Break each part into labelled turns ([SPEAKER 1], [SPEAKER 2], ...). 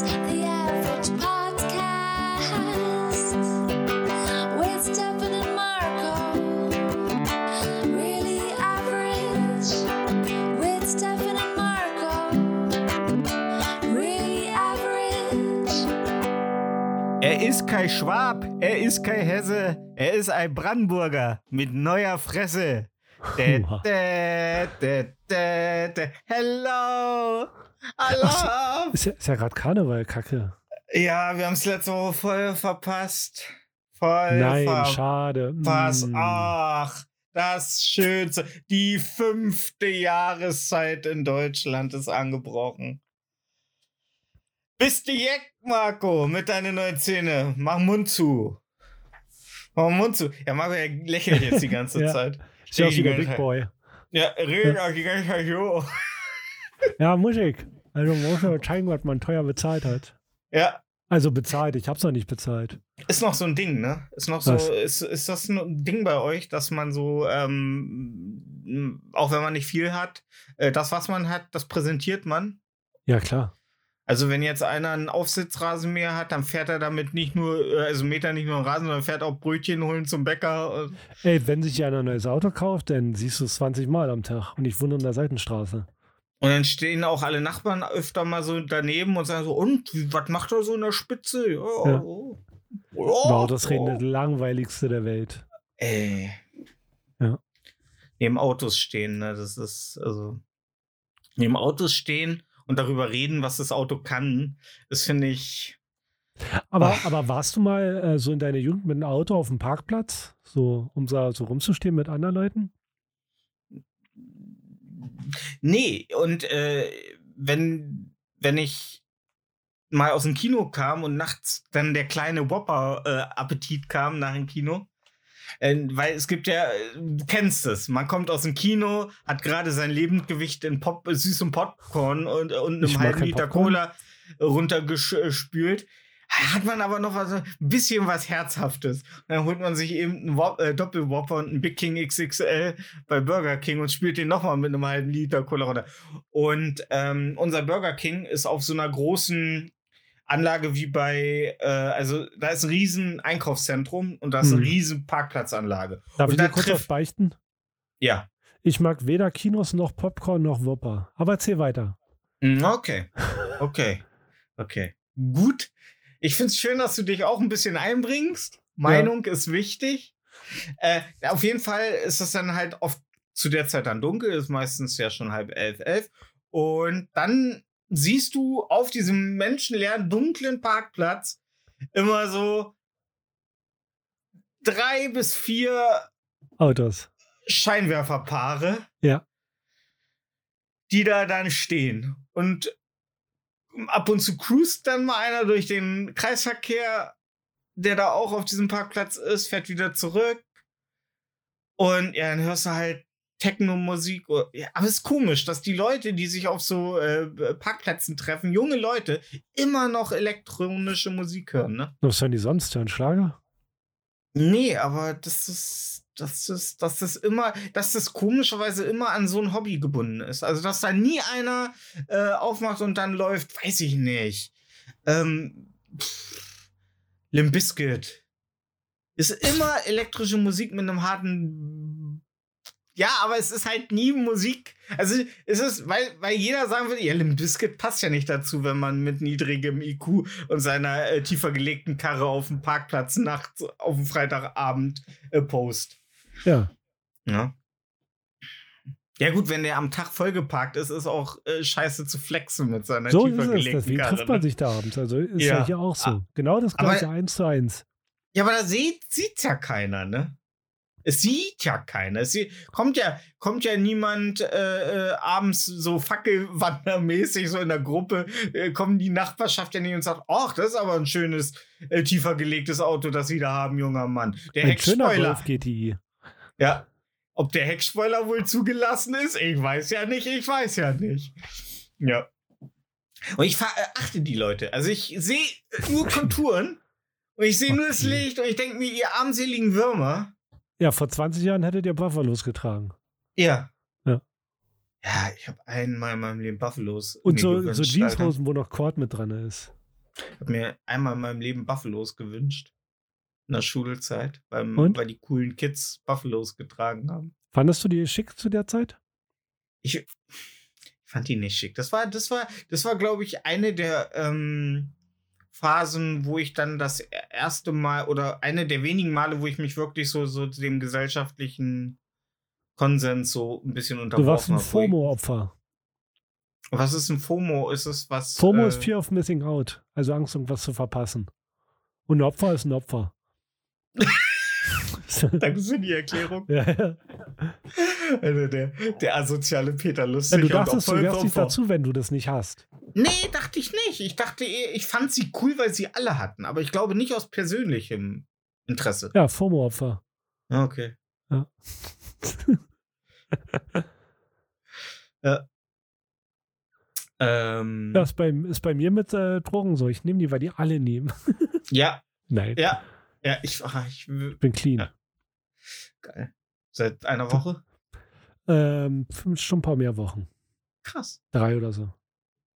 [SPEAKER 1] Er ist kein Schwab, er ist kein Hesse, er ist ein Brandenburger mit neuer Fresse. Dä, dä, dä. Hello! Hallo!
[SPEAKER 2] Ist ja, ist ja gerade Karneval, Kacke.
[SPEAKER 1] Ja, wir haben es letzte Woche voll verpasst. Voll
[SPEAKER 2] Nein,
[SPEAKER 1] verpasst.
[SPEAKER 2] schade. Mm.
[SPEAKER 1] Ach, das Schönste. Die fünfte Jahreszeit in Deutschland ist angebrochen. Bist du Jeck, Marco, mit deinen neuen Zähne? Mach Mund zu. Mach Mund zu. Ja, Marco, er lächelt jetzt die ganze
[SPEAKER 2] Ja.
[SPEAKER 1] Zeit.
[SPEAKER 2] Ist ja auch wieder Big. Boy.
[SPEAKER 1] Ja, redet auch die ganze Zeit so.
[SPEAKER 2] Ja, Musik. Also man muss ja zeigen, was man teuer bezahlt hat.
[SPEAKER 1] Ja,
[SPEAKER 2] Also bezahlt, ich hab's noch nicht bezahlt.
[SPEAKER 1] Ist noch so ein Ding, ne? Ist noch so, ist, ist das ein Ding bei euch, dass man so, ähm, auch wenn man nicht viel hat, äh, das, was man hat, das präsentiert man?
[SPEAKER 2] Ja, klar.
[SPEAKER 1] Also wenn jetzt einer einen Aufsitzrasenmäher hat, dann fährt er damit nicht nur, äh, also mäht er nicht nur einen Rasen, sondern fährt auch Brötchen holen zum Bäcker.
[SPEAKER 2] Ey, wenn sich einer ein neues Auto kauft, dann siehst du es 20 Mal am Tag und ich wundere in der Seitenstraße.
[SPEAKER 1] Und dann stehen auch alle Nachbarn öfter mal so daneben und sagen so, und, was macht er so in der Spitze? Ja,
[SPEAKER 2] Ja.
[SPEAKER 1] oh.
[SPEAKER 2] Wow, das
[SPEAKER 1] oh.
[SPEAKER 2] reden das langweiligste der Welt.
[SPEAKER 1] Ey.
[SPEAKER 2] Ja.
[SPEAKER 1] Neben Autos stehen, ne? Das ist, also. Neben Autos stehen und darüber reden, was das Auto kann, das finde ich.
[SPEAKER 2] Aber,
[SPEAKER 1] Ach.
[SPEAKER 2] aber warst du mal äh, so in deiner Jugend mit einem Auto auf dem Parkplatz, so um so rumzustehen mit anderen Leuten?
[SPEAKER 1] Nee, und äh, wenn, wenn ich mal aus dem Kino kam und nachts dann der kleine Whopper-Appetit kam nach dem Kino. Äh, weil es gibt ja, äh, du kennst es, man kommt aus dem Kino, hat gerade sein Lebendgewicht in Pop, süßem Popcorn und, und einem halben Liter
[SPEAKER 2] Popcorn.
[SPEAKER 1] Cola runtergespült. Hat man aber noch was, ein bisschen was Herzhaftes. Dann holt man sich eben einen äh, Doppelwhopper und einen Big King XXL bei Burger King und spielt den nochmal mit einem halben Liter Cola runter. Und ähm, unser Burger King ist auf so einer großen Anlage wie bei, äh, also da ist ein riesen Einkaufszentrum und da ist eine
[SPEAKER 2] Hm.
[SPEAKER 1] riesen Parkplatzanlage.
[SPEAKER 2] Darf
[SPEAKER 1] Und
[SPEAKER 2] ich
[SPEAKER 1] da
[SPEAKER 2] kurz was beichten?
[SPEAKER 1] Ja.
[SPEAKER 2] Ich mag weder Kinos noch Popcorn noch Whopper. Aber erzähl weiter.
[SPEAKER 1] Mm, Okay. Okay. Okay. Gut. Ich finde es schön, dass du dich auch ein bisschen einbringst. Meinung ist wichtig. Äh, auf jeden Fall ist es dann halt oft zu der Zeit dann dunkel, ist meistens ja schon halb elf, elf. Und dann siehst du auf diesem menschenleeren, dunklen Parkplatz immer so drei bis vier
[SPEAKER 2] Autos.
[SPEAKER 1] Scheinwerferpaare.
[SPEAKER 2] Ja.
[SPEAKER 1] Die da dann stehen. Und ab und zu cruist dann mal einer durch den Kreisverkehr, der da auch auf diesem Parkplatz ist, fährt wieder zurück. Und ja, dann hörst du halt Techno-Musik. Ja, aber es ist komisch, dass die Leute, die sich auf so äh, Parkplätzen treffen, junge Leute, immer noch elektronische Musik hören, ne?
[SPEAKER 2] Was hören die sonst? Hören Schlager?
[SPEAKER 1] Nee, aber das ist, das ist, dass das immer, dass das komischerweise immer an so ein Hobby gebunden ist. Also, dass da nie einer äh, aufmacht und dann läuft, weiß ich nicht. Ähm, pff. Ist immer elektrische Musik mit einem harten. Ja, aber es ist halt nie Musik. Also, es ist, weil, weil jeder sagen würde, ja, Limp passt ja nicht dazu, wenn man mit niedrigem IQ und seiner äh, tiefer gelegten Karre auf dem Parkplatz nachts auf dem Freitagabend äh, post.
[SPEAKER 2] Ja.
[SPEAKER 1] Ja. Ja, gut, wenn der am Tag vollgeparkt ist, ist auch äh, scheiße zu flexen mit seiner
[SPEAKER 2] So
[SPEAKER 1] tiefer
[SPEAKER 2] ist es. Deswegen
[SPEAKER 1] Karre.
[SPEAKER 2] trifft man
[SPEAKER 1] ne?
[SPEAKER 2] sich da abends. Also ist ja,
[SPEAKER 1] Ja.
[SPEAKER 2] hier auch so.
[SPEAKER 1] Ah.
[SPEAKER 2] Genau das gleiche eins zu eins.
[SPEAKER 1] Ja, aber da sieht sieht's ja keiner, ne? Es sieht ja keiner. Es sie- kommt ja kommt ja niemand äh, äh, abends so fackelwandermäßig so in der Gruppe äh, kommen die Nachbarschaft ja nicht und sagt, ach, das ist aber ein schönes äh, tiefer gelegtes Auto, das sie da haben, junger Mann. Der
[SPEAKER 2] Ein schöner
[SPEAKER 1] Heckspoiler.
[SPEAKER 2] Golf GTI.
[SPEAKER 1] Ja. Ob der Heckspoiler wohl zugelassen ist? Ich weiß ja nicht, ich weiß ja nicht. Ja. Und ich verachte die Leute. Also ich sehe nur Konturen und ich sehe nur das. Licht und ich denke mir, ihr armseligen Würmer.
[SPEAKER 2] Ja, vor 20 Jahren hättet ihr Buffalos getragen.
[SPEAKER 1] Ja.
[SPEAKER 2] Ja.
[SPEAKER 1] Ja, ich habe einmal in meinem Leben Buffalos.
[SPEAKER 2] Und so,
[SPEAKER 1] gewünscht,
[SPEAKER 2] so. Jeanshosen, wo noch Cord mit dran ist.
[SPEAKER 1] Ich habe mir einmal in meinem Leben Buffalos gewünscht. In der Schulzeit, beim, weil die coolen Kids Buffalos getragen haben.
[SPEAKER 2] Fandest du die schick zu der Zeit?
[SPEAKER 1] Ich fand die nicht schick. Das war, das war, das war, glaube ich, eine der ähm, Phasen, wo ich dann das erste Mal oder eine der wenigen Male, wo ich mich wirklich so, so dem gesellschaftlichen Konsens so ein bisschen
[SPEAKER 2] Du
[SPEAKER 1] unterworfen
[SPEAKER 2] warst ein
[SPEAKER 1] hab, wo ich-
[SPEAKER 2] FOMO-Opfer.
[SPEAKER 1] Was ist ein FOMO? Ist es was?
[SPEAKER 2] FOMO
[SPEAKER 1] äh,
[SPEAKER 2] ist Fear of Missing Out. Also Angst, irgendwas zu verpassen. Und ein Opfer ist ein Opfer.
[SPEAKER 1] Danke für die Erklärung.
[SPEAKER 2] ja, ja.
[SPEAKER 1] Also der, der asoziale Peter
[SPEAKER 2] Ja,
[SPEAKER 1] Lustig.
[SPEAKER 2] du
[SPEAKER 1] und
[SPEAKER 2] dachtest, du wärst nicht dazu, wenn du das nicht hast.
[SPEAKER 1] Nee, dachte ich nicht. Ich dachte, ich fand sie cool, weil sie alle hatten. Aber ich glaube nicht aus persönlichem Interesse.
[SPEAKER 2] Ja, FOMO-Opfer.
[SPEAKER 1] Ja, Okay.
[SPEAKER 2] Ja.
[SPEAKER 1] ja. Ähm,
[SPEAKER 2] Das ist bei, ist bei mir mit äh, Drogen so. Ich nehme die, weil die alle nehmen.
[SPEAKER 1] ja,
[SPEAKER 2] Nein,
[SPEAKER 1] ja, ja, ich, ach, ich
[SPEAKER 2] ich bin clean.
[SPEAKER 1] Ja. geil. Seit einer Woche?
[SPEAKER 2] Ähm, schon ein paar mehr Wochen.
[SPEAKER 1] Krass.
[SPEAKER 2] Drei oder so.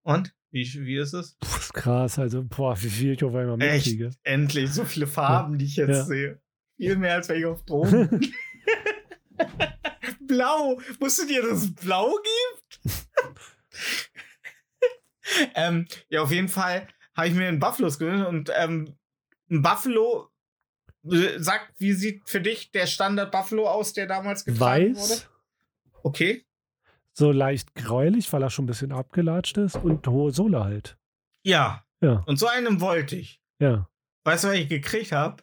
[SPEAKER 1] Und? Wie, wie ist es?
[SPEAKER 2] Puh, ist krass. Also, boah, wie viel ich auf einmal
[SPEAKER 1] Echt?
[SPEAKER 2] mitkriege.
[SPEAKER 1] Endlich so viele Farben, die ich jetzt
[SPEAKER 2] Ja.
[SPEAKER 1] sehe. Viel mehr als wenn ich auf Drogen. Blau. Wusstet ihr, dass es Blau gibt? ähm, ja, auf jeden Fall habe ich mir einen Buffalos gewünscht und ähm, ein Buffalo. Sag, wie sieht für dich der Standard Buffalo aus, der damals getragen wurde?
[SPEAKER 2] Weiß,
[SPEAKER 1] Okay.
[SPEAKER 2] so leicht gräulich, weil er schon ein bisschen abgelatscht ist und hohe Sohle halt.
[SPEAKER 1] Ja.
[SPEAKER 2] Ja.
[SPEAKER 1] Und so einen wollte ich.
[SPEAKER 2] Ja,
[SPEAKER 1] Weißt du, was ich gekriegt habe?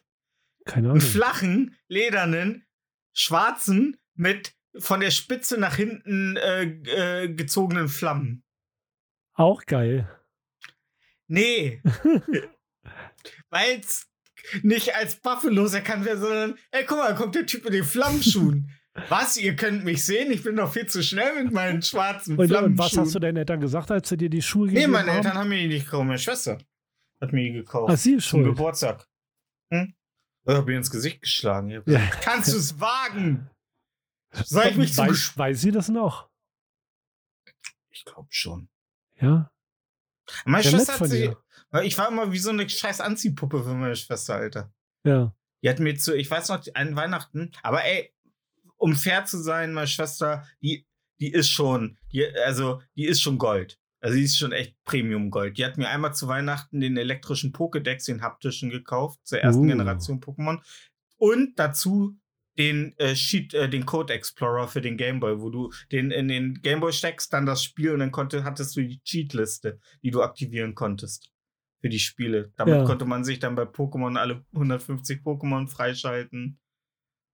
[SPEAKER 2] keine
[SPEAKER 1] einen
[SPEAKER 2] Ahnung.
[SPEAKER 1] flachen, ledernen, schwarzen mit von der Spitze nach hinten äh, äh, gezogenen Flammen.
[SPEAKER 2] Auch geil.
[SPEAKER 1] Nee. Weil es nicht als Buffalos erkannt wird, sondern, ey, guck mal, da kommt der Typ mit den Flammenschuhen. Was? Ihr könnt mich sehen? Ich bin doch viel zu schnell mit meinen schwarzen
[SPEAKER 2] Und,
[SPEAKER 1] Flammenschuhen.
[SPEAKER 2] und was hast du deinen Eltern gesagt, als sie dir die Schuhe
[SPEAKER 1] Nee,
[SPEAKER 2] gegeben
[SPEAKER 1] meine
[SPEAKER 2] haben?
[SPEAKER 1] Eltern haben mir die nicht gekauft. Meine Schwester hat mir die gekauft.
[SPEAKER 2] Ach, sie ist
[SPEAKER 1] zum
[SPEAKER 2] schuld.
[SPEAKER 1] Geburtstag. Hm? Ich hab mir ins Gesicht geschlagen.
[SPEAKER 2] Ja.
[SPEAKER 1] Kannst du es wagen? Soll ich mich
[SPEAKER 2] weiß, weiß sie das noch?
[SPEAKER 1] Ich glaube schon.
[SPEAKER 2] Ja.
[SPEAKER 1] Meine Schwester hat
[SPEAKER 2] von
[SPEAKER 1] sich.
[SPEAKER 2] dir.
[SPEAKER 1] Ich war immer wie so eine scheiß Anziehpuppe für meine Schwester, Alter.
[SPEAKER 2] Ja.
[SPEAKER 1] Die hat mir zu, ich weiß noch, an Weihnachten, aber ey, um fair zu sein, meine Schwester, die, die ist schon, die, also, die ist schon Gold. Also, die ist schon echt Premium Gold. Die hat mir einmal zu Weihnachten den elektrischen Pokédex, den haptischen gekauft, zur ersten
[SPEAKER 2] Uh.
[SPEAKER 1] Generation Pokémon. Und dazu den äh, Sheet, äh, den Code Explorer für den Gameboy, wo du den in den Gameboy steckst, dann das Spiel und dann konnte, hattest du die Cheatliste, die du aktivieren konntest für die Spiele. Damit
[SPEAKER 2] Ja.
[SPEAKER 1] konnte man sich dann bei Pokémon alle 150 Pokémon freischalten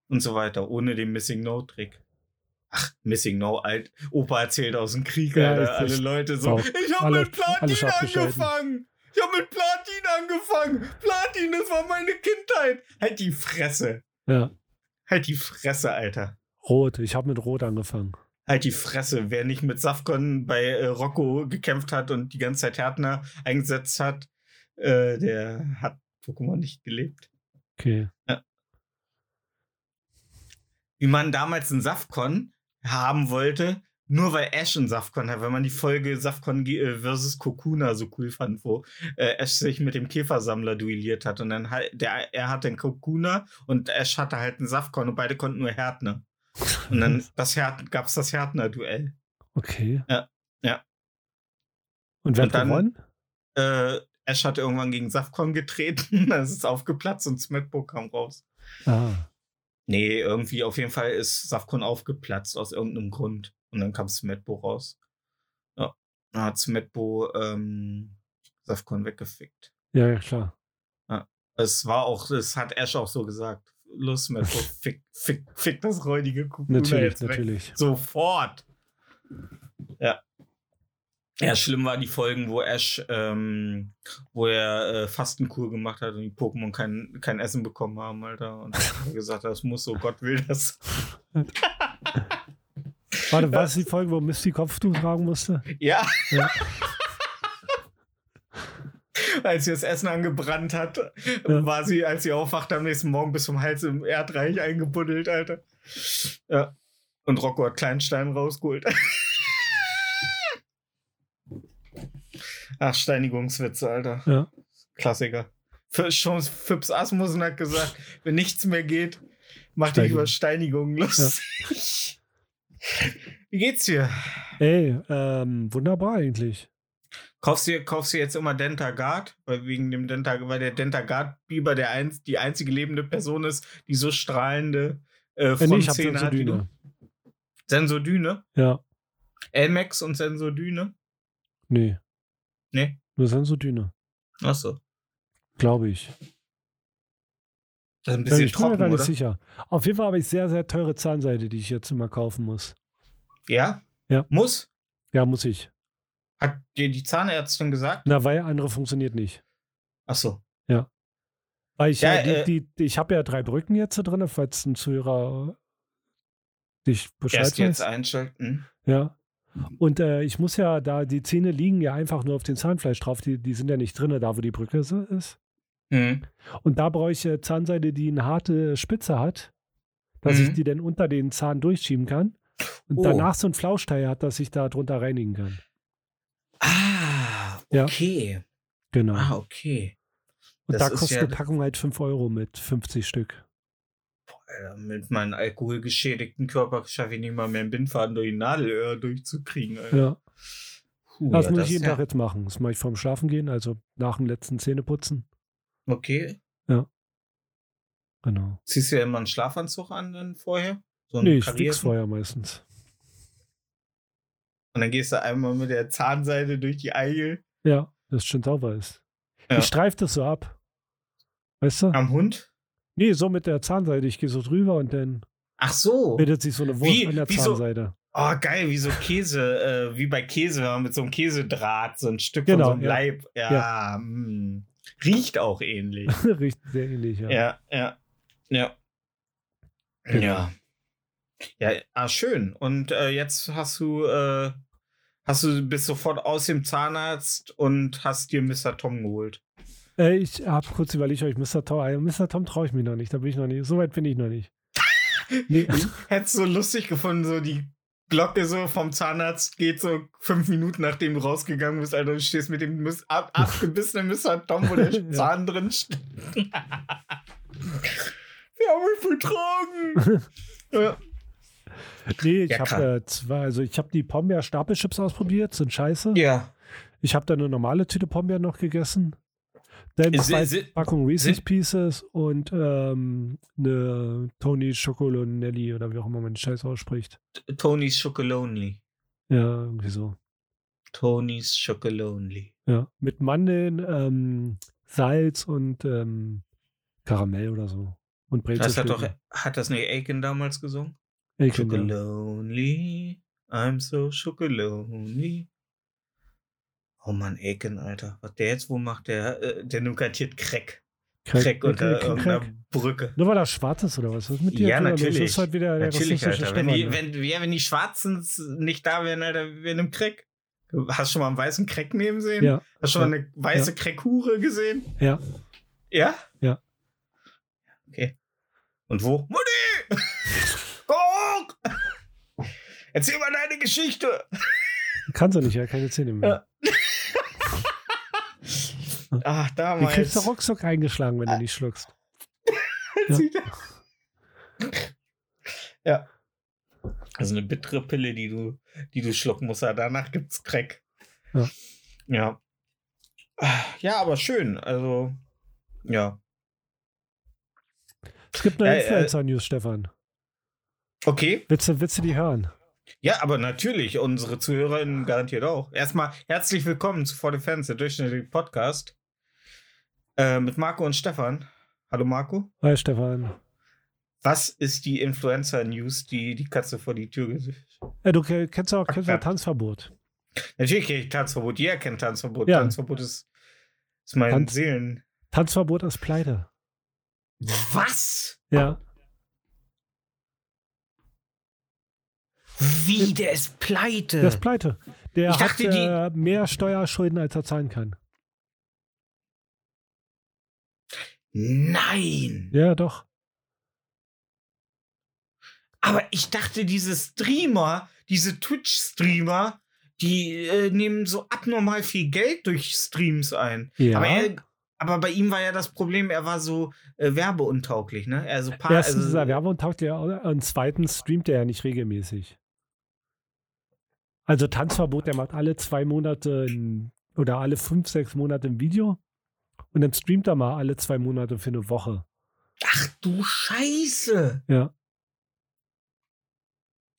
[SPEAKER 1] und so weiter, ohne den Missing No Trick. Ach, Missing No, alt. Opa erzählt aus dem Krieg,
[SPEAKER 2] Ja,
[SPEAKER 1] Alter. Alle Leute so. Ich habe
[SPEAKER 2] Alle-
[SPEAKER 1] mit Platin angefangen. Ich habe mit Platin angefangen. Platin, das war meine Kindheit. Halt die Fresse.
[SPEAKER 2] Ja.
[SPEAKER 1] Halt die Fresse, Alter.
[SPEAKER 2] Rot. Ich habe mit Rot angefangen.
[SPEAKER 1] Halt die Fresse. Wer nicht mit Safkon bei äh, Rocco gekämpft hat und die ganze Zeit Härtner eingesetzt hat, äh, der hat Pokémon nicht gelebt.
[SPEAKER 2] Okay.
[SPEAKER 1] Wie man damals einen Safkon haben wollte, nur weil Ash einen Safkon hat, wenn man die Folge Safkon ge- äh, versus Kokuna so cool fand, wo äh, Ash sich mit dem Käfersammler duelliert hat und dann halt, der, er hatte einen Kokuna und Ash hatte halt einen Safkon und beide konnten nur Härtner. Und dann das Härt, gab's das Härtner-Duell.
[SPEAKER 2] Okay.
[SPEAKER 1] Ja, ja.
[SPEAKER 2] Und wer hat gewonnen?
[SPEAKER 1] Äh, Ash hat irgendwann gegen Safkon getreten, dann ist es aufgeplatzt und Smetbo kam raus.
[SPEAKER 2] Ah.
[SPEAKER 1] Nee, irgendwie auf jeden Fall ist Safkon aufgeplatzt aus irgendeinem Grund. Und dann kam Smetbo raus. Ja. Dann hat Smetbo ähm, Safkon weggefickt.
[SPEAKER 2] Ja, ja, klar.
[SPEAKER 1] Es war auch, es hat Ash auch so gesagt. Los, Smetbo, fick, fick, fick das räudige Kukuna
[SPEAKER 2] Natürlich,
[SPEAKER 1] jetzt weg.
[SPEAKER 2] natürlich.
[SPEAKER 1] Sofort. Ja. Ja, schlimm war die Folgen, wo Ash, ähm, wo er äh, Fastenkur gemacht hat und die Pokémon kein, kein Essen bekommen haben, Alter. Und gesagt hat, das muss so, Gott will das.
[SPEAKER 2] Warte, war es die Folge, wo Misty Kopftuch tragen musste?
[SPEAKER 1] Ja.
[SPEAKER 2] Ja.
[SPEAKER 1] als sie das Essen angebrannt hat, war sie, als sie aufwachte, am nächsten Morgen bis zum Hals im Erdreich eingebuddelt, Alter. Ja. Und Rocco hat Kleinstein rausgeholt. Ach, Steinigungswitze, Alter.
[SPEAKER 2] Ja.
[SPEAKER 1] Klassiker. Für, schon Fips Asmussen hat gesagt, wenn nichts mehr geht, mach dich
[SPEAKER 2] Steinigung.
[SPEAKER 1] über Steinigungen lustig. Wie geht's dir?
[SPEAKER 2] Ey, ähm, wunderbar eigentlich.
[SPEAKER 1] Kaufst du, kaufst du jetzt immer Dentagard? Weil wegen dem Dentagard, weil der Dentagard-Biber der einz, die einzige lebende Person ist, die so strahlende äh,
[SPEAKER 2] Äh, nee, ich hab
[SPEAKER 1] hat.
[SPEAKER 2] Sensodyne.
[SPEAKER 1] Sensodyne?
[SPEAKER 2] Ja,
[SPEAKER 1] Elmex und Sensodyne?
[SPEAKER 2] nee.
[SPEAKER 1] Nee.
[SPEAKER 2] Nur Sensodyne,
[SPEAKER 1] Achso.
[SPEAKER 2] glaube ich.
[SPEAKER 1] Ist ein
[SPEAKER 2] Ja,
[SPEAKER 1] bisschen
[SPEAKER 2] ich bin mir gar nicht
[SPEAKER 1] oder?
[SPEAKER 2] sicher. Auf jeden Fall habe ich sehr, sehr teure Zahnseide, die ich jetzt immer kaufen muss.
[SPEAKER 1] Ja?
[SPEAKER 2] Ja.
[SPEAKER 1] Muss?
[SPEAKER 2] Ja, muss ich.
[SPEAKER 1] Hat dir die Zahnärztin gesagt?
[SPEAKER 2] Na, weil andere funktioniert nicht.
[SPEAKER 1] Achso.
[SPEAKER 2] Weil ich
[SPEAKER 1] Ja,
[SPEAKER 2] ja,
[SPEAKER 1] äh,
[SPEAKER 2] die, die, ich habe ja drei Brücken jetzt drin, falls ein Zuhörer dich Bescheid
[SPEAKER 1] Erst jetzt einschalten.
[SPEAKER 2] Ja. Und äh, ich muss ja da, die Zähne liegen ja einfach nur auf dem Zahnfleisch drauf, die, die sind ja nicht drin, da wo die Brücke so ist.
[SPEAKER 1] Mhm.
[SPEAKER 2] Und da brauche ich äh, Zahnseide, die eine harte Spitze hat, dass ich
[SPEAKER 1] Mhm.
[SPEAKER 2] die dann unter den Zahn durchschieben kann. Und
[SPEAKER 1] Oh.
[SPEAKER 2] danach so ein Flauschteil hat, dass ich da drunter reinigen kann.
[SPEAKER 1] Ah,
[SPEAKER 2] Ja.
[SPEAKER 1] okay.
[SPEAKER 2] Genau.
[SPEAKER 1] Ah, okay.
[SPEAKER 2] Und
[SPEAKER 1] das
[SPEAKER 2] da kostet
[SPEAKER 1] ja-
[SPEAKER 2] eine Packung halt 5 Euro mit 50 Stück.
[SPEAKER 1] Alter, mit meinem alkoholgeschädigten Körper schaffe ich nicht mal mehr einen Bindfaden durch die Nadelöhr durchzukriegen. Alter.
[SPEAKER 2] Ja.
[SPEAKER 1] Puh,
[SPEAKER 2] Das
[SPEAKER 1] ja,
[SPEAKER 2] muss
[SPEAKER 1] das
[SPEAKER 2] ich jeden
[SPEAKER 1] ist
[SPEAKER 2] Tag jetzt machen. Das mache ich vorm Schlafen gehen, also nach dem letzten Zähneputzen.
[SPEAKER 1] ja, Okay.
[SPEAKER 2] Genau.
[SPEAKER 1] Ziehst du ja immer einen Schlafanzug an dann vorher? So
[SPEAKER 2] Nee, ich fix vorher meistens.
[SPEAKER 1] Und dann gehst du einmal mit der Zahnseide durch die Eichel
[SPEAKER 2] Ja, dass es schön sauber ist.
[SPEAKER 1] Ja.
[SPEAKER 2] Ich streife das so ab. Weißt du?
[SPEAKER 1] am Hund.
[SPEAKER 2] Nee, so mit der Zahnseide. Ich gehe so drüber und dann
[SPEAKER 1] Ach so.
[SPEAKER 2] bildet sich so eine Wurst
[SPEAKER 1] Wie-
[SPEAKER 2] an der
[SPEAKER 1] wie so-
[SPEAKER 2] Zahnseide.
[SPEAKER 1] Oh, geil, wie so Käse, äh, wie bei Käse, wenn man mit so einem Käsedraht so ein Stück
[SPEAKER 2] Genau,
[SPEAKER 1] von so einem
[SPEAKER 2] ja.
[SPEAKER 1] Leib. Ja, mm. riecht auch ähnlich.
[SPEAKER 2] Riecht sehr ähnlich, ja.
[SPEAKER 1] Ja, ja, ja.
[SPEAKER 2] Genau.
[SPEAKER 1] Ja. Ja, ah, schön. Und äh, jetzt hast du, äh, hast du bist sofort aus dem Zahnarzt und hast dir Mr. Tom geholt.
[SPEAKER 2] Äh, ich habe kurz überlegt, ob ich Mr. Tom, äh, Mr. Tom traue ich mich noch nicht. Da bin ich noch nicht. So weit bin ich noch nicht. Nee.
[SPEAKER 1] Hättest du so lustig gefunden, so die Glocke so vom Zahnarzt geht so fünf Minuten, nachdem du rausgegangen bist, Alter, du stehst mit dem Miss- ab, abgebissenen Mr. Tom, wo der. Zahn drin steht. Wir haben mich betrogen. ja.
[SPEAKER 2] Nee, ich
[SPEAKER 1] Ja,
[SPEAKER 2] habe äh, zwei, also ich habe die Pombeer Stapelchips ausprobiert, sind scheiße.
[SPEAKER 1] ja.
[SPEAKER 2] Ich habe dann eine normale Tüte Pombeer noch gegessen. Dann
[SPEAKER 1] Ist-
[SPEAKER 2] zwei
[SPEAKER 1] ist-
[SPEAKER 2] Packungen Reese's Pieces und ähm, eine Tony Chocolonelli oder wie auch immer man die Scheiße ausspricht.
[SPEAKER 1] Tony's Chocolonely.
[SPEAKER 2] Ja, irgendwie so.
[SPEAKER 1] Tony's Chocolonely.
[SPEAKER 2] Ja, mit Mandeln, ähm, Salz und ähm, Karamell oder so. Und
[SPEAKER 1] Das hat doch, hat das nicht Aiken damals gesungen?
[SPEAKER 2] Aiken, ja.
[SPEAKER 1] Chocolonely, I'm so chocolonely. Oh Mann, Aiken, Alter. Was der jetzt wohl macht, der, äh, der nimmt garantiert Crack.
[SPEAKER 2] Crack,
[SPEAKER 1] Crack unter
[SPEAKER 2] Crack,
[SPEAKER 1] irgendeiner
[SPEAKER 2] Crack.
[SPEAKER 1] Brücke.
[SPEAKER 2] Nur weil er schwarz ist oder was? Was ist mit dir?
[SPEAKER 1] Ja, natürlich.
[SPEAKER 2] Das ist halt wieder der
[SPEAKER 1] Natürlich, Alter. Wenn die,
[SPEAKER 2] ne?
[SPEAKER 1] wenn, ja, wenn die Schwarzen nicht da wären, Alter, wer nimmt Crack? Hast du schon mal einen weißen Crack neben sehen?
[SPEAKER 2] Ja,
[SPEAKER 1] Hast du schon
[SPEAKER 2] ja,
[SPEAKER 1] mal eine weiße Crackhure gesehen?
[SPEAKER 2] ja.
[SPEAKER 1] Ja?
[SPEAKER 2] Ja.
[SPEAKER 1] Okay. Und wo? Mutti! Guck! Erzähl mal deine Geschichte!
[SPEAKER 2] Kannst du nicht, ja, keine Zähne mehr.
[SPEAKER 1] Ja. Ach,
[SPEAKER 2] Die
[SPEAKER 1] damals.
[SPEAKER 2] kriegst du ruckzuck eingeschlagen, wenn du nicht schluckst.
[SPEAKER 1] ja. Also eine bittere Pille, die du, die du schlucken musst. Ja, danach gibt's Crack.
[SPEAKER 2] Ja.
[SPEAKER 1] Ja. Ja, aber schön. Also, ja.
[SPEAKER 2] Es gibt eine
[SPEAKER 1] Äh, äh,
[SPEAKER 2] Influencer-News, Stefan.
[SPEAKER 1] Okay.
[SPEAKER 2] Willst du, willst du die hören?
[SPEAKER 1] Ja, aber natürlich, unsere ZuhörerInnen garantiert auch. Erstmal herzlich willkommen zu For the Fans, der durchschnittliche Podcast. Äh, mit Marco und Stefan. Hallo Marco.
[SPEAKER 2] Hi, Stefan.
[SPEAKER 1] Was ist die Influencer-News, die die Katze vor die Tür gesetzt
[SPEAKER 2] Äh, du ke- kennst auch kennst
[SPEAKER 1] Ja.
[SPEAKER 2] auch Tanzverbot.
[SPEAKER 1] Natürlich kenne ich Tanzverbot. Jeder kennt Tanzverbot.
[SPEAKER 2] Ja.
[SPEAKER 1] Tanzverbot ist, ist mein
[SPEAKER 2] Tanz-
[SPEAKER 1] Seelen.
[SPEAKER 2] Tanzverbot ist pleite.
[SPEAKER 1] Was?
[SPEAKER 2] Ja.
[SPEAKER 1] Wie, der ist pleite.
[SPEAKER 2] Der ist pleite. Der
[SPEAKER 1] Ich
[SPEAKER 2] hat
[SPEAKER 1] dachte, die-
[SPEAKER 2] äh, mehr Steuerschulden, als er zahlen kann.
[SPEAKER 1] Nein.
[SPEAKER 2] Ja, doch.
[SPEAKER 1] Aber ich dachte, diese Streamer, diese Twitch-Streamer, die äh, nehmen so abnormal viel Geld durch Streams ein.
[SPEAKER 2] Ja.
[SPEAKER 1] Aber er, aber bei ihm war ja das Problem, er war so äh, werbeuntauglich, ne? Also paar,
[SPEAKER 2] Erstens
[SPEAKER 1] also,
[SPEAKER 2] ist er werbeuntauglich und zweitens streamt er ja nicht regelmäßig. Also Tanzverbot, der macht alle zwei Monate ein, oder alle fünf, sechs Monate ein Video und dann streamt er mal alle zwei Monate für eine Woche.
[SPEAKER 1] Ach du Scheiße!
[SPEAKER 2] Ja.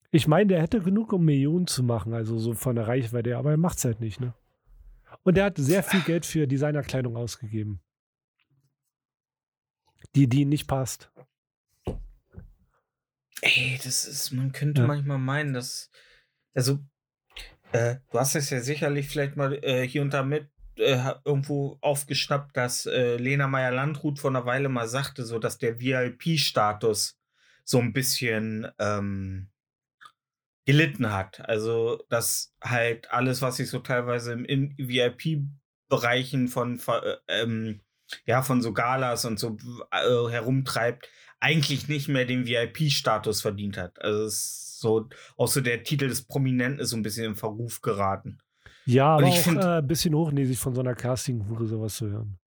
[SPEAKER 2] Ich meine, der hätte genug, um Millionen zu machen, also so von der Reichweite, aber er macht es halt nicht, ne? Und er hat sehr viel Geld für Designerkleidung ausgegeben. Die, die ihm nicht passt.
[SPEAKER 1] Ey, das ist, man könnte
[SPEAKER 2] Ja.
[SPEAKER 1] manchmal meinen, dass, also, äh, du hast es ja sicherlich vielleicht mal äh, hier und da mit äh, irgendwo aufgeschnappt, dass äh, Lena Meyer-Landrut vor einer Weile mal sagte, so dass der VIP-Status so ein bisschen ähm, gelitten hat. Also, dass halt alles, was sich so teilweise im in VIP-Bereichen von, äh, ähm, ja, von so Galas und so äh, herumtreibt, eigentlich nicht mehr den VIP-Status verdient hat. Also es ist so, auch so der Titel des Prominenten ist so ein bisschen in Verruf geraten.
[SPEAKER 2] Ja, aber
[SPEAKER 1] ich
[SPEAKER 2] auch
[SPEAKER 1] find-
[SPEAKER 2] äh, ein bisschen hochnäsig von so einer Casting-Hure sowas zu hören.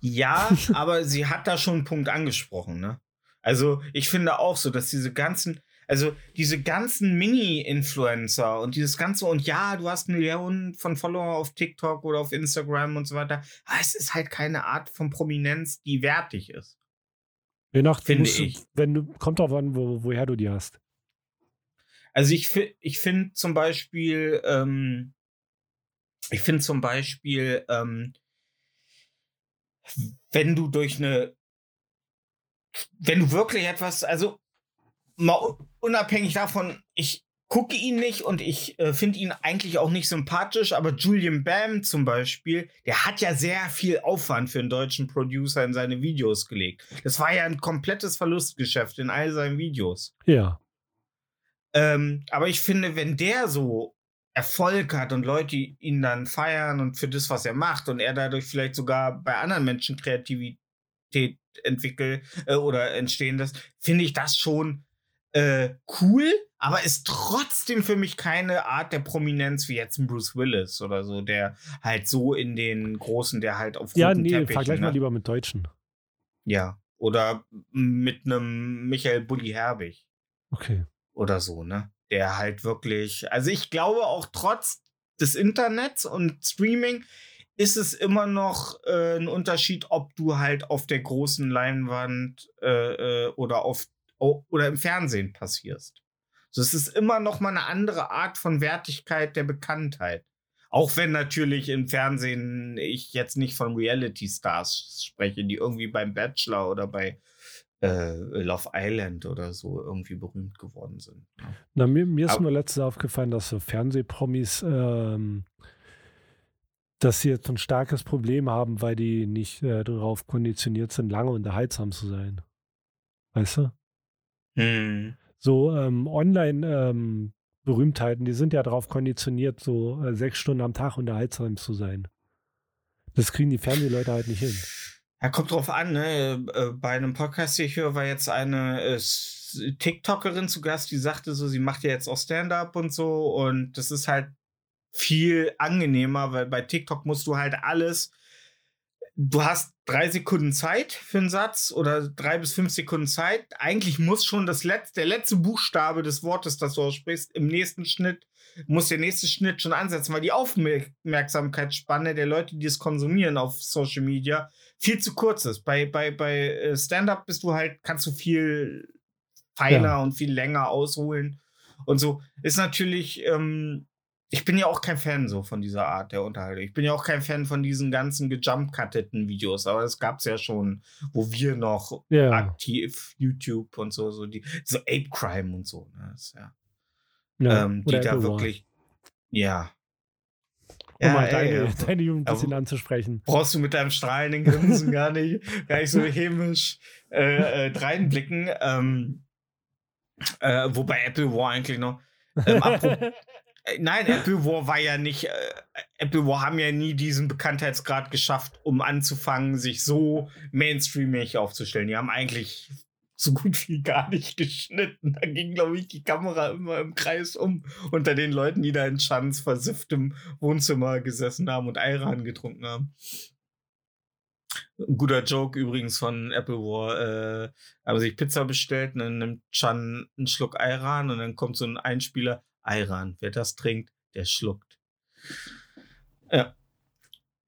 [SPEAKER 1] Ja, aber sie hat da schon einen Punkt angesprochen, ne? Also ich finde auch so, dass diese ganzen, also diese ganzen Mini-Influencer und dieses ganze, und ja, du hast Millionen von Follower auf TikTok oder auf Instagram und so weiter, aber es ist halt keine Art von Prominenz, die wertig ist.
[SPEAKER 2] Je nach,
[SPEAKER 1] Finde
[SPEAKER 2] musst du-
[SPEAKER 1] ich.
[SPEAKER 2] Wenn du, kommt drauf an, wo, woher du die hast.
[SPEAKER 1] Also ich, ich finde zum Beispiel, ähm, ich finde zum Beispiel, ähm, wenn du durch eine, wenn du wirklich etwas, also mal unabhängig davon, ich gucke ihn nicht und ich äh, finde ihn eigentlich auch nicht sympathisch, aber Julian Bam zum Beispiel, der hat ja sehr viel Aufwand für einen deutschen Producer in seine Videos gelegt. Das war ja ein komplettes Verlustgeschäft in all seinen Videos.
[SPEAKER 2] Ja.
[SPEAKER 1] Ähm, aber ich finde, wenn der so Erfolg hat und Leute ihn dann feiern und für das, was er macht und er dadurch vielleicht sogar bei anderen Menschen Kreativität entwickelt äh, oder entstehen lässt, finde ich das schon äh, cool, aber ist trotzdem für mich keine Art der Prominenz wie jetzt ein Bruce Willis oder so, der halt so in den großen, der halt auf
[SPEAKER 2] Ja, nee,
[SPEAKER 1] Teppichen,
[SPEAKER 2] vergleich mal
[SPEAKER 1] ne?
[SPEAKER 2] lieber mit Deutschen.
[SPEAKER 1] Ja, oder mit einem Michael Bulli Herbig
[SPEAKER 2] Okay.
[SPEAKER 1] Oder so, ne? Der halt wirklich, also ich glaube auch trotz des Internets und Streaming ist es immer noch äh, ein Unterschied, ob du halt auf der großen Leinwand äh, äh, oder auf oder im Fernsehen passierst. So, es ist immer noch mal eine andere Art von Wertigkeit der Bekanntheit. Auch wenn natürlich im Fernsehen ich jetzt nicht von Reality Stars spreche, die irgendwie beim Bachelor oder bei äh, Love Island oder so irgendwie berühmt geworden sind. ne?
[SPEAKER 2] Na, mir, mir ist
[SPEAKER 1] Aber-
[SPEAKER 2] nur letztens aufgefallen, dass so Fernsehpromis, ähm, dass sie jetzt ein starkes Problem haben, weil die nicht äh, darauf konditioniert sind, lange unterhaltsam zu sein. Weißt du?
[SPEAKER 1] Hm.
[SPEAKER 2] So ähm, Online-Berühmtheiten, die sind ja darauf konditioniert, so äh, sechs Stunden am Tag unterhaltsam zu sein. Das kriegen die Fernsehleute halt nicht hin.
[SPEAKER 1] Ja, kommt drauf an, ne? Äh, Bei einem Podcast, den ich höre, war jetzt eine äh, TikTokerin zu Gast, die sagte so, sie macht ja jetzt auch Stand-up und so. Und das ist halt viel angenehmer, weil bei TikTok musst du halt alles. Du hast drei Sekunden Zeit für einen Satz oder drei bis fünf Sekunden Zeit. Eigentlich muss schon das letzte, der letzte Buchstabe des Wortes, das du aussprichst, im nächsten Schnitt, muss der nächste Schnitt schon ansetzen, weil die Aufmerksamkeitsspanne der Leute, die es konsumieren auf Social Media, viel zu kurz ist. Bei, bei, bei äh, Stand-up bist du halt, kannst du viel feiner
[SPEAKER 2] Ja.
[SPEAKER 1] und viel länger ausholen. Und so ist natürlich, ähm, ich bin ja auch kein Fan so von dieser Art der Unterhaltung. Ich bin ja auch kein Fan von diesen ganzen gejump-cutteten Videos, aber das gab es ja schon, wo wir noch
[SPEAKER 2] Ja.
[SPEAKER 1] aktiv YouTube und so, so die, so Ape Crime und so, ne? Das ja,
[SPEAKER 2] ja.
[SPEAKER 1] ähm, die da wirklich, ja.
[SPEAKER 2] Um mal
[SPEAKER 1] ey,
[SPEAKER 2] deine,
[SPEAKER 1] ja.
[SPEAKER 2] deine Jugend ein bisschen anzusprechen.
[SPEAKER 1] brauchst du mit deinem strahlenden Grinsen gar nicht, gar nicht so hämisch äh, äh, reinblicken. Ähm, äh, wobei Apple War eigentlich noch. Ähm, äh, nein, Apple War war ja nicht. Äh, Apple War haben ja nie diesen Bekanntheitsgrad geschafft, um anzufangen, sich so mainstreamig aufzustellen. Die haben eigentlich so gut wie gar nicht geschnitten. Da ging, glaube ich, die Kamera immer im Kreis um unter den Leuten, die da in Schanz versifft im Wohnzimmer gesessen haben und Ayran getrunken haben. Ein guter Joke übrigens von Apple War. Äh, haben sich Pizza bestellt und dann nimmt Chan einen Schluck Ayran und dann kommt so ein Einspieler. Ayran, wer das trinkt, der schluckt. Ja.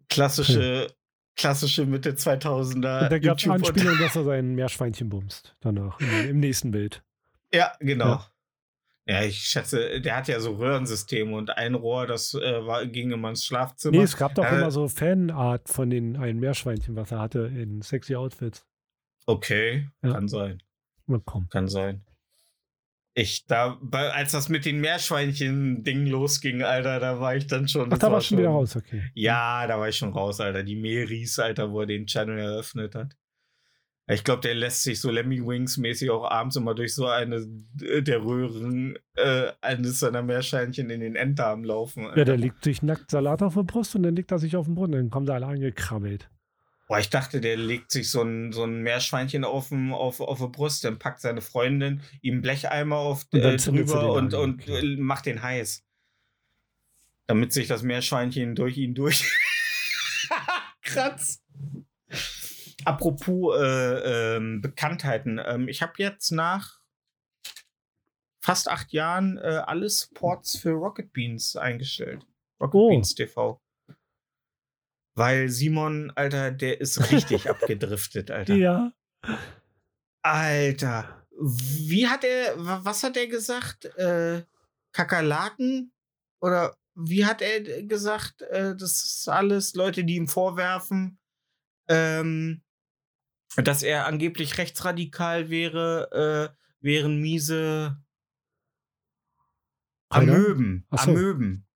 [SPEAKER 1] Klassische, klassische Mitte 2000er.
[SPEAKER 2] Und da gab es Anspielung, dass er sein Meerschweinchen bumst. Danach, im, nächsten Bild.
[SPEAKER 1] Ja, genau.
[SPEAKER 2] Ja.
[SPEAKER 1] Ja. ich schätze, der hat ja so Röhrensysteme und ein Rohr, das äh, war, ging immer ins Schlafzimmer.
[SPEAKER 2] Nee, es gab doch
[SPEAKER 1] Äh,
[SPEAKER 2] immer so Fanart von den einen Meerschweinchen, was er hatte in sexy Outfits.
[SPEAKER 1] Okay,
[SPEAKER 2] Ja.
[SPEAKER 1] kann sein.
[SPEAKER 2] Na komm.
[SPEAKER 1] Kann sein. Ich, da, als das mit den Meerschweinchen-Ding losging, Alter, da war ich dann schon.
[SPEAKER 2] Ach, da war schon wieder raus, okay.
[SPEAKER 1] Ja, da war ich schon raus, Alter. Die Meris, Alter, wo er den Channel eröffnet hat. Ich glaube, der lässt sich so Lemmy Wings-mäßig auch abends immer durch so eine äh, der Röhren äh, eines seiner Meerschweinchen in den Enddarm laufen.
[SPEAKER 2] Ja,
[SPEAKER 1] Alter.
[SPEAKER 2] der liegt sich nackt Salat auf der Brust und dann legt er sich auf den Boden. Dann kommen sie alle angekrabbelt.
[SPEAKER 1] Boah, ich dachte, der legt sich so ein, so ein Meerschweinchen auf, dem- auf, auf die Brust, dann packt seine Freundin ihm einen Blecheimer auf
[SPEAKER 2] Und
[SPEAKER 1] äh, drüber und, und
[SPEAKER 2] okay.
[SPEAKER 1] äh, macht den heiß. Damit sich das Meerschweinchen durch ihn durch kratzt. Apropos äh, ähm, Bekanntheiten. Ähm, ich habe jetzt nach fast acht Jahren äh, alle Supports für Rocket Beans eingestellt. Rocket
[SPEAKER 2] Oh.
[SPEAKER 1] Beans TV. Weil Simon, Alter, der ist richtig abgedriftet, Alter.
[SPEAKER 2] Ja.
[SPEAKER 1] Alter. Wie hat er, wa- was hat er gesagt? Äh, Kakerlaken? Oder wie hat er gesagt, äh, das ist alles Leute, die ihm vorwerfen, ähm, dass er angeblich rechtsradikal wäre, äh, wären miese. Amöben.
[SPEAKER 2] So.
[SPEAKER 1] Amöben.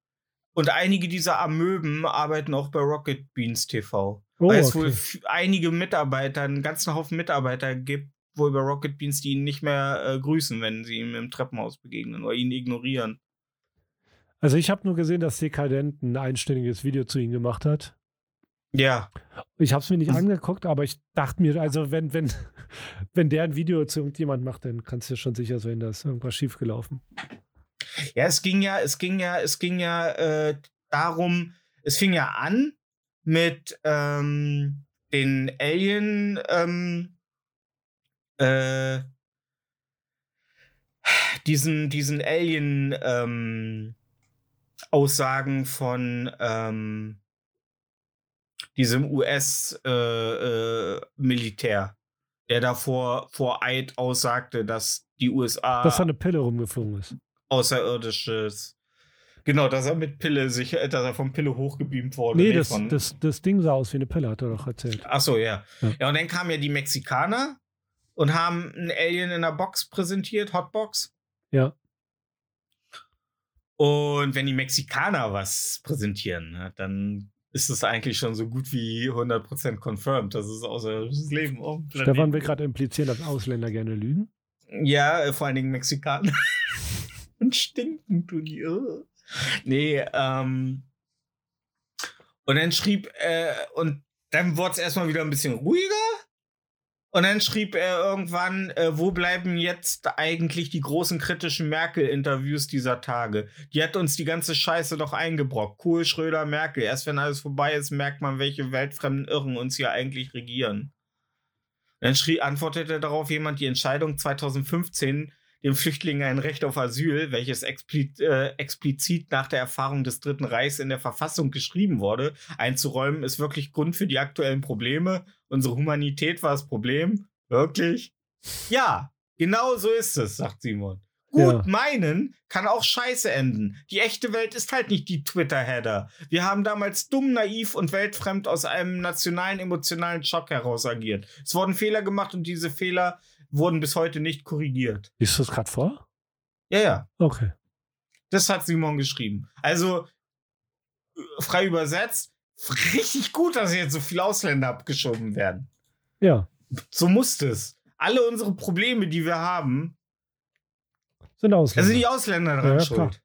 [SPEAKER 1] Und einige dieser Amöben arbeiten auch bei Rocket Beans TV.
[SPEAKER 2] Oh,
[SPEAKER 1] weil es wohl
[SPEAKER 2] okay.
[SPEAKER 1] f- einige Mitarbeiter, einen ganzen Haufen Mitarbeiter gibt, wohl bei Rocket Beans, die ihn nicht mehr äh, grüßen, wenn sie ihm im Treppenhaus begegnen oder ihn ignorieren.
[SPEAKER 2] Also ich habe nur gesehen, dass Dekadent ein einstündiges Video zu ihm gemacht hat.
[SPEAKER 1] Ja.
[SPEAKER 2] Ich habe es mir nicht angeguckt, aber ich dachte mir, also wenn, wenn, wenn der ein Video zu irgendjemand macht, dann kannst du schon sicher sein, dass irgendwas schiefgelaufen.
[SPEAKER 1] Ja, es ging ja, es ging ja, es ging ja äh, darum, es fing ja an mit ähm, den Alien, ähm, äh, diesen, diesen Alien, ähm, Aussagen von ähm, diesem US-Militär, der davor vor Eid aussagte, dass die USA
[SPEAKER 2] Dass da eine Pille rumgeflogen ist.
[SPEAKER 1] Außerirdisches. Genau, dass er mit Pille sich, äh, dass er von Pille hochgebeamt wurde.
[SPEAKER 2] Nee,
[SPEAKER 1] Nee,
[SPEAKER 2] das,
[SPEAKER 1] von,
[SPEAKER 2] das, das Ding sah aus wie eine Pille, hat er doch erzählt.
[SPEAKER 1] Ach so, ja.
[SPEAKER 2] Ja.
[SPEAKER 1] ja. und dann kamen ja die Mexikaner und haben ein Alien in der Box präsentiert, Hotbox.
[SPEAKER 2] Ja.
[SPEAKER 1] Und wenn die Mexikaner was präsentieren, dann ist es eigentlich schon so gut wie 100% confirmed, dass es außerirdisches Leben auf Planeten
[SPEAKER 2] Stefan will gerade implizieren, dass Ausländer gerne lügen.
[SPEAKER 1] Ja, äh, vor allen Dingen Mexikaner. und stinken tun die. äh. Nee, ähm. Und dann schrieb, äh, und dann wurde es erstmal wieder ein bisschen ruhiger. Und dann schrieb er irgendwann, äh, wo bleiben jetzt eigentlich die großen kritischen Merkel-Interviews dieser Tage? Die hat uns die ganze Scheiße doch eingebrockt. Kohl, Schröder, Merkel. Erst wenn alles vorbei ist, merkt man, welche weltfremden Irren uns hier eigentlich regieren. Dann schrie, antwortete darauf jemand, die Entscheidung 2015, den Flüchtlingen ein Recht auf Asyl, welches expli äh, explizit nach der Erfahrung des Dritten Reichs in der Verfassung geschrieben wurde, einzuräumen, ist wirklich Grund für die aktuellen Probleme. Unsere Humanität war das Problem. Wirklich? Ja, genau so ist es, sagt Simon. Gut
[SPEAKER 2] Ja.
[SPEAKER 1] meinen kann auch scheiße enden. Die echte Welt ist halt nicht die Twitter-Header. Wir haben damals dumm, naiv und weltfremd aus einem nationalen emotionalen Schock heraus agiert. Es wurden Fehler gemacht und diese Fehler wurden bis heute nicht korrigiert.
[SPEAKER 2] Liest du das gerade vor?
[SPEAKER 1] Ja, ja.
[SPEAKER 2] Okay.
[SPEAKER 1] Das hat Simon geschrieben. Also, frei übersetzt, richtig gut, dass jetzt so viele Ausländer abgeschoben werden.
[SPEAKER 2] Ja,
[SPEAKER 1] So muss es. Alle unsere Probleme, die wir haben,
[SPEAKER 2] sind Ausländer.
[SPEAKER 1] Also die Ausländer dran
[SPEAKER 2] Ja, ja,
[SPEAKER 1] schuld.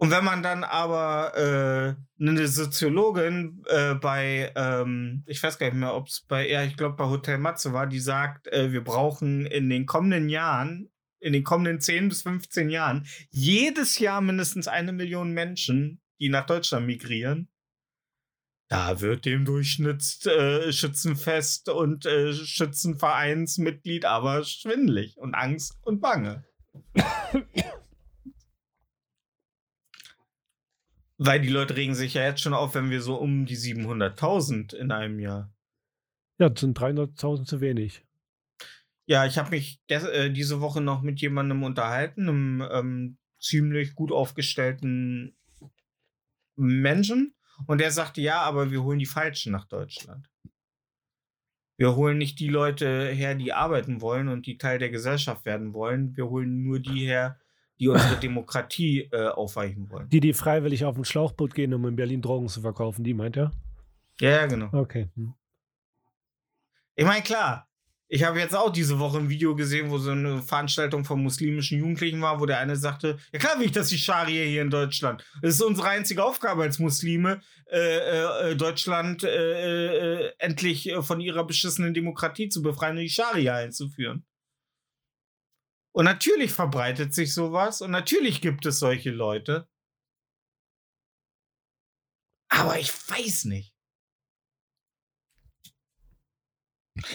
[SPEAKER 1] Und wenn man dann aber äh, eine Soziologin äh, bei, ähm, ich weiß gar nicht mehr, ob es bei, ja, ich glaube bei Hotel Matze war, die sagt, äh, wir brauchen in den kommenden Jahren, in den kommenden 10 bis 15 Jahren, jedes Jahr mindestens eine Million Menschen, die nach Deutschland migrieren, Da wird dem Durchschnittsschützenfest äh, und äh, Schützenvereinsmitglied aber schwindelig und Angst und Bange. Weil die Leute regen sich ja jetzt schon auf, wenn wir so um die 700.000 in einem Jahr.
[SPEAKER 2] Ja, das sind 300.000 zu wenig.
[SPEAKER 1] Ja, ich habe mich äh, diese Woche noch mit jemandem unterhalten, einem ähm, ziemlich gut aufgestellten Menschen. Und der sagte, ja, aber wir holen die Falschen nach Deutschland. Wir holen nicht die Leute her, die arbeiten wollen und die Teil der Gesellschaft werden wollen. Wir holen nur die her, die unsere Demokratie äh, aufweichen wollen.
[SPEAKER 2] Die, die freiwillig auf ein Schlauchboot gehen, um in Berlin Drogen zu verkaufen, die meint er?
[SPEAKER 1] Ja, ja, genau.
[SPEAKER 2] Okay. Hm.
[SPEAKER 1] Ich meine, klar, ich habe jetzt auch diese Woche ein Video gesehen, wo so eine Veranstaltung von muslimischen Jugendlichen war, wo der eine sagte, ja klar will ich das die Scharia hier in Deutschland. Das ist unsere einzige Aufgabe als Muslime, äh, äh, Deutschland äh, äh endlich äh, von ihrer beschissenen Demokratie zu befreien und die Scharia einzuführen. Und natürlich verbreitet sich sowas und natürlich gibt es solche Leute. Aber ich weiß nicht.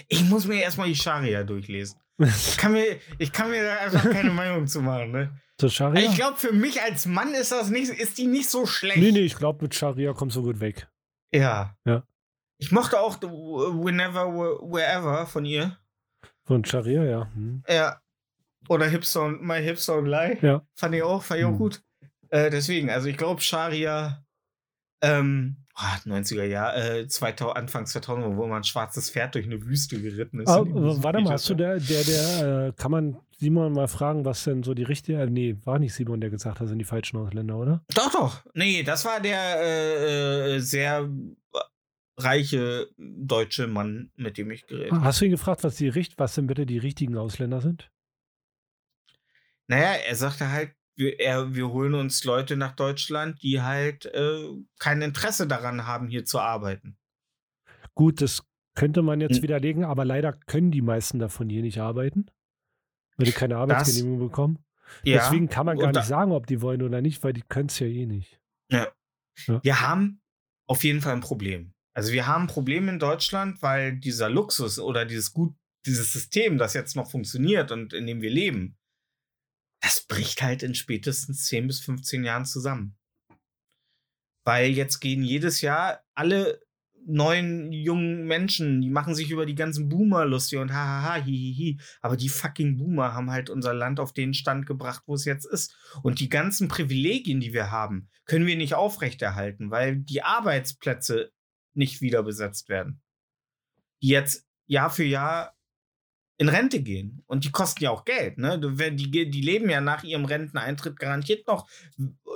[SPEAKER 1] Ich muss mir erstmal die Scharia durchlesen. Ich kann mir, ich kann mir da einfach keine Meinung zu machen, ne?
[SPEAKER 2] Zur Scharia?
[SPEAKER 1] Ich glaube, für mich als Mann ist das nicht, ist die nicht so schlecht.
[SPEAKER 2] Nee, nee, ich glaube, mit Scharia kommst du gut weg.
[SPEAKER 1] Ja.
[SPEAKER 2] Ja.
[SPEAKER 1] Ich mochte auch Whenever, Wherever von ihr.
[SPEAKER 2] Von Scharia, ja. Hm.
[SPEAKER 1] Ja. Oder Hipster und My Hipster und Lie.
[SPEAKER 2] Ja.
[SPEAKER 1] Fand ich auch, fand ich auch
[SPEAKER 2] Hm.
[SPEAKER 1] gut. Äh, deswegen, also ich glaube, Scharia, ähm, ah, 90er Jahre, äh, 2000, Anfang 2000, wo man ein schwarzes Pferd durch eine Wüste geritten ist.
[SPEAKER 2] Ah, warte mal, hast du der, der, der, äh, kann man Simon mal fragen, was denn so die richtige, äh, nee, war nicht Simon, der gesagt hat, das sind die falschen Ausländer, oder?
[SPEAKER 1] Doch, doch. Nee, das war der äh, äh, sehr reiche deutsche Mann, mit dem ich geredet habe.
[SPEAKER 2] Hast du ihn gefragt, was die was denn bitte die richtigen Ausländer sind?
[SPEAKER 1] Naja, er sagte halt, wir, er, wir holen uns Leute nach Deutschland, die halt äh, kein Interesse daran haben, hier zu arbeiten.
[SPEAKER 2] Gut, das könnte man jetzt
[SPEAKER 1] Hm.
[SPEAKER 2] widerlegen, aber leider können die meisten davon hier nicht arbeiten, weil die keine Arbeitsgenehmigung bekommen.
[SPEAKER 1] Ja,
[SPEAKER 2] Deswegen kann man gar
[SPEAKER 1] da-
[SPEAKER 2] nicht sagen, ob die wollen oder nicht, weil die können es ja eh nicht.
[SPEAKER 1] Wir haben auf jeden Fall ein Problem. Also wir haben ein Problem in Deutschland, weil dieser Luxus oder dieses gut, dieses System, das jetzt noch funktioniert und in dem wir leben, das bricht halt in spätestens 10 bis 15 Jahren zusammen. Weil jetzt gehen jedes Jahr alle neuen jungen Menschen, die machen sich über die ganzen Boomer lustig und hahaha, hihihi. Aber die fucking Boomer haben halt unser Land auf den Stand gebracht, wo es jetzt ist. Und die ganzen Privilegien, die wir haben, können wir nicht aufrechterhalten, weil die Arbeitsplätze nicht wieder besetzt werden. Die jetzt Jahr für Jahr in Rente gehen. Und die kosten ja auch Geld. Ne? Die, die leben ja nach ihrem Renteneintritt garantiert noch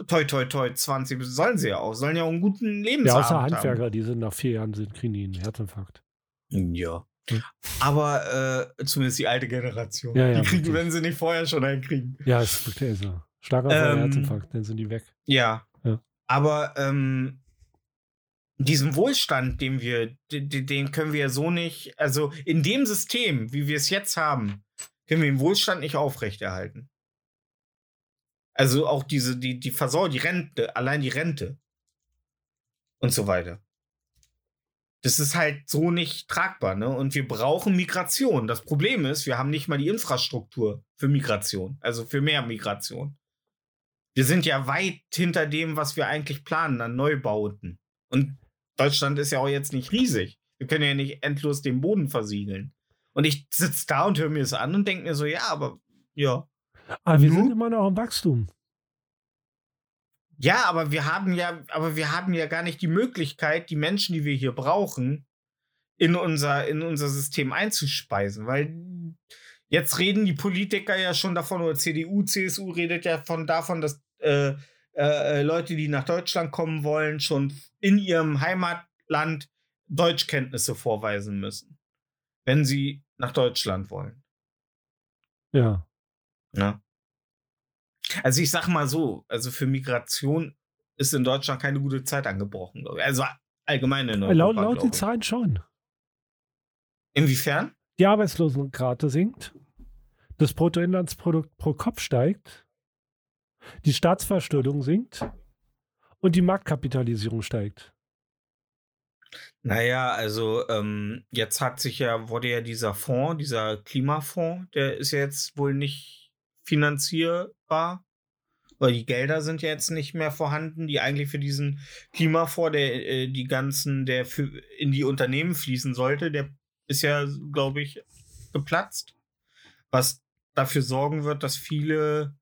[SPEAKER 1] toi toi toi 20, sollen sie ja auch, sollen ja auch einen guten
[SPEAKER 2] Ja,
[SPEAKER 1] Lebensabend
[SPEAKER 2] außer
[SPEAKER 1] haben.
[SPEAKER 2] Handwerker, die sind nach vier Jahren sind, kriegen die einen Herzinfarkt.
[SPEAKER 1] Ja.
[SPEAKER 2] Hm.
[SPEAKER 1] Aber äh, zumindest die alte Generation.
[SPEAKER 2] Ja, ja,
[SPEAKER 1] die kriegen, wenn sie nicht vorher schon einen kriegen.
[SPEAKER 2] Ja, ist wirklich so. Schlaganfall,
[SPEAKER 1] Ähm,
[SPEAKER 2] Herzinfarkt, dann sind die weg.
[SPEAKER 1] Ja.
[SPEAKER 2] Ja.
[SPEAKER 1] Aber ähm, diesen Wohlstand, den wir, den, können wir so nicht, also in dem System, wie wir es jetzt haben, können wir den Wohlstand nicht aufrechterhalten. Also auch diese, die, die Versorgung, die Rente, allein die Rente und so weiter. Das ist halt so nicht tragbar, ne? Und wir brauchen Migration. Das Problem ist, wir haben nicht mal die Infrastruktur für Migration, also für mehr Migration. Wir sind ja weit hinter dem, was wir eigentlich planen an Neubauten. Und Deutschland ist ja auch jetzt nicht riesig. Wir können ja nicht endlos den Boden versiegeln. Und ich sitze da und höre mir das an und denke mir so, ja, aber ja.
[SPEAKER 2] Aber wir sind immer noch im Wachstum.
[SPEAKER 1] Ja, aber wir haben ja, aber wir haben ja gar nicht die Möglichkeit, die Menschen, die wir hier brauchen, in unser, in unser System einzuspeisen. Weil jetzt reden die Politiker ja schon davon, oder CDU, CSU redet ja von davon, dass äh, äh, Leute, die nach Deutschland kommen wollen, schon in ihrem Heimatland Deutschkenntnisse vorweisen müssen. Wenn sie nach Deutschland wollen.
[SPEAKER 2] Ja.
[SPEAKER 1] Ja. Also ich sag mal so, also für Migration ist in Deutschland keine gute Zeit angebrochen. Also allgemein in Europa.
[SPEAKER 2] laut laut die. Zahlen schon.
[SPEAKER 1] Inwiefern?
[SPEAKER 2] Die Arbeitslosenrate sinkt. Das Bruttoinlandsprodukt pro Kopf steigt. Die Staatsverschuldung sinkt. Und die Marktkapitalisierung steigt.
[SPEAKER 1] Naja, also ähm, jetzt hat sich ja, wurde ja dieser Fonds, dieser Klimafonds, der ist ja jetzt wohl nicht finanzierbar. Weil die Gelder sind ja jetzt nicht mehr vorhanden, die eigentlich für diesen Klimafonds, der äh, die ganzen, der für in die Unternehmen fließen sollte, der ist ja, glaube ich, geplatzt. Was dafür sorgen wird, dass viele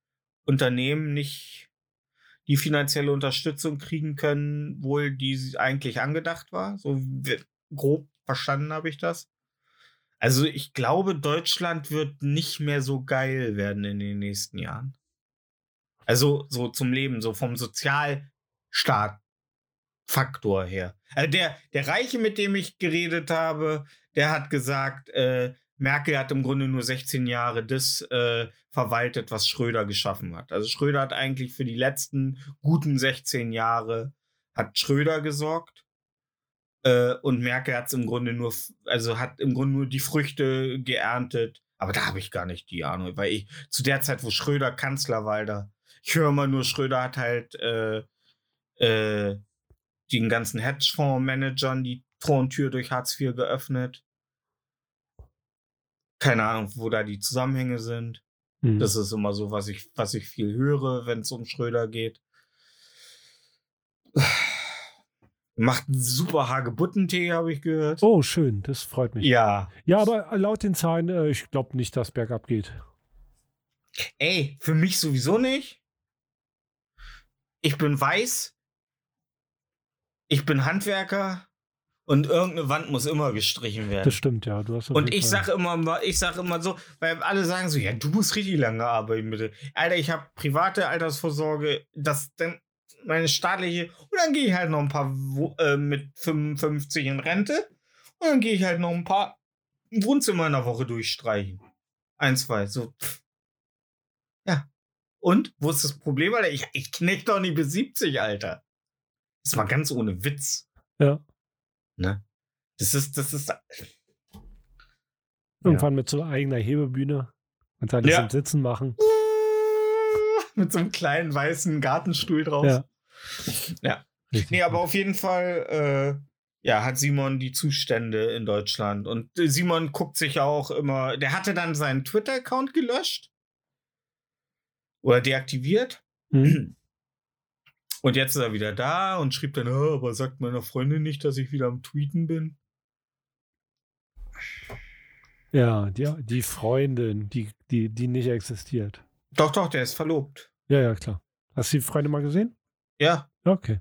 [SPEAKER 1] Unternehmen nicht die finanzielle Unterstützung kriegen können, wohl die eigentlich angedacht war. So grob verstanden habe ich das. Also ich glaube, Deutschland wird nicht mehr so geil werden in den nächsten Jahren. Also so zum Leben, so vom Sozialstaat-Faktor her. Also der, der Reiche, mit dem ich geredet habe, der hat gesagt, äh, Merkel hat im Grunde nur 16 Jahre das äh, verwaltet, was Schröder geschaffen hat. Also Schröder hat eigentlich für die letzten guten 16 Jahre hat Schröder gesorgt. Äh, und Merkel hat im Grunde nur, also hat im Grunde nur die Früchte geerntet. Aber da habe ich gar nicht die Ahnung, weil ich zu der Zeit, wo Schröder Kanzler war, da, ich höre immer nur, Schröder hat halt äh, äh, den ganzen Hedgefonds-Managern die Tor und Tür durch Hartz IV geöffnet. Keine Ahnung, wo da die Zusammenhänge sind.
[SPEAKER 2] Hm.
[SPEAKER 1] Das ist immer so, was ich, was ich viel höre, wenn es um Schröder geht. Macht einen super Hagebuttentee, habe ich gehört.
[SPEAKER 2] Oh, schön, das freut mich.
[SPEAKER 1] Ja.
[SPEAKER 2] Ja, aber laut den Zahlen, äh, ich glaube nicht, dass bergab geht.
[SPEAKER 1] Ey, für mich sowieso nicht. Ich bin weiß. Ich bin Handwerker. Und irgendeine Wand muss immer gestrichen werden.
[SPEAKER 2] Das stimmt, ja. Du hast
[SPEAKER 1] Und ich sage immer, mal- ich sag immer so, weil alle sagen so, ja, du musst richtig lange arbeiten, bitte. Alter, ich habe private Altersvorsorge, das dann meine staatliche, und dann gehe ich halt noch ein paar äh, mit 55 in Rente und dann gehe ich halt noch ein paar Wohnzimmer in der Woche durchstreichen. Ein, zwei, so. Ja. Und, wo ist das Problem, Alter? Ich, ich kneck doch nicht bis 70, Alter. Das ist mal ganz ohne Witz.
[SPEAKER 2] Ja.
[SPEAKER 1] Ne? Das ist, das ist,
[SPEAKER 2] Irgendwann mit so eigener Hebebühne und alles
[SPEAKER 1] Ja.
[SPEAKER 2] im Sitzen machen.
[SPEAKER 1] Mit so einem kleinen weißen Gartenstuhl drauf.
[SPEAKER 2] Ja.
[SPEAKER 1] Ja.
[SPEAKER 2] Richtig
[SPEAKER 1] Nee, aber auf jeden Fall, äh, ja, hat Simon die Zustände in Deutschland. Und äh, Simon guckt sich ja auch immer, der hatte dann seinen Twitter-Account gelöscht. Oder deaktiviert.
[SPEAKER 2] Hm?
[SPEAKER 1] Und jetzt ist er wieder da und schrieb dann, "Ah, aber sagt meiner Freundin nicht, dass ich wieder am Tweeten bin.
[SPEAKER 2] Ja, die, die Freundin, die, die, die nicht existiert.
[SPEAKER 1] Doch, doch, der ist verlobt.
[SPEAKER 2] Ja, ja, klar. Hast du die Freundin mal gesehen?
[SPEAKER 1] Ja,
[SPEAKER 2] Okay.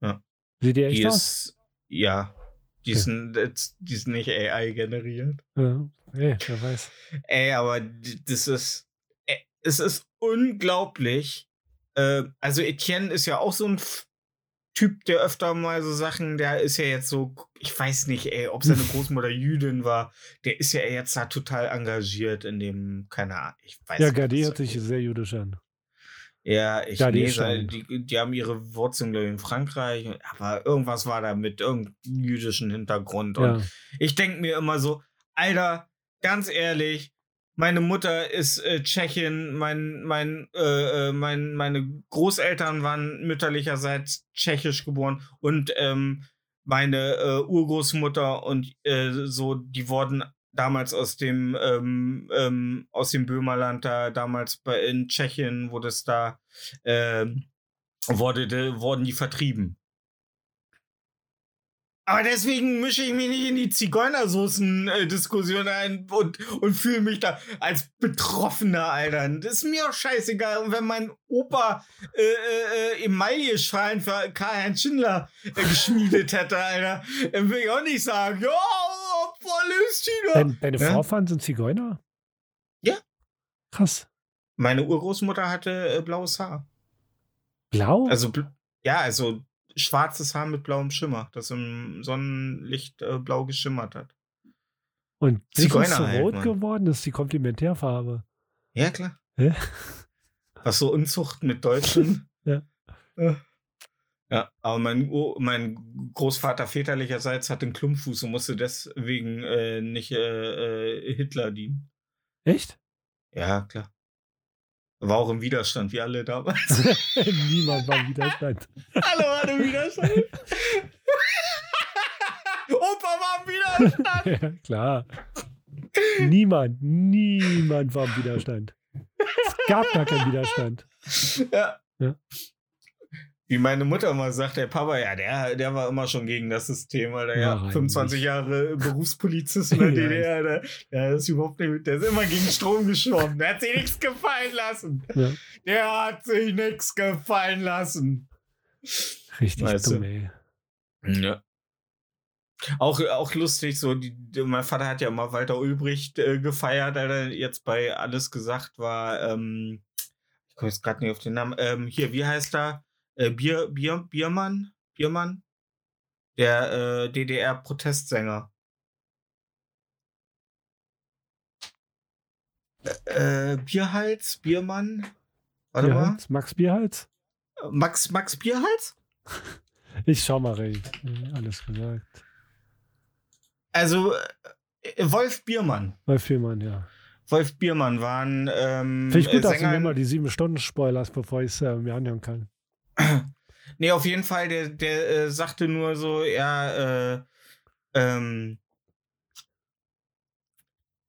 [SPEAKER 1] Ja.
[SPEAKER 2] Sieht die echt
[SPEAKER 1] die
[SPEAKER 2] aus?
[SPEAKER 1] ist, ja, die n- jetzt- die ist nicht AI generiert.
[SPEAKER 2] Ja. Ey, wer weiß.
[SPEAKER 1] Ey, aber das ist. Es ist unglaublich. Äh, also, Etienne ist ja auch so ein Typ, der öfter mal so Sachen, der ist ja jetzt so, ich weiß nicht, ey, ob seine Großmutter Jüdin war, der ist ja jetzt da total engagiert in dem, keine Ahnung, ich weiß
[SPEAKER 2] Ja,
[SPEAKER 1] nicht,
[SPEAKER 2] Gadi
[SPEAKER 1] was
[SPEAKER 2] hört sich sehr jüdisch an.
[SPEAKER 1] Ja, ich
[SPEAKER 2] Gadi
[SPEAKER 1] sei-
[SPEAKER 2] schon-
[SPEAKER 1] die, die haben ihre Wurzeln, glaube ich, in Frankreich, aber irgendwas war da mit irgendeinem jüdischen Hintergrund. Und
[SPEAKER 2] Ja.
[SPEAKER 1] ich denke mir immer so, Alter, ganz ehrlich, meine Mutter ist äh, Tschechin, mein, mein, äh, äh, mein, meine Großeltern waren mütterlicherseits tschechisch geboren und ähm, meine äh, Urgroßmutter und äh, so, die wurden damals aus dem ähm, ähm, aus dem Böhmerland da damals bei in Tschechien, wo das da ähm, wurde, de, wurden die vertrieben. Aber deswegen mische ich mich nicht in die Zigeunersoßen-Diskussion ein und, und fühle mich da als Betroffener, Alter. Das ist mir auch scheißegal. Und wenn mein Opa äh, äh, äh, Emaille-Schalen für Karl-Heinz Schindler äh, geschmiedet hätte, Alter, dann würde ich auch nicht sagen, ja, Palästina.
[SPEAKER 2] Dein, deine
[SPEAKER 1] Ja?
[SPEAKER 2] Vorfahren sind Zigeuner?
[SPEAKER 1] Ja.
[SPEAKER 2] Krass.
[SPEAKER 1] Meine Urgroßmutter hatte äh, blaues Haar.
[SPEAKER 2] Blau?
[SPEAKER 1] Also, ja, also schwarzes Haar mit blauem Schimmer, das im Sonnenlicht äh, blau geschimmert hat.
[SPEAKER 2] Und das ist
[SPEAKER 1] Zigeuner
[SPEAKER 2] so
[SPEAKER 1] halt,
[SPEAKER 2] rot
[SPEAKER 1] Mann.
[SPEAKER 2] geworden? Das ist die Komplementärfarbe.
[SPEAKER 1] Ja, klar.
[SPEAKER 2] Hä?
[SPEAKER 1] Was so Unzucht mit Deutschen.
[SPEAKER 2] Ja.
[SPEAKER 1] Ja. Ja, aber mein, mein Großvater väterlicherseits hat einen Klumpfuß und musste deswegen äh, nicht äh, äh, Hitler dienen.
[SPEAKER 2] Echt?
[SPEAKER 1] Ja, klar. War auch im Widerstand, wie alle damals.
[SPEAKER 2] Niemand war im Widerstand.
[SPEAKER 1] alle waren im Widerstand. am Widerstand.
[SPEAKER 2] ja, klar. Niemand, niemand war im Widerstand. Es gab gar keinen Widerstand.
[SPEAKER 1] Ja.
[SPEAKER 2] Ja.
[SPEAKER 1] Wie meine Mutter mal sagt, der Papa, ja, der, der war immer schon gegen das System, Alter. Ja,
[SPEAKER 2] Nein,
[SPEAKER 1] 25
[SPEAKER 2] nicht.
[SPEAKER 1] Jahre Berufspolizist in der
[SPEAKER 2] Ja.
[SPEAKER 1] DDR, der, der ist überhaupt nicht, der ist immer gegen Strom geschwommen. Der hat sich nichts gefallen lassen.
[SPEAKER 2] Ja.
[SPEAKER 1] Der hat sich nichts gefallen lassen.
[SPEAKER 2] Richtig
[SPEAKER 1] Weißt du.
[SPEAKER 2] dumm, ey.
[SPEAKER 1] Ja. Auch, auch lustig, so, die, mein Vater hat ja immer Walter Ulbricht äh, gefeiert, Alter. Jetzt bei Alles gesagt war, ähm, ich komme jetzt gerade nicht auf den Namen, ähm, hier, wie heißt er? Äh, Bier, Bier, Biermann? Biermann? Der äh, DDR-Protestsänger. Äh, äh, Bierhals? Biermann? Warte mal.
[SPEAKER 2] Bierhals? Max Bierhals?
[SPEAKER 1] Max, Max Bierhals?
[SPEAKER 2] Ich schau mal rein. Äh, Alles gesagt.
[SPEAKER 1] Also, äh, Wolf Biermann.
[SPEAKER 2] Bei Vielmann, ja.
[SPEAKER 1] Wolf Biermann waren ähm,
[SPEAKER 2] Finde ich gut,
[SPEAKER 1] äh,
[SPEAKER 2] dass du
[SPEAKER 1] Sänger.
[SPEAKER 2] mir mal die sieben Stunden spoilerst, bevor ich es äh, mir anhören kann.
[SPEAKER 1] nee, auf jeden Fall, der, der äh, sagte nur so, ja, äh, ähm,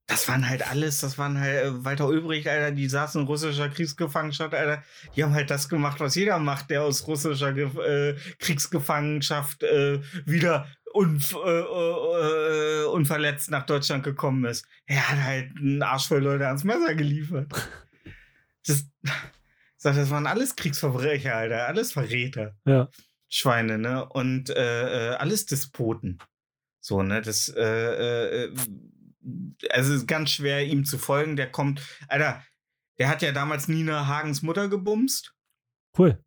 [SPEAKER 1] das waren halt alles, das waren halt äh, Walter Ulbricht, Alter, die saßen in russischer Kriegsgefangenschaft, Alter. Die haben halt das gemacht, was jeder macht, der aus russischer Ge äh, Kriegsgefangenschaft äh, wieder äh, unverletzt nach Deutschland gekommen ist. Er hat halt einen Arsch voll Leute ans Messer geliefert. Das, sagt, das waren alles Kriegsverbrecher, Alter, alles Verräter.
[SPEAKER 2] Ja.
[SPEAKER 1] Schweine, ne? Und äh, äh, alles Despoten. So, ne? Das, äh, äh, also es ist ganz schwer, ihm zu folgen. Der kommt, Alter, der hat ja damals Nina Hagens Mutter gebumst.
[SPEAKER 2] Cool.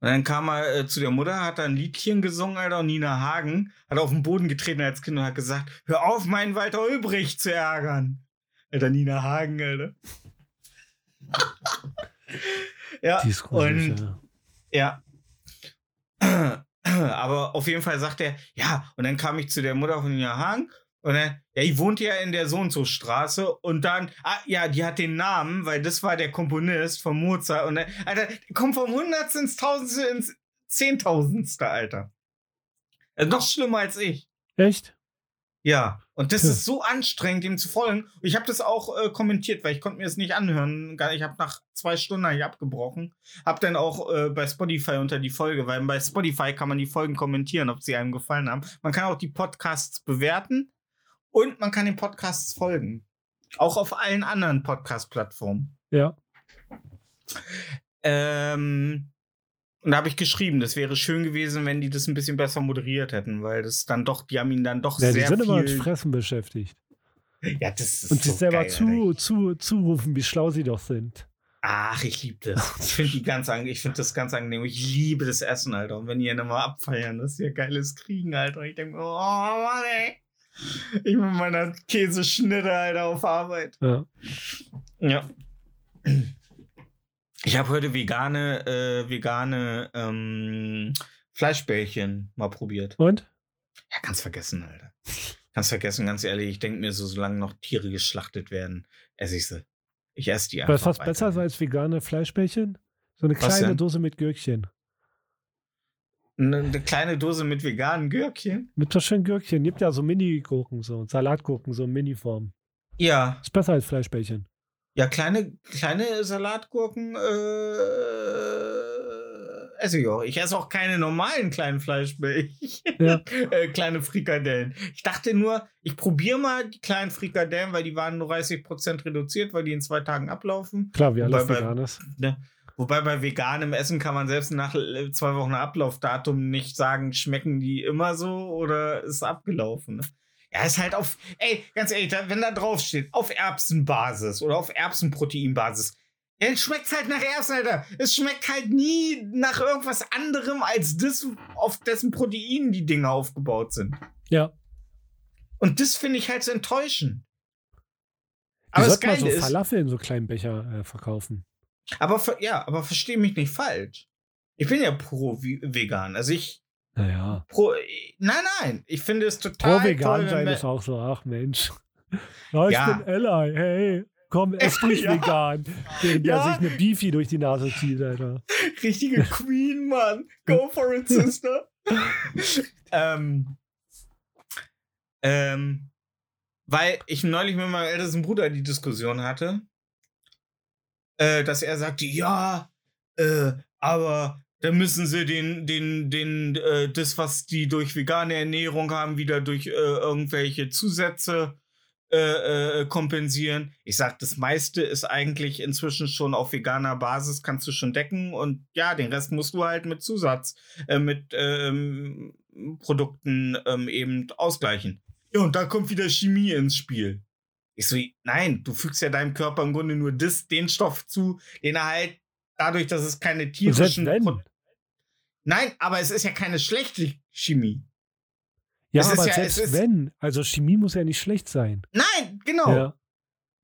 [SPEAKER 1] Und dann kam er äh, zu der Mutter, hat da ein Liedchen gesungen, Alter, und Nina Hagen hat auf den Boden getreten als Kind und hat gesagt, hör auf, meinen Walter Ulbricht zu ärgern. Alter, Nina Hagen, Alter. ja,
[SPEAKER 2] Die ist gruselig,
[SPEAKER 1] und
[SPEAKER 2] ja.
[SPEAKER 1] ja. Aber auf jeden Fall sagt er, ja, und dann kam ich zu der Mutter von Hagen und dann, ja, ich wohnte ja in der so und so Straße und dann, ah, ja, die hat den Namen, weil das war der Komponist von Mozart und dann, Alter, kommt vom Hundertste ins Tausendste ins Zehntausendste, Alter. Noch schlimmer als ich.
[SPEAKER 2] Echt?
[SPEAKER 1] Ja, und das
[SPEAKER 2] Ja.
[SPEAKER 1] ist so anstrengend, ihm zu folgen. Ich habe das auch äh, kommentiert, weil ich konnte mir das nicht anhören. Ich habe nach zwei Stunden hab ich abgebrochen. Hab dann auch äh, bei Spotify unter die Folge, weil bei Spotify kann man die Folgen kommentieren, ob sie einem gefallen haben. Man kann auch die Podcasts bewerten und man kann den Podcasts folgen. Auch auf allen anderen Podcast-Plattformen.
[SPEAKER 2] Ja.
[SPEAKER 1] Ähm, und da habe ich geschrieben, das wäre schön gewesen, wenn die das ein bisschen besser moderiert hätten, weil das dann doch, die haben ihn dann doch
[SPEAKER 2] ja die
[SPEAKER 1] sehr
[SPEAKER 2] sind immer mit
[SPEAKER 1] viel.
[SPEAKER 2] Fressen beschäftigt.
[SPEAKER 1] Ja, das ist
[SPEAKER 2] Und sich
[SPEAKER 1] so
[SPEAKER 2] selber
[SPEAKER 1] geil,
[SPEAKER 2] zu, zu, zurufen, wie schlau sie doch sind.
[SPEAKER 1] Ach, ich liebe das. Ich finde die ganz. Ich finde das ganz angenehm. Ich liebe das Essen, Alter. Und wenn die dann mal abfeiern, das ist ja geiles Kriegen, Alter. Ich denke, oh Mann, ey. Ich mit meiner Käseschnitte, Alter, auf Arbeit.
[SPEAKER 2] Ja.
[SPEAKER 1] Ja. Ich habe heute vegane, äh, vegane ähm, Fleischbällchen mal probiert.
[SPEAKER 2] Und?
[SPEAKER 1] Ja, ganz vergessen, Alter. Ganz vergessen, ganz ehrlich. Ich denke mir so, solange noch Tiere geschlachtet werden, esse ich sie. Ich esse die einfach.
[SPEAKER 2] Was
[SPEAKER 1] weiter.
[SPEAKER 2] besser als vegane Fleischbällchen? So eine
[SPEAKER 1] Was
[SPEAKER 2] kleine
[SPEAKER 1] denn?
[SPEAKER 2] Dose mit Gürkchen.
[SPEAKER 1] Eine, eine kleine Dose mit veganen Gürkchen?
[SPEAKER 2] Mit so schönen Gürkchen. Gibt ja so Mini-Gurken, so Salatgurken, so in Mini-Form.
[SPEAKER 1] Ja.
[SPEAKER 2] Ist besser als Fleischbällchen.
[SPEAKER 1] Ja, kleine, kleine Salatgurken äh, esse ich auch. Ich esse auch keine normalen kleinen Fleischbällchen.
[SPEAKER 2] Ja.
[SPEAKER 1] äh, kleine Frikadellen. Ich dachte nur, ich probiere mal die kleinen Frikadellen, weil die waren nur 30% reduziert, weil die in zwei Tagen ablaufen.
[SPEAKER 2] Klar, wie alles
[SPEAKER 1] Wobei bei-
[SPEAKER 2] vegan ist.
[SPEAKER 1] Ne? Wobei bei veganem Essen kann man selbst nach äh, zwei Wochen Ablaufdatum nicht sagen, schmecken die immer so oder ist abgelaufen. Ne? Ja, ist halt auf, ey, ganz ehrlich, wenn da drauf steht, auf Erbsenbasis oder auf Erbsenproteinbasis, dann schmeckt's halt nach Erbsen, Alter. Es schmeckt halt nie nach irgendwas anderem als das, auf dessen Proteinen die Dinge aufgebaut sind.
[SPEAKER 2] Ja.
[SPEAKER 1] Und das finde ich halt so enttäuschend. Aber das
[SPEAKER 2] sollten mal
[SPEAKER 1] Geile
[SPEAKER 2] so Falafel in so kleinen Becher äh, verkaufen.
[SPEAKER 1] Aber ja, aber verstehe mich nicht falsch. Ich bin ja pro vegan. Also ich
[SPEAKER 2] Naja.
[SPEAKER 1] pro nein, nein, ich finde es total
[SPEAKER 2] Pro vegan
[SPEAKER 1] toll,
[SPEAKER 2] sein ist auch so, ach Mensch. Ja, ich
[SPEAKER 1] Ja.
[SPEAKER 2] bin Ella, hey. Komm, ess dich
[SPEAKER 1] Ja.
[SPEAKER 2] vegan. Während
[SPEAKER 1] Ja.
[SPEAKER 2] der sich eine Beefy durch die Nase zieht, Alter.
[SPEAKER 1] richtige Queen, Mann. Go for it, Sister. ähm, Ähm, weil ich neulich mit meinem ältesten Bruder die Diskussion hatte, äh, dass er sagte, ja, äh, aber dann müssen sie den, den, den, äh, das, was die durch vegane Ernährung haben, wieder durch äh, irgendwelche Zusätze äh, äh, kompensieren. Ich sag, das meiste ist eigentlich inzwischen schon auf veganer Basis, kannst du schon decken und ja, den Rest musst du halt mit Zusatz, äh, mit ähm, Produkten ähm, eben ausgleichen. Ja, und da kommt wieder Chemie ins Spiel. Ich so, nein, du fügst ja deinem Körper im Grunde nur das, den Stoff zu, den er halt dadurch, dass es keine
[SPEAKER 2] Und selbst
[SPEAKER 1] tierischen.
[SPEAKER 2] wenn.
[SPEAKER 1] Nein, aber es ist ja keine schlechte Chemie.
[SPEAKER 2] Ja,
[SPEAKER 1] es ist
[SPEAKER 2] aber
[SPEAKER 1] ja-
[SPEAKER 2] selbst wenn. Also Chemie muss ja nicht schlecht sein.
[SPEAKER 1] Nein, genau.
[SPEAKER 2] Ja.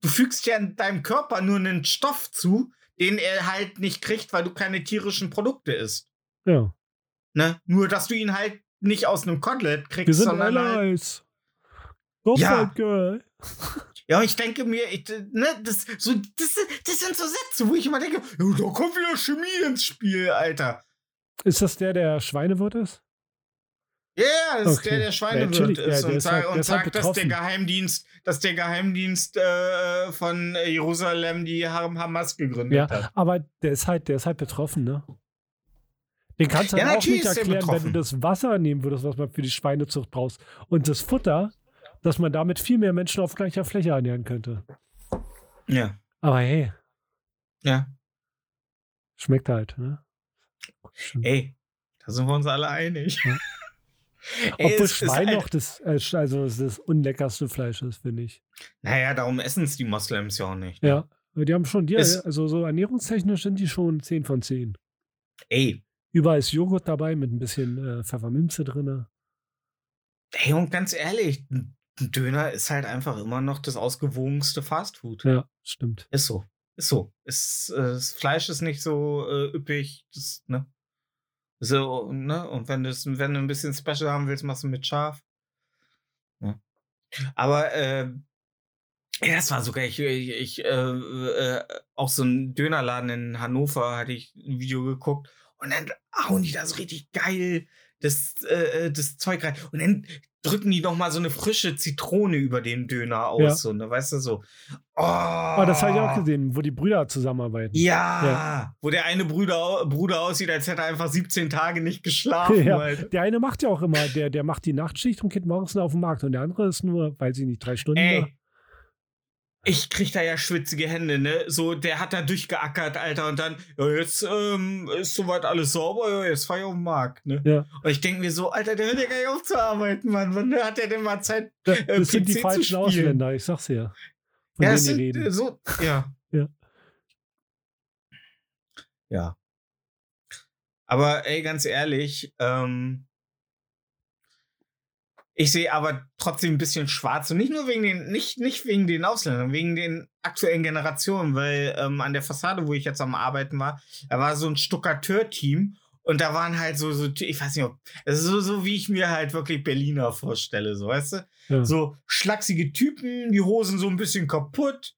[SPEAKER 1] Du fügst ja deinem Körper nur einen Stoff zu, den er halt nicht kriegt, weil du keine tierischen Produkte isst.
[SPEAKER 2] ja.
[SPEAKER 1] Ne? Nur, dass du ihn halt nicht aus einem Kotelett kriegst,
[SPEAKER 2] Wir sind
[SPEAKER 1] sondern halt,
[SPEAKER 2] Allies. Go
[SPEAKER 1] Ja.
[SPEAKER 2] girl.
[SPEAKER 1] Ja, ich denke mir, ich, ne, das, so, das, das sind so Sätze, wo ich immer denke, ja, da kommt wieder Chemie ins Spiel, Alter.
[SPEAKER 2] Ist das der, der Schweinewirt ist?
[SPEAKER 1] Ja, yeah, das ist
[SPEAKER 2] Okay.
[SPEAKER 1] der, der
[SPEAKER 2] Ja,
[SPEAKER 1] Schweinewirt
[SPEAKER 2] ja,
[SPEAKER 1] ist
[SPEAKER 2] der
[SPEAKER 1] und,
[SPEAKER 2] ist
[SPEAKER 1] sag,
[SPEAKER 2] halt- der
[SPEAKER 1] und
[SPEAKER 2] ist halt
[SPEAKER 1] sagt, dass der
[SPEAKER 2] betroffen.
[SPEAKER 1] Geheimdienst, dass der Geheimdienst äh, von Jerusalem die Ham- Hamas gegründet
[SPEAKER 2] Ja,
[SPEAKER 1] hat.
[SPEAKER 2] aber der ist halt, der ist halt betroffen, ne? Den kannst du
[SPEAKER 1] Ja,
[SPEAKER 2] halt auch nicht
[SPEAKER 1] ist der
[SPEAKER 2] erklären, wenn du
[SPEAKER 1] betroffen.
[SPEAKER 2] das Wasser nehmen würdest, was man für die Schweinezucht brauchst. Und das Futter, dass man damit viel mehr Menschen auf gleicher Fläche ernähren könnte.
[SPEAKER 1] Ja,
[SPEAKER 2] Aber hey,
[SPEAKER 1] ja.
[SPEAKER 2] schmeckt halt, ne? Schon.
[SPEAKER 1] Ey, da sind wir uns alle einig.
[SPEAKER 2] Ja.
[SPEAKER 1] Ey,
[SPEAKER 2] Obwohl Schwein noch das, äh, also das, unleckerste Fleisch ist, finde ich.
[SPEAKER 1] Naja, darum essen es die Moslems ja auch nicht. ne?
[SPEAKER 2] Ja. Die haben schon, die, also so ernährungstechnisch sind die schon 10 von 10.
[SPEAKER 1] Ey,
[SPEAKER 2] Überall ist Joghurt dabei mit ein bisschen äh, Pfefferminze drin.
[SPEAKER 1] ey, und ganz ehrlich, ein Döner ist halt einfach immer noch das ausgewogenste Fastfood.
[SPEAKER 2] Ja, stimmt.
[SPEAKER 1] Ist so. Ist so. Ist, äh, das Fleisch ist nicht so äh, üppig. Das, ne? So, ne? Und wenn, das, wenn du ein bisschen Special haben willst, machst du mit scharf. Ja. Aber äh, ja, das war sogar, ich, ich, ich äh, äh, auch so ein Dönerladen in Hannover hatte ich ein Video geguckt und dann hauen die da so richtig geil das, äh, das Zeug rein. Und dann drücken die noch mal so eine frische Zitrone über den Döner aus.
[SPEAKER 2] Ja.
[SPEAKER 1] So, ne? Weißt du so. Oh,
[SPEAKER 2] Aber das habe ich auch gesehen, wo die Brüder zusammenarbeiten.
[SPEAKER 1] Ja,
[SPEAKER 2] Ja.
[SPEAKER 1] wo der eine Bruder, Bruder aussieht, als hätte er einfach 17 Tage nicht geschlafen.
[SPEAKER 2] Ja, der eine macht ja auch immer, der, der macht die Nachtschicht und geht morgens auf den Markt und der andere ist nur, weiß ich nicht, drei Stunden.
[SPEAKER 1] Ey, ich krieg da ja schwitzige Hände, ne? So, der hat da durchgeackert, Alter, und dann, ja, jetzt ähm, ist soweit alles sauber, ja, jetzt fahr ich auf den Markt, ne?
[SPEAKER 2] Ja.
[SPEAKER 1] Und ich denke mir so, Alter, der hört ja gar nicht auf zu arbeiten, Mann. Wann hat der denn mal Zeit?
[SPEAKER 2] Das
[SPEAKER 1] äh,
[SPEAKER 2] sind die
[SPEAKER 1] PC
[SPEAKER 2] falschen? Ausländer, ich sag's ja. Von
[SPEAKER 1] ja,
[SPEAKER 2] denen
[SPEAKER 1] das
[SPEAKER 2] die
[SPEAKER 1] sind
[SPEAKER 2] reden.
[SPEAKER 1] äh, so, ja.
[SPEAKER 2] Ja.
[SPEAKER 1] Ja. Aber ey, ganz ehrlich, ähm, ich sehe aber trotzdem ein bisschen schwarz und nicht nur wegen den, nicht, nicht wegen den Ausländern, wegen den aktuellen Generationen, weil ähm, an der Fassade, wo ich jetzt am Arbeiten war, da war so ein Stuckateur-Team und da waren halt so, so ich weiß nicht, ob, so, so wie ich mir halt wirklich Berliner vorstelle, so, weißt du?
[SPEAKER 2] Ja.
[SPEAKER 1] So schlachsige Typen, die Hosen so ein bisschen kaputt,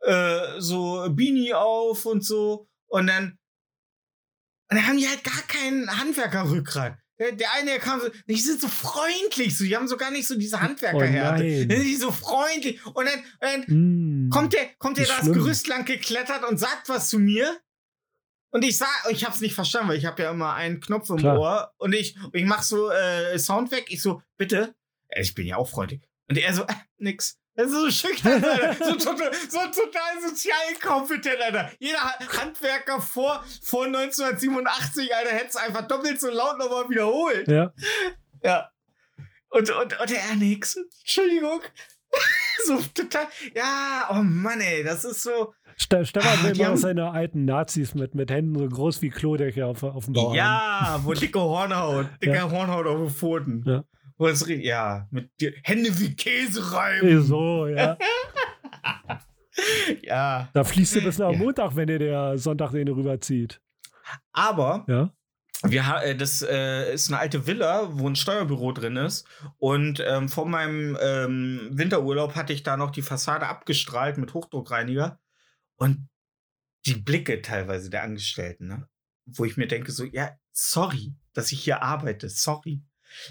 [SPEAKER 1] äh, so Beanie auf und so. Und dann, und dann haben die halt gar keinen Handwerkerrückgrat. Der, der eine, der kam so, die sind so freundlich, so, die haben so gar nicht so diese Handwerkerhärte.
[SPEAKER 2] Oh
[SPEAKER 1] die sind so freundlich. Und dann, und dann
[SPEAKER 2] Mm.
[SPEAKER 1] kommt der, kommt der das
[SPEAKER 2] schlimm.
[SPEAKER 1] Gerüst lang geklettert und sagt was zu mir. Und ich sag, ich hab's nicht verstanden, weil ich habe ja immer einen Knopf im
[SPEAKER 2] Klar.
[SPEAKER 1] Ohr und ich, und ich mach so äh, Sound weg. Ich so, bitte. Ich bin ja auch freundlich. Und er so, äh, nix. Das ist so schüchtern, Alter. so, total, so total sozial inkompetent, Alter. Jeder Ha- Handwerker vor, vor 1987, Alter, hätte es einfach doppelt so laut nochmal wiederholt.
[SPEAKER 2] Ja,
[SPEAKER 1] Ja. Und, und, und er nix. Entschuldigung. so total. Ja, oh Mann, ey, das ist so.
[SPEAKER 2] Ste Stefan
[SPEAKER 1] Ah,
[SPEAKER 2] will immer
[SPEAKER 1] haben-
[SPEAKER 2] seine alten Nazis mit, mit Händen so groß wie Klodecke auf, auf dem Bauch haben.
[SPEAKER 1] Ja, wo dicke Hornhaut, dicke
[SPEAKER 2] Ja.
[SPEAKER 1] Hornhaut auf den Pfoten.
[SPEAKER 2] Ja.
[SPEAKER 1] Wo es, ja, mit die Hände wie Käse reiben.
[SPEAKER 2] So, ja.
[SPEAKER 1] Ja.
[SPEAKER 2] Da fließt du bis nach
[SPEAKER 1] Ja.
[SPEAKER 2] Montag, wenn dir der Sonntag den rüberzieht.
[SPEAKER 1] Aber
[SPEAKER 2] Ja.
[SPEAKER 1] wir, äh, das äh, ist eine alte Villa, wo ein Steuerbüro drin ist. Und ähm, vor meinem ähm, Winterurlaub hatte ich da noch die Fassade abgestrahlt mit Hochdruckreiniger. Und die Blicke teilweise der Angestellten, ne? wo ich mir denke, so, ja, sorry, dass ich hier arbeite, sorry.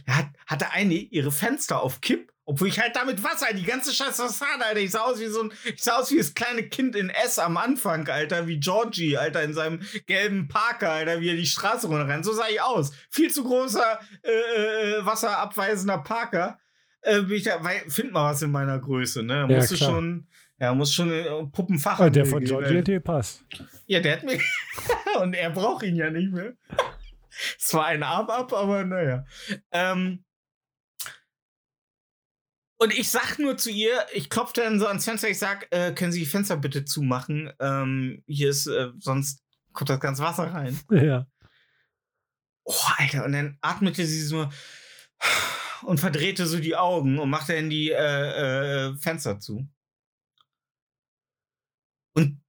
[SPEAKER 1] Hat, hatte eine ihre Fenster auf Kipp, obwohl ich halt damit Wasser, die ganze scheiß Fassade, Alter. Ich sah aus wie so ein, ich sah aus wie das kleine Kind in S am Anfang, Alter, wie Georgie, Alter, in seinem gelben Parker, Alter, wie er die Straße runterrennt. So sah ich aus. Viel zu großer, äh, äh, wasserabweisender Parker. Äh, ich weil, find mal was in meiner Größe, ne?
[SPEAKER 2] Ja,
[SPEAKER 1] Musst du schon, ja, muss schon äh, Puppenfach
[SPEAKER 2] der von Georgie hat dir passt.
[SPEAKER 1] ja, der hat mir. und er braucht ihn ja nicht mehr. Es war ein Arm ab, aber naja. Ähm, und ich sag nur zu ihr, ich klopfe dann so ans Fenster, ich sag, äh, können Sie die Fenster bitte zumachen? Ähm, hier ist, äh, sonst kommt das ganze Wasser rein.
[SPEAKER 2] Ja.
[SPEAKER 1] Oh, Alter, und dann atmete sie so und verdrehte so die Augen und machte dann die äh, äh, Fenster zu. Und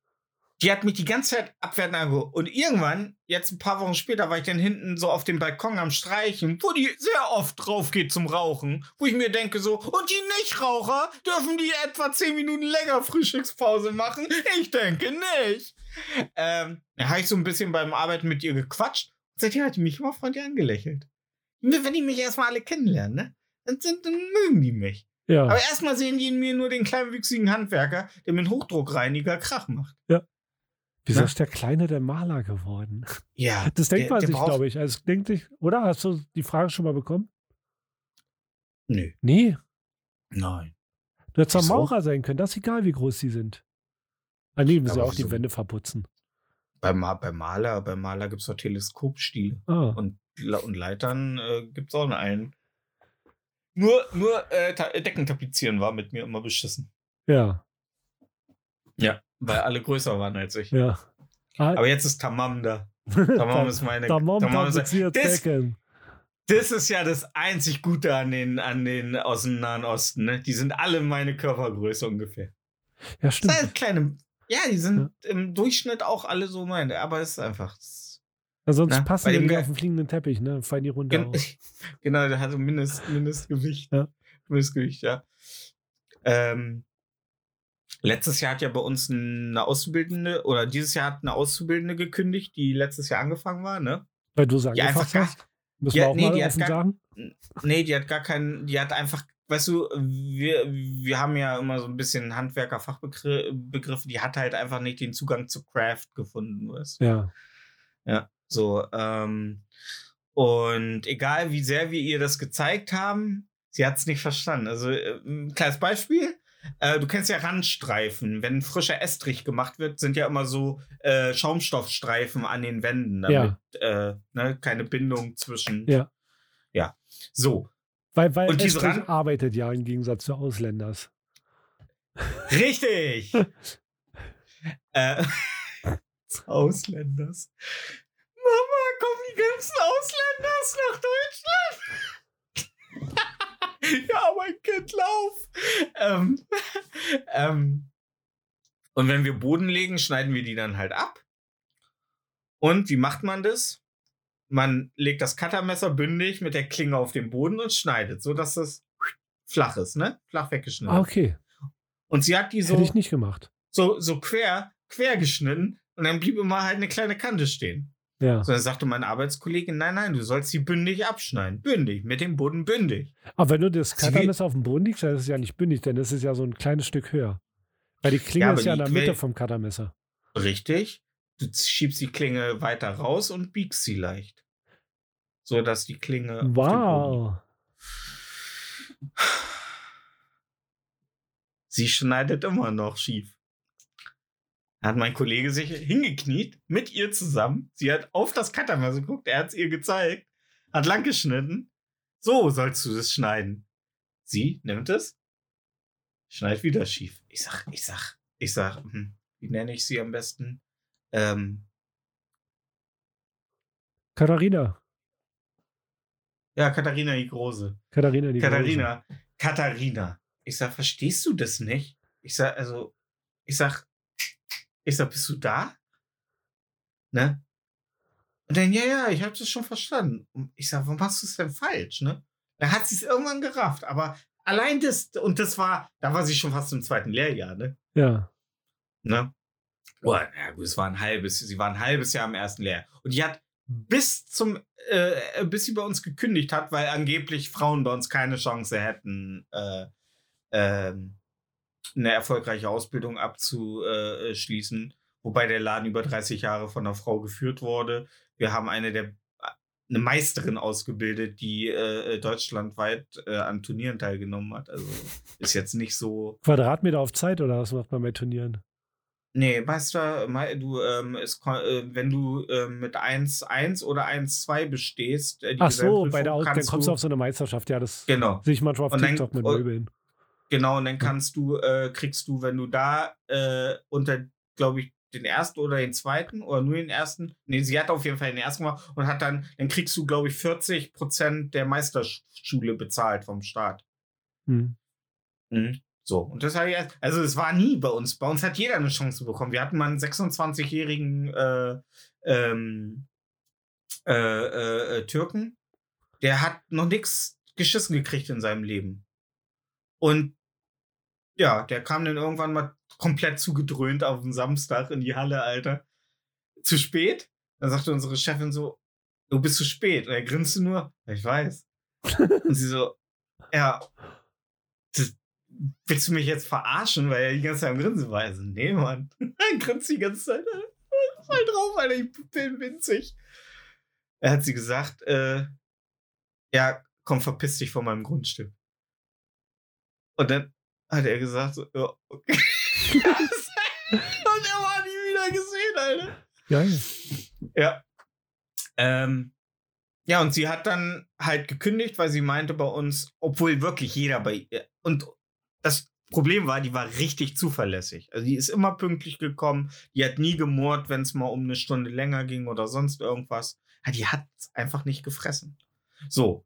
[SPEAKER 1] die hat mich die ganze Zeit abwertend angeguckt. Und irgendwann, jetzt ein paar Wochen später, war ich dann hinten so auf dem Balkon am Streichen, wo die sehr oft drauf geht zum Rauchen. Wo ich mir denke so, und die Nichtraucher dürfen die etwa 10 Minuten länger Frühstückspause machen? Ich denke nicht. Ähm, da habe ich so ein bisschen beim Arbeiten mit ihr gequatscht. Seitdem hat die mich immer freundlich angelächelt. Wenn die mich erstmal alle kennenlernen, ne? Dann, dann, mögen die mich.
[SPEAKER 2] Ja.
[SPEAKER 1] Aber erstmal sehen die in mir nur den kleinwüchsigen Handwerker, der mit Hochdruckreiniger Krach macht.
[SPEAKER 2] Wieso ist der Kleine denn Maler geworden?
[SPEAKER 1] Ja.
[SPEAKER 2] Das denkt
[SPEAKER 1] der-
[SPEAKER 2] man
[SPEAKER 1] der
[SPEAKER 2] sich, glaube ich. Also denkt sich, oder? Hast du die Frage schon mal bekommen?
[SPEAKER 1] Nö.
[SPEAKER 2] Nee.
[SPEAKER 1] Nein.
[SPEAKER 2] Du hättest
[SPEAKER 1] Wieso?
[SPEAKER 2] Maurer sein können. Das ist egal, wie groß sie sind. Müssen ja
[SPEAKER 1] Aber
[SPEAKER 2] auch die? Wände verputzen.
[SPEAKER 1] Beim, beim Maler, beim Maler gibt es doch Teleskopstiele.
[SPEAKER 2] Ah.
[SPEAKER 1] Und, und Leitern äh, gibt es auch einen. Nur, nur äh, Decken tapezieren war mit mir immer beschissen.
[SPEAKER 2] Ja,
[SPEAKER 1] Ja. Weil alle größer waren als ich.
[SPEAKER 2] ja. Ah,
[SPEAKER 1] Aber jetzt ist Tamam da. Tamam ist meine.
[SPEAKER 2] Tamam
[SPEAKER 1] Tamam ist, das, das ist ja das einzig Gute an den, an den aus dem Nahen Osten. Ne? Die sind alle meine Körpergröße ungefähr.
[SPEAKER 2] Ja,
[SPEAKER 1] Das
[SPEAKER 2] stimmt.
[SPEAKER 1] sind kleine. Ja, die sind im Durchschnitt auch alle so meine. Aber es ist einfach. das-
[SPEAKER 2] Ja, sonst
[SPEAKER 1] Na,
[SPEAKER 2] passen die nicht auf den fliegenden Teppich, ne? Fallen die runter.
[SPEAKER 1] Gen genau, der hatte Mindest, Mindestgewicht.
[SPEAKER 2] Ja.
[SPEAKER 1] Mindestgewicht, ja. Ähm, letztes Jahr hat ja bei uns eine Auszubildende, oder dieses Jahr hat eine Auszubildende gekündigt, die letztes Jahr angefangen war, ne?
[SPEAKER 2] Weil du sagst,
[SPEAKER 1] einfach gar-
[SPEAKER 2] hast. Müssen wir auch
[SPEAKER 1] nee,
[SPEAKER 2] mal
[SPEAKER 1] die hat
[SPEAKER 2] offen
[SPEAKER 1] gar-
[SPEAKER 2] sagen.
[SPEAKER 1] Nee, die hat gar keinen, die hat einfach, weißt du, wir, wir haben ja immer so ein bisschen Handwerker-Fachbegriffe, die hat halt einfach nicht den Zugang zu Craft gefunden, weißt du?
[SPEAKER 2] Ja.
[SPEAKER 1] Ja, so, ähm, und egal wie sehr wir ihr das gezeigt haben, sie hat es nicht verstanden. Also, äh, ein kleines Beispiel. Äh, du kennst ja Randstreifen. Wenn frischer Estrich gemacht wird, sind ja immer so äh, Schaumstoffstreifen an den Wänden, damit äh, ne, keine Bindung zwischen.
[SPEAKER 2] Ja.
[SPEAKER 1] Ja. So.
[SPEAKER 2] Weil, weil
[SPEAKER 1] Und
[SPEAKER 2] Estrich
[SPEAKER 1] Rand-
[SPEAKER 2] arbeitet ja im Gegensatz zu Ausländers.
[SPEAKER 1] Richtig! äh, Ausländers. Mama, kommen die ganzen Ausländers nach Deutschland? ja, mein Kind, lauf! Ähm, ähm, und wenn wir Boden legen, schneiden wir die dann halt ab. Und wie macht man das? Man legt das Cuttermesser bündig mit der Klinge auf den Boden und schneidet, so dass das flach ist, ne? Flach weggeschnitten.
[SPEAKER 2] Ah, okay.
[SPEAKER 1] Und sie hat die so
[SPEAKER 2] Hätte ich nicht gemacht.
[SPEAKER 1] so, so quer, quer geschnitten und dann blieb immer halt eine kleine Kante stehen.
[SPEAKER 2] Ja.
[SPEAKER 1] So, dann sagte meine Arbeitskollegin, nein, nein, du sollst die bündig abschneiden. Bündig, mit dem Boden bündig.
[SPEAKER 2] Aber wenn du das
[SPEAKER 1] Sie
[SPEAKER 2] Cuttermesser auf dem Boden liegst, dann ist es ja nicht bündig, denn das ist ja so ein kleines Stück höher. Weil die Klinge
[SPEAKER 1] Ja,
[SPEAKER 2] ist ja in der Mitte
[SPEAKER 1] Quell-
[SPEAKER 2] vom Cuttermesser.
[SPEAKER 1] Richtig. Du schiebst die Klinge weiter raus und biegst sie leicht. So dass die Klinge. auf dem Boden
[SPEAKER 2] Wow.
[SPEAKER 1] Sie schneidet immer noch schief. Da hat mein Kollege sich hingekniet, mit ihr zusammen. Sie hat auf das Cuttermesser geguckt, er hat es ihr gezeigt, hat lang geschnitten. So sollst du das schneiden. Sie nimmt es, schneidet wieder schief. Ich sag, ich sag, ich sag, hm, wie nenne ich sie am besten? Ähm,
[SPEAKER 2] Katharina.
[SPEAKER 1] ja, Katharina die Große.
[SPEAKER 2] Katharina, die Große.
[SPEAKER 1] Katharina, Katharina. Ich sag, verstehst du das nicht? Ich sag, also, ich sag, ich sag, bist du da? Ne? Und dann, ja, ja, ich hab das schon verstanden. Und ich sag, warum machst du es denn falsch, ne? Da hat sie es irgendwann gerafft, aber allein das, und das war, da war sie schon fast im zweiten Lehrjahr, ne?
[SPEAKER 2] Ja.
[SPEAKER 1] ne? Oh, ja, gut, es war ein halbes, sie war ein halbes Jahr im ersten Lehrjahr. Und die hat bis zum, äh, bis sie bei uns gekündigt hat, weil angeblich Frauen bei uns keine Chance hätten, äh, ähm, eine erfolgreiche Ausbildung abzuschließen, wobei der Laden über 30 Jahre von einer Frau geführt wurde. Wir haben eine der eine Meisterin ausgebildet, die äh, deutschlandweit äh, an Turnieren teilgenommen hat. Also ist jetzt nicht so.
[SPEAKER 2] Quadratmeter auf Zeit oder was macht man bei Turnieren?
[SPEAKER 1] Nee, Meister, mei- du, ähm, es, kon- äh, wenn du ähm, mit 1-1 oder 1-2 bestehst, äh, die
[SPEAKER 2] Ach so, bei der Aus dann kommst du auf so eine Meisterschaft. Ja, das
[SPEAKER 1] Genau.
[SPEAKER 2] sehe ich manchmal auf
[SPEAKER 1] Und dann-
[SPEAKER 2] TikTok mit
[SPEAKER 1] und-
[SPEAKER 2] Möbeln.
[SPEAKER 1] Genau, und dann kannst du, äh, kriegst du, wenn du da äh, unter, glaube ich, den ersten oder den zweiten oder nur den ersten, nee, sie hat auf jeden Fall den ersten gemacht und hat dann, dann kriegst du, glaube ich, 40 Prozent der Meisterschule bezahlt vom Staat.
[SPEAKER 2] Hm.
[SPEAKER 1] Mhm. So, und das habe ich, erst- also es war nie bei uns. Bei uns hat jeder eine Chance bekommen. Wir hatten mal einen 26-jährigen äh, ähm, äh, äh, äh, Türken, der hat noch nichts geschissen gekriegt in seinem Leben. Und ja, der kam dann irgendwann mal komplett zugedröhnt auf den Samstag in die Halle, Alter. Zu spät? Dann sagte unsere Chefin so, du bist zu spät. Und er grinste nur, "Ja, ich weiß. Und sie so, ja, das, willst du mich jetzt verarschen, weil er die ganze Zeit am Grinsen war? Also, nee, Mann. Er grinst die ganze Zeit. Voll drauf, Alter, ich bin winzig. Er hat sie gesagt, äh, ja, komm, verpiss dich von meinem Grundstück. Und dann hat er gesagt, so, ja, okay. Und er war nie wieder gesehen, Alter.
[SPEAKER 2] Geil.
[SPEAKER 1] Ja. Ähm, ja, und sie hat dann halt gekündigt, weil sie meinte bei uns, obwohl wirklich jeder bei ihr. Und das Problem war, die war richtig zuverlässig. Also die ist immer pünktlich gekommen, die hat nie gemurrt, wenn es mal um eine Stunde länger ging oder sonst irgendwas. Ja, die hat einfach nicht gefressen. So.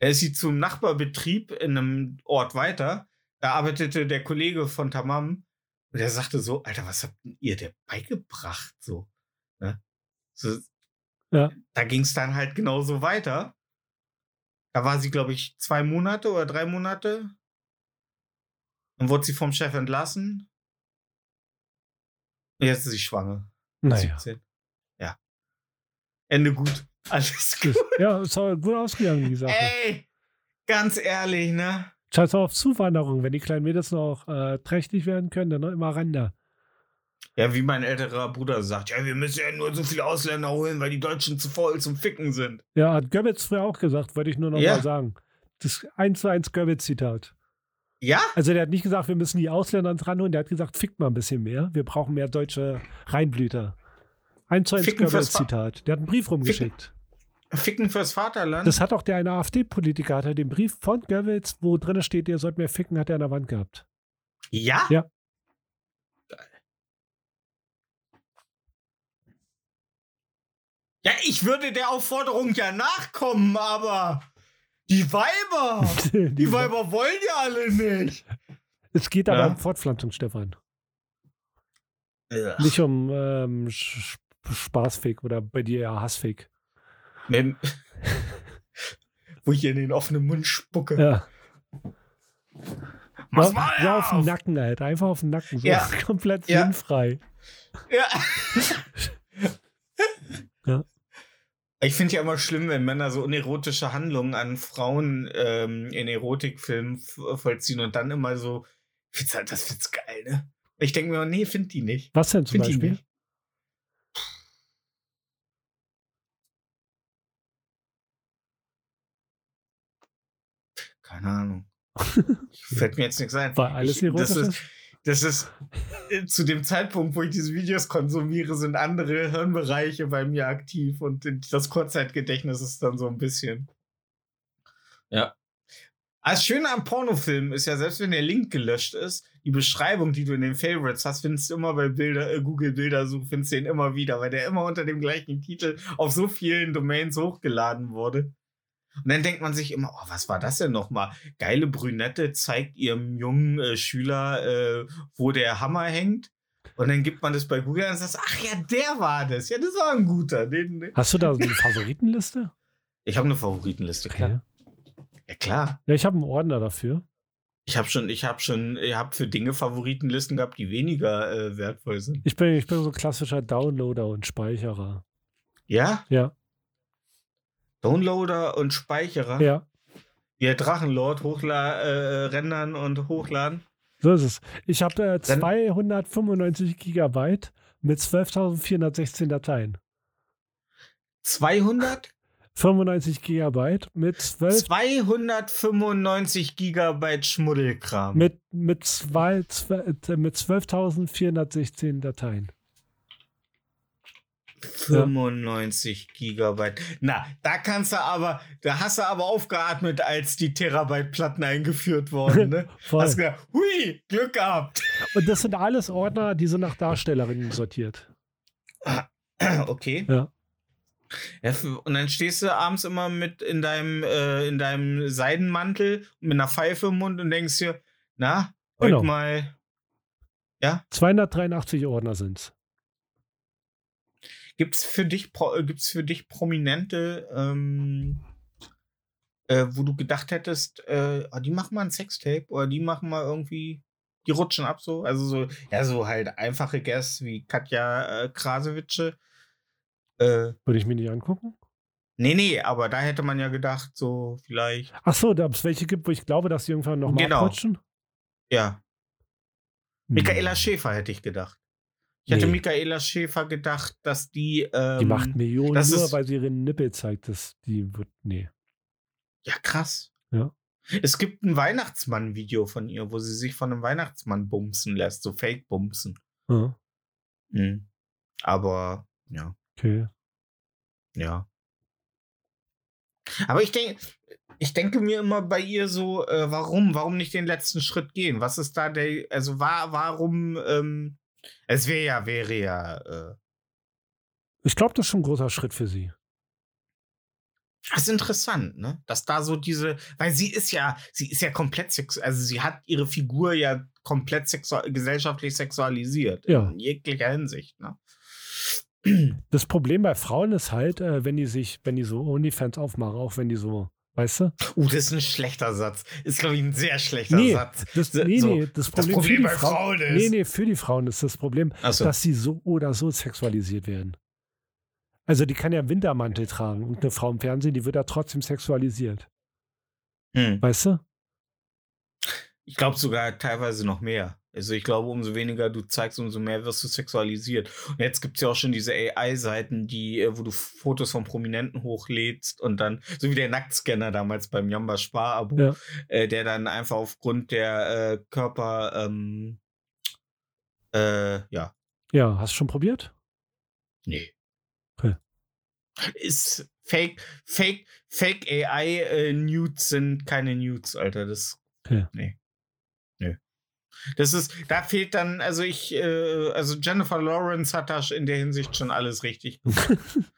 [SPEAKER 1] Er ist sie zum Nachbarbetrieb in einem Ort weiter. Da arbeitete der Kollege von Tamam und der sagte so: Alter, was habt ihr der beigebracht? So. Ne? so
[SPEAKER 2] Ja.
[SPEAKER 1] da ging es dann halt genauso weiter. Da war sie, glaube ich, zwei Monate oder drei Monate. Dann wurde sie vom Chef entlassen. Und jetzt ist sie schwanger.
[SPEAKER 2] Naja.
[SPEAKER 1] 17. Ja. Ende gut. Alles gut.
[SPEAKER 2] Ja, ist auch gut ausgegangen, die Sache.
[SPEAKER 1] Ey, ganz ehrlich, ne?
[SPEAKER 2] Scheiß auf Zuwanderung. Wenn die kleinen Mädels noch äh, trächtig werden können, dann immer ran da.
[SPEAKER 1] Ja, wie mein älterer Bruder sagt, ja, wir müssen ja nur so viele Ausländer holen, weil die Deutschen zu voll zum Ficken sind.
[SPEAKER 2] Ja, hat Goebbels früher auch gesagt, wollte ich nur noch
[SPEAKER 1] Ja.
[SPEAKER 2] mal sagen. Das 1 zu 1 Goebbels-Zitat.
[SPEAKER 1] Ja?
[SPEAKER 2] Also der hat nicht gesagt, wir müssen die Ausländer uns ranholen, der hat gesagt, fickt mal ein bisschen mehr. Wir brauchen mehr deutsche Reinblüter. 1 zu 1
[SPEAKER 1] Ficken fürs Fa-
[SPEAKER 2] Goebbels-Zitat. Der hat einen Brief rumgeschickt.
[SPEAKER 1] Ficken fürs Vaterland.
[SPEAKER 2] Das hat auch der eine AfD-Politiker, hat er den Brief von Goebbels, wo drin steht, ihr sollt mehr ficken, hat er an der Wand gehabt.
[SPEAKER 1] ja?
[SPEAKER 2] Ja.
[SPEAKER 1] Ja, ich würde der Aufforderung ja nachkommen, aber die Weiber, die Weiber wollen ja alle nicht.
[SPEAKER 2] Es geht aber
[SPEAKER 1] Ja.
[SPEAKER 2] um Fortpflanzung, Stefan. Nicht um ähm, Sch- Spaßfake oder bei dir eher Hassfake.
[SPEAKER 1] Mit, wo ich in den offenen Mund spucke.
[SPEAKER 2] Ja.
[SPEAKER 1] Mach's
[SPEAKER 2] Ja,
[SPEAKER 1] mal
[SPEAKER 2] ja, auf den
[SPEAKER 1] auf.
[SPEAKER 2] Nacken, Alter. Einfach auf den Nacken. So
[SPEAKER 1] Ja.
[SPEAKER 2] komplett
[SPEAKER 1] Ja.
[SPEAKER 2] sinnfrei.
[SPEAKER 1] Ja.
[SPEAKER 2] Ja.
[SPEAKER 1] Ich finde ja immer schlimm, wenn Männer so unerotische Handlungen an Frauen ähm, in Erotikfilmen vollziehen und dann immer so, halt, das find's geil, ne? Ich denke mir, nee, find die nicht.
[SPEAKER 2] Was denn zum
[SPEAKER 1] Find die
[SPEAKER 2] Beispiel?
[SPEAKER 1] nicht. Keine Ahnung. Fällt mir jetzt nichts ein.
[SPEAKER 2] War alles
[SPEAKER 1] Ich-
[SPEAKER 2] erotisch?
[SPEAKER 1] das ist, das ist äh, zu dem Zeitpunkt, wo ich diese Videos konsumiere, sind andere Hirnbereiche bei mir aktiv und das Kurzzeitgedächtnis ist dann so ein bisschen. Ja. Das Schöne am Pornofilm ist ja, selbst wenn der Link gelöscht ist, die Beschreibung, die du in den Favorites hast, findest du immer bei Bilder, äh, Google Bildersuch, findest du ihn immer wieder, weil der immer unter dem gleichen Titel auf so vielen Domains hochgeladen wurde. Und dann denkt man sich immer, oh, was war das denn nochmal? Geile Brünette zeigt ihrem jungen äh, Schüler, äh, wo der Hammer hängt. Und dann gibt man das bei Google und sagt, ach ja, der war das. Ja, das war ein guter. Den, den.
[SPEAKER 2] Hast du da so eine Favoritenliste?
[SPEAKER 1] Ich habe eine Favoritenliste, klar. Ja, klar.
[SPEAKER 2] Ja, ich habe einen Ordner dafür.
[SPEAKER 1] Ich habe schon, ich habe schon, ich habe für Dinge Favoritenlisten gehabt, die weniger äh, wertvoll sind.
[SPEAKER 2] Ich bin, ich bin so ein klassischer Downloader und Speicherer.
[SPEAKER 1] Ja?
[SPEAKER 2] Ja.
[SPEAKER 1] Downloader und Speicherer.
[SPEAKER 2] Ja,
[SPEAKER 1] Wir Drachenlord hochla äh, rendern und hochladen.
[SPEAKER 2] so ist es. Ich habe äh, 295 Gigabyte mit 12.416 Dateien.
[SPEAKER 1] 200?
[SPEAKER 2] 95 Gigabyte mit 12
[SPEAKER 1] 295 Gigabyte Schmuddelkram.
[SPEAKER 2] mit mit zwei, zwei, äh, mit 12.416 Dateien.
[SPEAKER 1] 95 Gigabyte. Na, da kannst du aber, da hast du aber aufgeatmet, als die Terabyte-Platten eingeführt wurden, ne? Hast gedacht, hui, Glück gehabt.
[SPEAKER 2] Und das sind alles Ordner, die sind nach Darstellerinnen sortiert.
[SPEAKER 1] Okay.
[SPEAKER 2] Ja.
[SPEAKER 1] Ja, und dann stehst du abends immer mit in deinem, äh, in deinem Seidenmantel mit einer Pfeife im Mund und denkst dir, na, heute
[SPEAKER 2] Genau.
[SPEAKER 1] mal,
[SPEAKER 2] 283 Ordner sind's.
[SPEAKER 1] Gibt's für dich, äh, gibt's für dich Prominente, ähm, äh, wo du gedacht hättest, äh, ah, die machen mal ein Sextape oder die machen mal irgendwie, die rutschen ab so, also so, ja, so halt einfache Guests wie Katja äh, Krasewitsche. Äh,
[SPEAKER 2] Würde ich mir nicht angucken?
[SPEAKER 1] nee, nee, aber da hätte man ja gedacht, so vielleicht,
[SPEAKER 2] Ach so, da es welche gibt, wo ich glaube, dass sie irgendwann noch mal
[SPEAKER 1] Genau.
[SPEAKER 2] abrutschen.
[SPEAKER 1] ja, Michaela
[SPEAKER 2] Hm.
[SPEAKER 1] Schäfer hätte ich gedacht. Ich
[SPEAKER 2] Nee.
[SPEAKER 1] Michaela Schäfer gedacht, dass die. Ähm,
[SPEAKER 2] Die macht Millionen
[SPEAKER 1] das
[SPEAKER 2] nur, weil sie ihre Nippel zeigt. Das, die wird, nee.
[SPEAKER 1] Ja, krass.
[SPEAKER 2] Ja.
[SPEAKER 1] Es gibt ein Weihnachtsmann-Video von ihr, wo sie sich von einem Weihnachtsmann bumsen lässt, so Fake-Bumsen.
[SPEAKER 2] Ja,
[SPEAKER 1] Mhm. Aber, ja,
[SPEAKER 2] okay.
[SPEAKER 1] ja. Aber ich denke, ich denke mir immer bei ihr so, äh, warum, warum nicht den letzten Schritt gehen? Was ist da der, also war, warum, ähm, es wäre ja, wäre ja, äh,
[SPEAKER 2] Ich glaube, das ist schon ein großer Schritt für sie.
[SPEAKER 1] Das ist interessant, ne? Dass da so diese, weil sie ist ja, sie ist ja komplett sexuell, also sie hat ihre Figur ja komplett sexu gesellschaftlich sexualisiert.
[SPEAKER 2] Ja.
[SPEAKER 1] In jeglicher Hinsicht, ne?
[SPEAKER 2] Das Problem bei Frauen ist halt, äh, wenn die sich, wenn die so OnlyFans aufmachen, auch wenn die so, weißt du?
[SPEAKER 1] Uh, das ist ein schlechter Satz. Ist, glaube ich, ein sehr schlechter
[SPEAKER 2] Nee,
[SPEAKER 1] Satz.
[SPEAKER 2] Das,
[SPEAKER 1] So-
[SPEAKER 2] nee,
[SPEAKER 1] so,
[SPEAKER 2] nee, das
[SPEAKER 1] Das
[SPEAKER 2] Problem,
[SPEAKER 1] Problem
[SPEAKER 2] für die
[SPEAKER 1] bei
[SPEAKER 2] Frauen,
[SPEAKER 1] Frauen ist.
[SPEAKER 2] Nee, nee, für die Frauen ist das Problem,
[SPEAKER 1] Achso.
[SPEAKER 2] dass sie so oder so sexualisiert werden. Also die kann ja Wintermantel tragen und eine Frau im Fernsehen, die wird da trotzdem sexualisiert.
[SPEAKER 1] Hm.
[SPEAKER 2] Weißt du?
[SPEAKER 1] Ich glaube sogar teilweise noch mehr. Also ich glaube, umso weniger du zeigst, umso mehr wirst du sexualisiert. Und jetzt gibt es ja auch schon diese AI-Seiten, die, äh, wo du Fotos von Prominenten hochlädst und dann, so wie der Nacktscanner damals beim Jamba Spar-Abo,
[SPEAKER 2] Ja.
[SPEAKER 1] äh, der dann einfach aufgrund der äh, Körper, ähm, äh, ja,
[SPEAKER 2] Ja, hast du schon probiert?
[SPEAKER 1] nee.
[SPEAKER 2] Okay.
[SPEAKER 1] Ist Fake, Fake, Fake AI äh, sind keine Nudes, Alter. Das.
[SPEAKER 2] Okay.
[SPEAKER 1] Nee. Das ist, da fehlt dann, also ich, äh, also Jennifer Lawrence hat da in der Hinsicht schon alles richtig gemacht.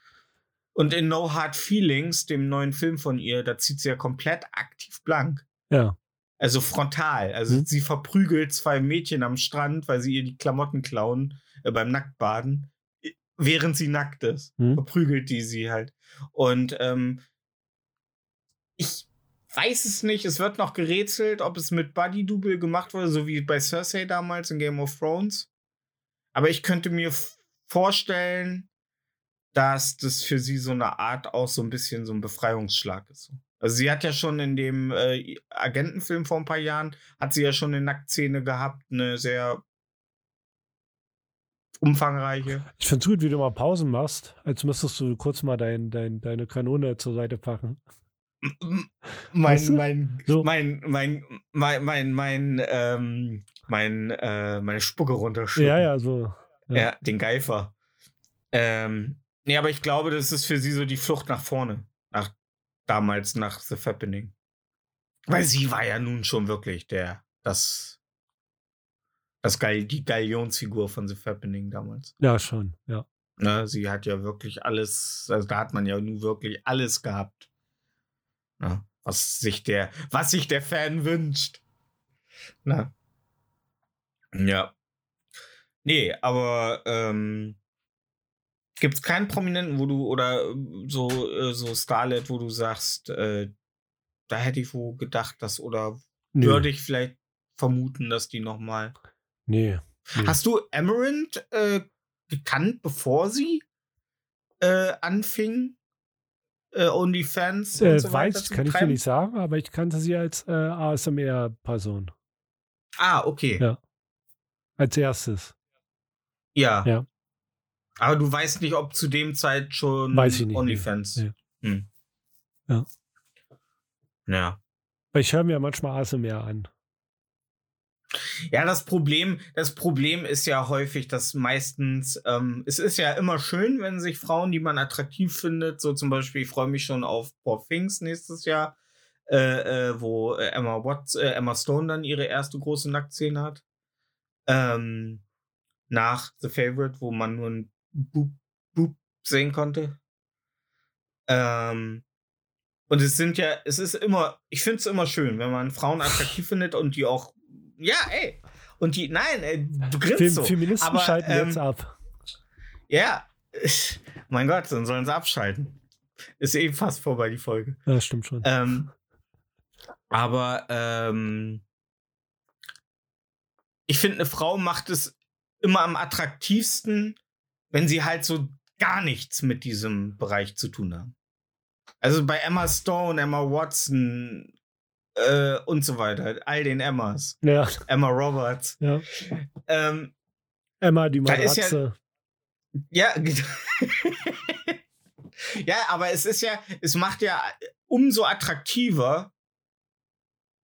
[SPEAKER 1] Und in No Hard Feelings, dem neuen Film von ihr, da zieht sie ja komplett aktiv blank.
[SPEAKER 2] Ja.
[SPEAKER 1] Also frontal. Also
[SPEAKER 2] Mhm.
[SPEAKER 1] sie verprügelt zwei Mädchen am Strand, weil sie ihr die Klamotten klauen äh, beim Nacktbaden, äh, während sie nackt ist.
[SPEAKER 2] Mhm.
[SPEAKER 1] Verprügelt die sie halt. Und ähm, ich weiß es nicht. Es wird noch gerätselt, ob es mit Buddy Double gemacht wurde, so wie bei Cersei damals in Game of Thrones. Aber ich könnte mir vorstellen, dass das für sie so eine Art auch so ein bisschen so ein Befreiungsschlag ist. Also sie hat ja schon in dem äh, Agentenfilm vor ein paar Jahren, hat sie ja schon eine Nacktszene gehabt, eine sehr umfangreiche.
[SPEAKER 2] Ich finde es gut, wie du mal Pausen machst, als müsstest du kurz mal dein, dein, deine Kanone zur Seite packen.
[SPEAKER 1] M-
[SPEAKER 2] Weißt du?
[SPEAKER 1] Mein, mein,
[SPEAKER 2] So.
[SPEAKER 1] mein, mein, mein, mein, mein, ähm, mein, äh, meine Spucke runterschlucken.
[SPEAKER 2] Ja, ja, so.
[SPEAKER 1] Ja,
[SPEAKER 2] Ja.
[SPEAKER 1] den Geifer. Ähm, nee, aber ich glaube, das ist für sie so die Flucht nach vorne. Nach, damals nach The Fappening. Weil sie war ja nun schon wirklich der, das, das Gal die Galionsfigur von The Fappening damals.
[SPEAKER 2] Ja, schon, ja.
[SPEAKER 1] Ne, sie hat ja wirklich alles, also da hat man ja nun wirklich alles gehabt. Ne, was sich der, was sich der Fan wünscht. Na. Ja. Nee, aber ähm, gibt es keinen Prominenten, wo du, oder äh, so, äh, so Starlet, wo du sagst, äh, da hätte ich wohl gedacht, dass, oder
[SPEAKER 2] Nee,
[SPEAKER 1] würde ich vielleicht vermuten, dass die nochmal
[SPEAKER 2] nee. nee.
[SPEAKER 1] Hast du Amaranth äh, gekannt, bevor sie äh, anfing, äh, OnlyFans
[SPEAKER 2] Äh,
[SPEAKER 1] so
[SPEAKER 2] weiß, kann ich dir nicht sagen, aber ich kannte sie als äh, ASMR-Person.
[SPEAKER 1] Ah, okay.
[SPEAKER 2] Ja. Als erstes.
[SPEAKER 1] Ja.
[SPEAKER 2] Ja.
[SPEAKER 1] Aber du weißt nicht, ob zu dem Zeit schon
[SPEAKER 2] Weiß ich nicht, nee.
[SPEAKER 1] OnlyFans.
[SPEAKER 2] Nee.
[SPEAKER 1] Hm.
[SPEAKER 2] Ja.
[SPEAKER 1] Ja.
[SPEAKER 2] Weil ich höre mir manchmal ASMR an.
[SPEAKER 1] Ja, das Problem, das Problem ist ja häufig, dass meistens, ähm, es ist ja immer schön, wenn sich Frauen, die man attraktiv findet, so zum Beispiel, ich freue mich schon auf Poor Things nächstes Jahr, äh, äh, wo äh, Emma Watts, äh, Emma Stone dann ihre erste große Nacktszene hat. Ähm, nach The Favorite, wo man nur ein Boop, Boop sehen konnte. Ähm, und es sind ja, es ist immer, ich finde es immer schön, wenn man Frauen attraktiv findet und die auch, ja, ey, und die, nein, ey, du grinst
[SPEAKER 2] Fem
[SPEAKER 1] so.
[SPEAKER 2] Feministen
[SPEAKER 1] aber,
[SPEAKER 2] schalten
[SPEAKER 1] ähm,
[SPEAKER 2] jetzt ab.
[SPEAKER 1] Ja, mein Gott, dann sollen sie abschalten. Ist eh fast vorbei, die Folge.
[SPEAKER 2] Ja, stimmt schon.
[SPEAKER 1] Ähm, aber ähm, ich finde, eine Frau macht es immer am attraktivsten, wenn sie halt so gar nichts mit diesem Bereich zu tun haben. Also bei Emma Stone, Emma Watson äh, und so weiter, all den Emmas,
[SPEAKER 2] ja,
[SPEAKER 1] Emma Roberts.
[SPEAKER 2] ja.
[SPEAKER 1] Ähm,
[SPEAKER 2] Emma, die
[SPEAKER 1] ist ja-
[SPEAKER 2] Matratze.
[SPEAKER 1] Ja, ja, aber es ist ja, es macht ja umso attraktiver,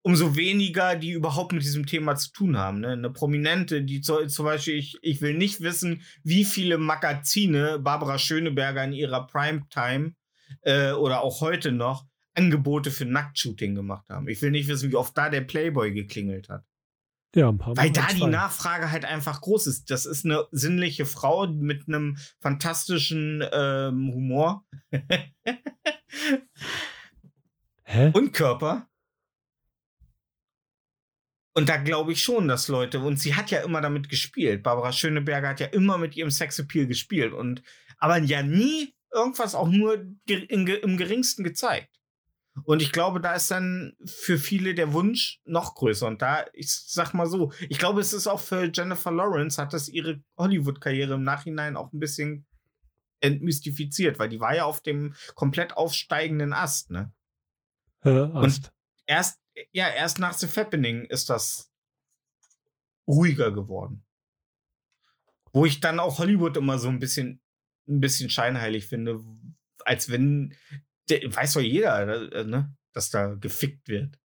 [SPEAKER 1] umso weniger die überhaupt mit diesem Thema zu tun haben. Ne? Eine Prominente, die zu, zum Beispiel, ich, ich will nicht wissen, wie viele Magazine Barbara Schöneberger in ihrer Primetime äh, oder auch heute noch Angebote für Nacktshooting gemacht haben. Ich will nicht wissen, wie oft da der Playboy geklingelt hat.
[SPEAKER 2] Ja, ein paar
[SPEAKER 1] Weil
[SPEAKER 2] Mal,
[SPEAKER 1] da die. Nachfrage halt einfach groß ist. Das ist eine sinnliche Frau mit einem fantastischen ähm, Humor
[SPEAKER 2] Hä?
[SPEAKER 1] und Körper. Und da glaube ich schon, dass Leute, und sie hat ja immer damit gespielt. Barbara Schöneberger hat ja immer mit ihrem Sexappeal gespielt und aber ja nie irgendwas auch nur im geringsten gezeigt. Und ich glaube, da ist dann für viele der Wunsch noch größer. Und da, ich sag mal so, ich glaube, es ist auch für Jennifer Lawrence, hat das ihre Hollywood-Karriere im Nachhinein auch ein bisschen entmystifiziert, weil die war ja auf dem komplett aufsteigenden Ast, ne?
[SPEAKER 2] Äh, Ast.
[SPEAKER 1] Erst, ja, erst nach The Fappening ist das ruhiger geworden. Wo ich dann auch Hollywood immer so ein bisschen, ein bisschen scheinheilig finde, als wenn, der, weiß doch jeder, äh, ne, dass da gefickt wird.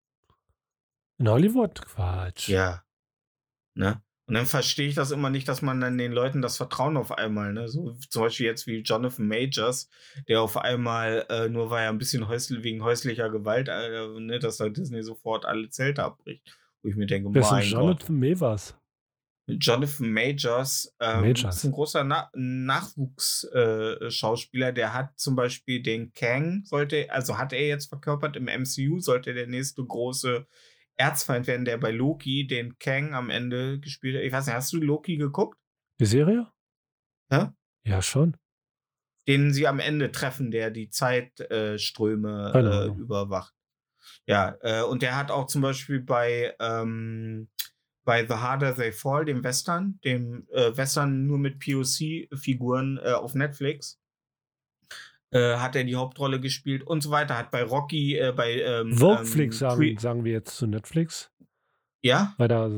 [SPEAKER 2] In Hollywood? Quatsch.
[SPEAKER 1] Ja. Ne? Und dann verstehe ich das immer nicht, dass man dann den Leuten das Vertrauen auf einmal, ne, so zum Beispiel jetzt wie Jonathan Majors, der auf einmal, äh, nur weil er ein bisschen häusl wegen häuslicher Gewalt, äh, ne, dass da Disney sofort alle Zelte abbricht. Wo ich mir denke,
[SPEAKER 2] Wer ist
[SPEAKER 1] mein Gott.
[SPEAKER 2] Jonathan Mevers?
[SPEAKER 1] Jonathan Majors, ähm,
[SPEAKER 2] Majors.
[SPEAKER 1] ist ein großer Na Nachwuchsschauspieler, äh, der hat zum Beispiel den Kang, sollte, also hat er jetzt verkörpert im MCU, sollte der nächste große Erzfeind werden, der bei Loki den Kang am Ende gespielt hat. Ich weiß nicht, hast du Loki geguckt?
[SPEAKER 2] Die Serie?
[SPEAKER 1] Hä?
[SPEAKER 2] Ja, schon.
[SPEAKER 1] Den sie am Ende treffen, der die Zeitströme äh,
[SPEAKER 2] Ahnung.
[SPEAKER 1] überwacht. Ja, äh, und der hat auch zum Beispiel bei, ähm, bei The Harder They Fall, dem Western, dem äh, Western nur mit POC-Figuren äh, auf Netflix, äh, hat er die Hauptrolle gespielt und so weiter. Hat bei Rocky, äh, bei ähm,
[SPEAKER 2] Vogeflix
[SPEAKER 1] ähm,
[SPEAKER 2] sagen, sagen wir jetzt zu Netflix.
[SPEAKER 1] Ja,
[SPEAKER 2] Weil da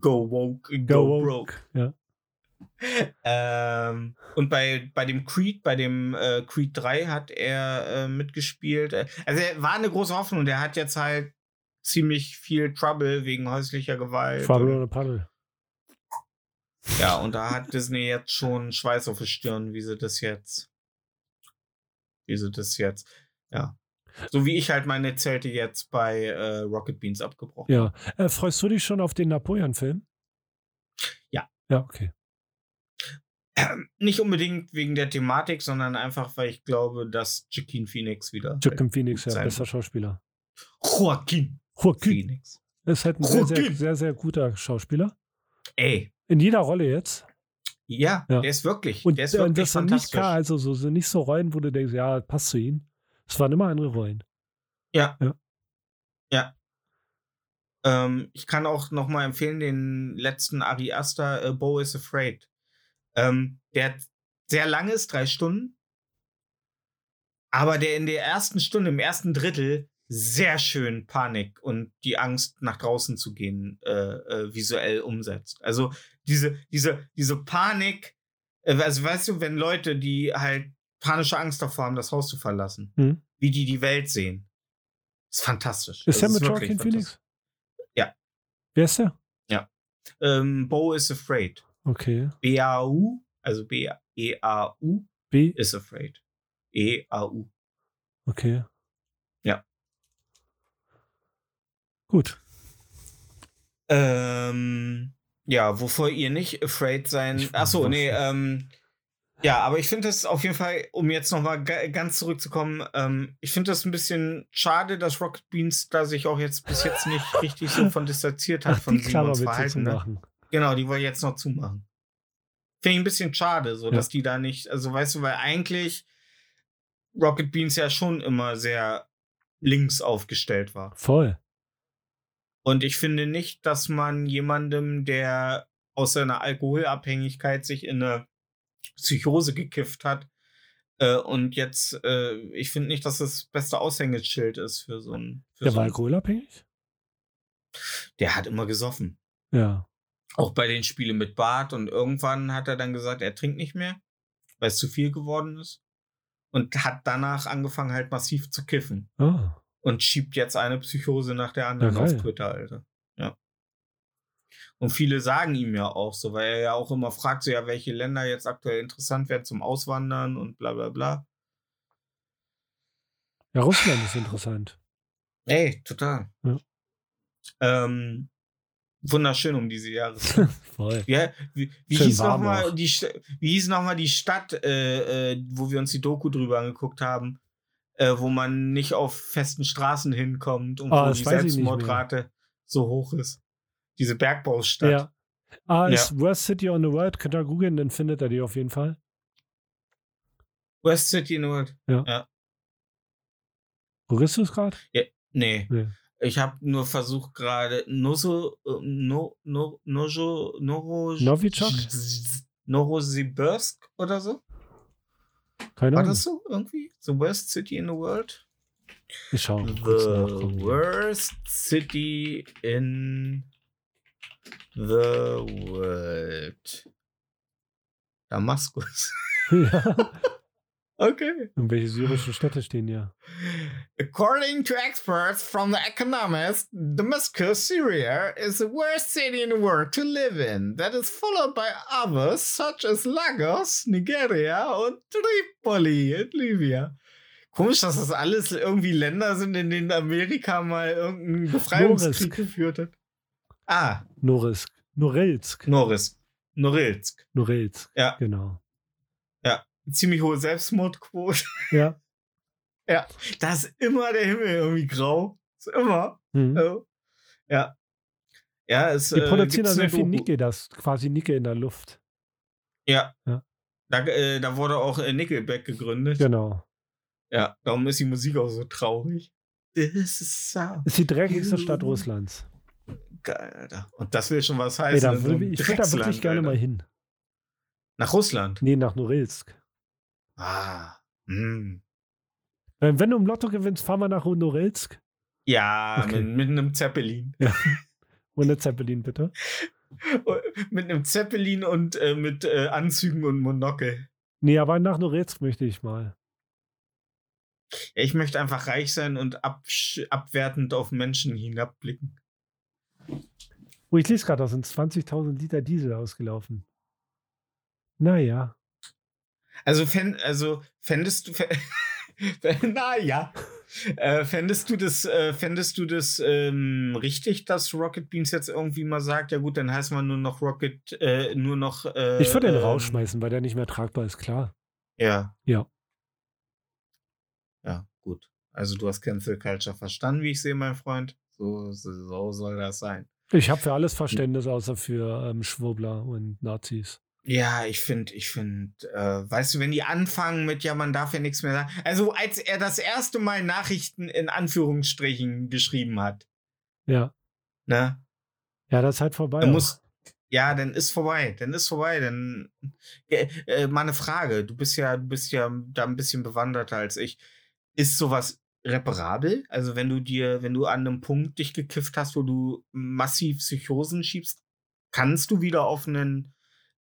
[SPEAKER 1] Go Woke, Go,
[SPEAKER 2] Go
[SPEAKER 1] Broke.
[SPEAKER 2] Woke. Ja.
[SPEAKER 1] Ähm, und bei, bei dem Creed, bei dem äh, Creed 3 hat er äh, mitgespielt. Äh, Also er war eine große Hoffnung. Der hat jetzt halt ziemlich viel Trouble wegen häuslicher Gewalt.
[SPEAKER 2] Trouble a Puddle.
[SPEAKER 1] ja, und da hat Disney jetzt schon Schweiß auf der Stirn, wie sie das jetzt. Wie sie das jetzt. Ja. So wie ich halt meine Zelte jetzt bei äh, Rocket Beans abgebrochen
[SPEAKER 2] Ja. Äh, freust du dich schon auf den Napoleon-Film?
[SPEAKER 1] Ja.
[SPEAKER 2] Ja, okay.
[SPEAKER 1] Ähm, Nicht unbedingt wegen der Thematik, sondern einfach, weil ich glaube, dass Joaquin Phoenix wieder.
[SPEAKER 2] Joaquin Phoenix, ja, bester. Schauspieler.
[SPEAKER 1] Joaquin
[SPEAKER 2] Joaquin
[SPEAKER 1] Phoenix.
[SPEAKER 2] ist halt ein sehr, sehr, sehr, sehr guter Schauspieler.
[SPEAKER 1] Ey,
[SPEAKER 2] In jeder Rolle jetzt.
[SPEAKER 1] ja,
[SPEAKER 2] Ja.
[SPEAKER 1] der ist wirklich,
[SPEAKER 2] Und
[SPEAKER 1] der ist wirklich
[SPEAKER 2] das sind nicht also so, sind nicht so Rollen, wo du denkst, ja, passt zu ihm. Es waren immer andere Rollen.
[SPEAKER 1] Ja.
[SPEAKER 2] Ja.
[SPEAKER 1] Ja. Ähm, ich kann auch noch mal empfehlen den letzten Ari Aster, äh, Bo is Afraid. Ähm, der sehr lang ist, drei Stunden. aber der in der ersten Stunde, im ersten Drittel, sehr schön Panik und die Angst, nach draußen zu gehen, äh, äh, visuell umsetzt. Also diese, diese, diese Panik, äh, also weißt du, wenn Leute, die halt panische Angst davor haben, das Haus zu verlassen,
[SPEAKER 2] Hm?
[SPEAKER 1] wie die die Welt sehen, ist fantastisch.
[SPEAKER 2] Ist der mit Joaquin Phoenix?
[SPEAKER 1] Ja.
[SPEAKER 2] Wer ist der?
[SPEAKER 1] Ähm, Bo is afraid.
[SPEAKER 2] Okay.
[SPEAKER 1] B-A-U, also B-E-A-U
[SPEAKER 2] B.
[SPEAKER 1] is afraid. E-A-U.
[SPEAKER 2] Okay.
[SPEAKER 1] Ja.
[SPEAKER 2] Gut.
[SPEAKER 1] Ähm, ja, wovor ihr nicht afraid sein. Achso, nee, ähm. Ja, aber ich finde es auf jeden Fall, um jetzt nochmal ganz zurückzukommen, ähm, ich finde das ein bisschen schade, dass Rocket Beans da sich auch jetzt bis jetzt nicht richtig so von distanziert hat
[SPEAKER 2] Ach,
[SPEAKER 1] von Simons Verhalten. Ne? Genau, die wollen jetzt noch zumachen. Finde ich ein bisschen schade, so
[SPEAKER 2] Ja.
[SPEAKER 1] dass die da nicht, also weißt du, weil eigentlich Rocket Beans ja schon immer sehr links aufgestellt war.
[SPEAKER 2] Voll.
[SPEAKER 1] Und ich finde nicht, dass man jemandem, der aus seiner Alkoholabhängigkeit sich in eine Psychose gekifft hat, äh, und jetzt, äh, ich finde nicht, dass das beste Aushängeschild ist für so ein. Für
[SPEAKER 2] Der
[SPEAKER 1] so
[SPEAKER 2] war alkoholabhängig?
[SPEAKER 1] der hat immer gesoffen.
[SPEAKER 2] Ja.
[SPEAKER 1] Auch bei den Spielen mit Bart und irgendwann hat er dann gesagt, er trinkt nicht mehr, weil es zu viel geworden ist. Und hat danach angefangen, halt massiv zu kiffen.
[SPEAKER 2] Ah.
[SPEAKER 1] Und schiebt jetzt eine Psychose nach der anderen
[SPEAKER 2] Ja,
[SPEAKER 1] auf. Twitter, Alter. Ja. Und viele sagen ihm ja auch so, weil er ja auch immer fragt, so ja, welche Länder jetzt aktuell interessant werden zum Auswandern und bla bla bla.
[SPEAKER 2] Ja, Russland ist interessant.
[SPEAKER 1] Ey, total.
[SPEAKER 2] Ja.
[SPEAKER 1] Ähm, wunderschön um diese Jahreszeit.
[SPEAKER 2] Voll.
[SPEAKER 1] Ja, wie, wie, hieß noch mal die, wie hieß noch mal die Stadt, äh, äh, wo wir uns die Doku drüber angeguckt haben, äh, wo man nicht auf festen Straßen hinkommt und
[SPEAKER 2] Ah,
[SPEAKER 1] wo die. Selbstmordrate so hoch ist. Diese Bergbaustadt.
[SPEAKER 2] Ja. Ah,
[SPEAKER 1] Ja.
[SPEAKER 2] ist Worst City on the World. Könnt ihr googeln, dann findet ihr die auf jeden Fall.
[SPEAKER 1] West City in the World.
[SPEAKER 2] Wo bist du es gerade?
[SPEAKER 1] Nee.
[SPEAKER 2] Nee.
[SPEAKER 1] Ich habe nur versucht gerade Noso, äh, no, no, Nojo, Noro,
[SPEAKER 2] Novichok?
[SPEAKER 1] Novosibirsk oder so?
[SPEAKER 2] Keine
[SPEAKER 1] War
[SPEAKER 2] Ahnung.
[SPEAKER 1] das so irgendwie? The worst city in the world?
[SPEAKER 2] Ich schau kurz nach.
[SPEAKER 1] The worst city in the world. Damaskus.
[SPEAKER 2] ja.
[SPEAKER 1] Okay.
[SPEAKER 2] Und welche syrischen Städte stehen ja?
[SPEAKER 1] According to experts from the Economist, Damascus, Syria is the worst city in the world to live in. That is followed by others such as Lagos, Nigeria und Tripoli in Libya. Komisch, dass das alles irgendwie Länder sind, in denen Amerika mal irgendeinen Befreiungskrieg
[SPEAKER 2] Norilsk.
[SPEAKER 1] geführt hat. Ah,
[SPEAKER 2] Norilsk. Norilsk.
[SPEAKER 1] Noris. Norilsk.
[SPEAKER 2] Norilsk.
[SPEAKER 1] Ja.
[SPEAKER 2] Genau.
[SPEAKER 1] Ziemlich hohe Selbstmordquote.
[SPEAKER 2] Ja.
[SPEAKER 1] Da ist immer der Himmel irgendwie grau. Ist immer.
[SPEAKER 2] Mhm.
[SPEAKER 1] Oh. Ja. Ja, es
[SPEAKER 2] Die
[SPEAKER 1] äh,
[SPEAKER 2] produzieren
[SPEAKER 1] gibt's
[SPEAKER 2] da sehr viel. Nickel, das ist quasi Nickel in der Luft.
[SPEAKER 1] Ja.
[SPEAKER 2] Ja.
[SPEAKER 1] Da, äh, da wurde auch äh, Nickelback gegründet.
[SPEAKER 2] Genau.
[SPEAKER 1] Ja, darum ist die Musik auch so traurig. This is so
[SPEAKER 2] Ist die dreckigste. Stadt Russlands.
[SPEAKER 1] geil, Alter. Und das will schon was
[SPEAKER 2] Ey,
[SPEAKER 1] heißen.
[SPEAKER 2] da
[SPEAKER 1] in so
[SPEAKER 2] ich würde da wirklich gerne
[SPEAKER 1] Alter.
[SPEAKER 2] mal hin.
[SPEAKER 1] Nach Russland.
[SPEAKER 2] Nee, nach Norilsk.
[SPEAKER 1] Ah. Hm.
[SPEAKER 2] Äh, Wenn du im Lotto gewinnst, fahren wir nach Norilsk.
[SPEAKER 1] Ja,
[SPEAKER 2] Okay.
[SPEAKER 1] mit, mit einem Zeppelin.
[SPEAKER 2] Ohne Zeppelin, bitte.
[SPEAKER 1] mit einem Zeppelin und äh, mit äh, Anzügen und Monokel.
[SPEAKER 2] Nee, aber nach Norilsk möchte ich mal.
[SPEAKER 1] Ja, ich möchte einfach reich sein und abwertend auf Menschen hinabblicken.
[SPEAKER 2] Oh, ich lese gerade, da sind 20.000 Liter Diesel ausgelaufen. Naja.
[SPEAKER 1] Also, fänd, also fändest du. fä- Na ja. Äh, fändest du das, äh, fändest du das ähm, richtig, dass Rocket Beans jetzt irgendwie mal sagt, ja gut, dann heißt man nur noch Rocket, äh, nur noch. Äh,
[SPEAKER 2] Ich würde den
[SPEAKER 1] ähm,
[SPEAKER 2] rausschmeißen, weil der nicht mehr tragbar ist, klar.
[SPEAKER 1] Ja.
[SPEAKER 2] Ja.
[SPEAKER 1] Ja, gut. Also du hast Cancel Culture verstanden, wie ich sehe, mein Freund. So, so, so soll das sein.
[SPEAKER 2] Ich habe für alles Verständnis, außer für ähm, Schwurbler und Nazis.
[SPEAKER 1] Ja, ich finde, ich finde, äh, weißt du, wenn die anfangen mit, ja, man darf ja nichts mehr sagen. Also, als er das erste Mal Nachrichten in Anführungsstrichen geschrieben hat,
[SPEAKER 2] Ja.
[SPEAKER 1] ne?
[SPEAKER 2] Ja, das ist halt vorbei.
[SPEAKER 1] Muss, ja, dann ist vorbei, dann ist vorbei, dann, äh, äh, mal eine Frage. Du bist ja, du bist ja da ein bisschen bewanderter als ich. ist sowas reparabel? Also wenn du dir, wenn du an einem Punkt dich gekifft hast, wo du massiv Psychosen schiebst, kannst du wieder auf einen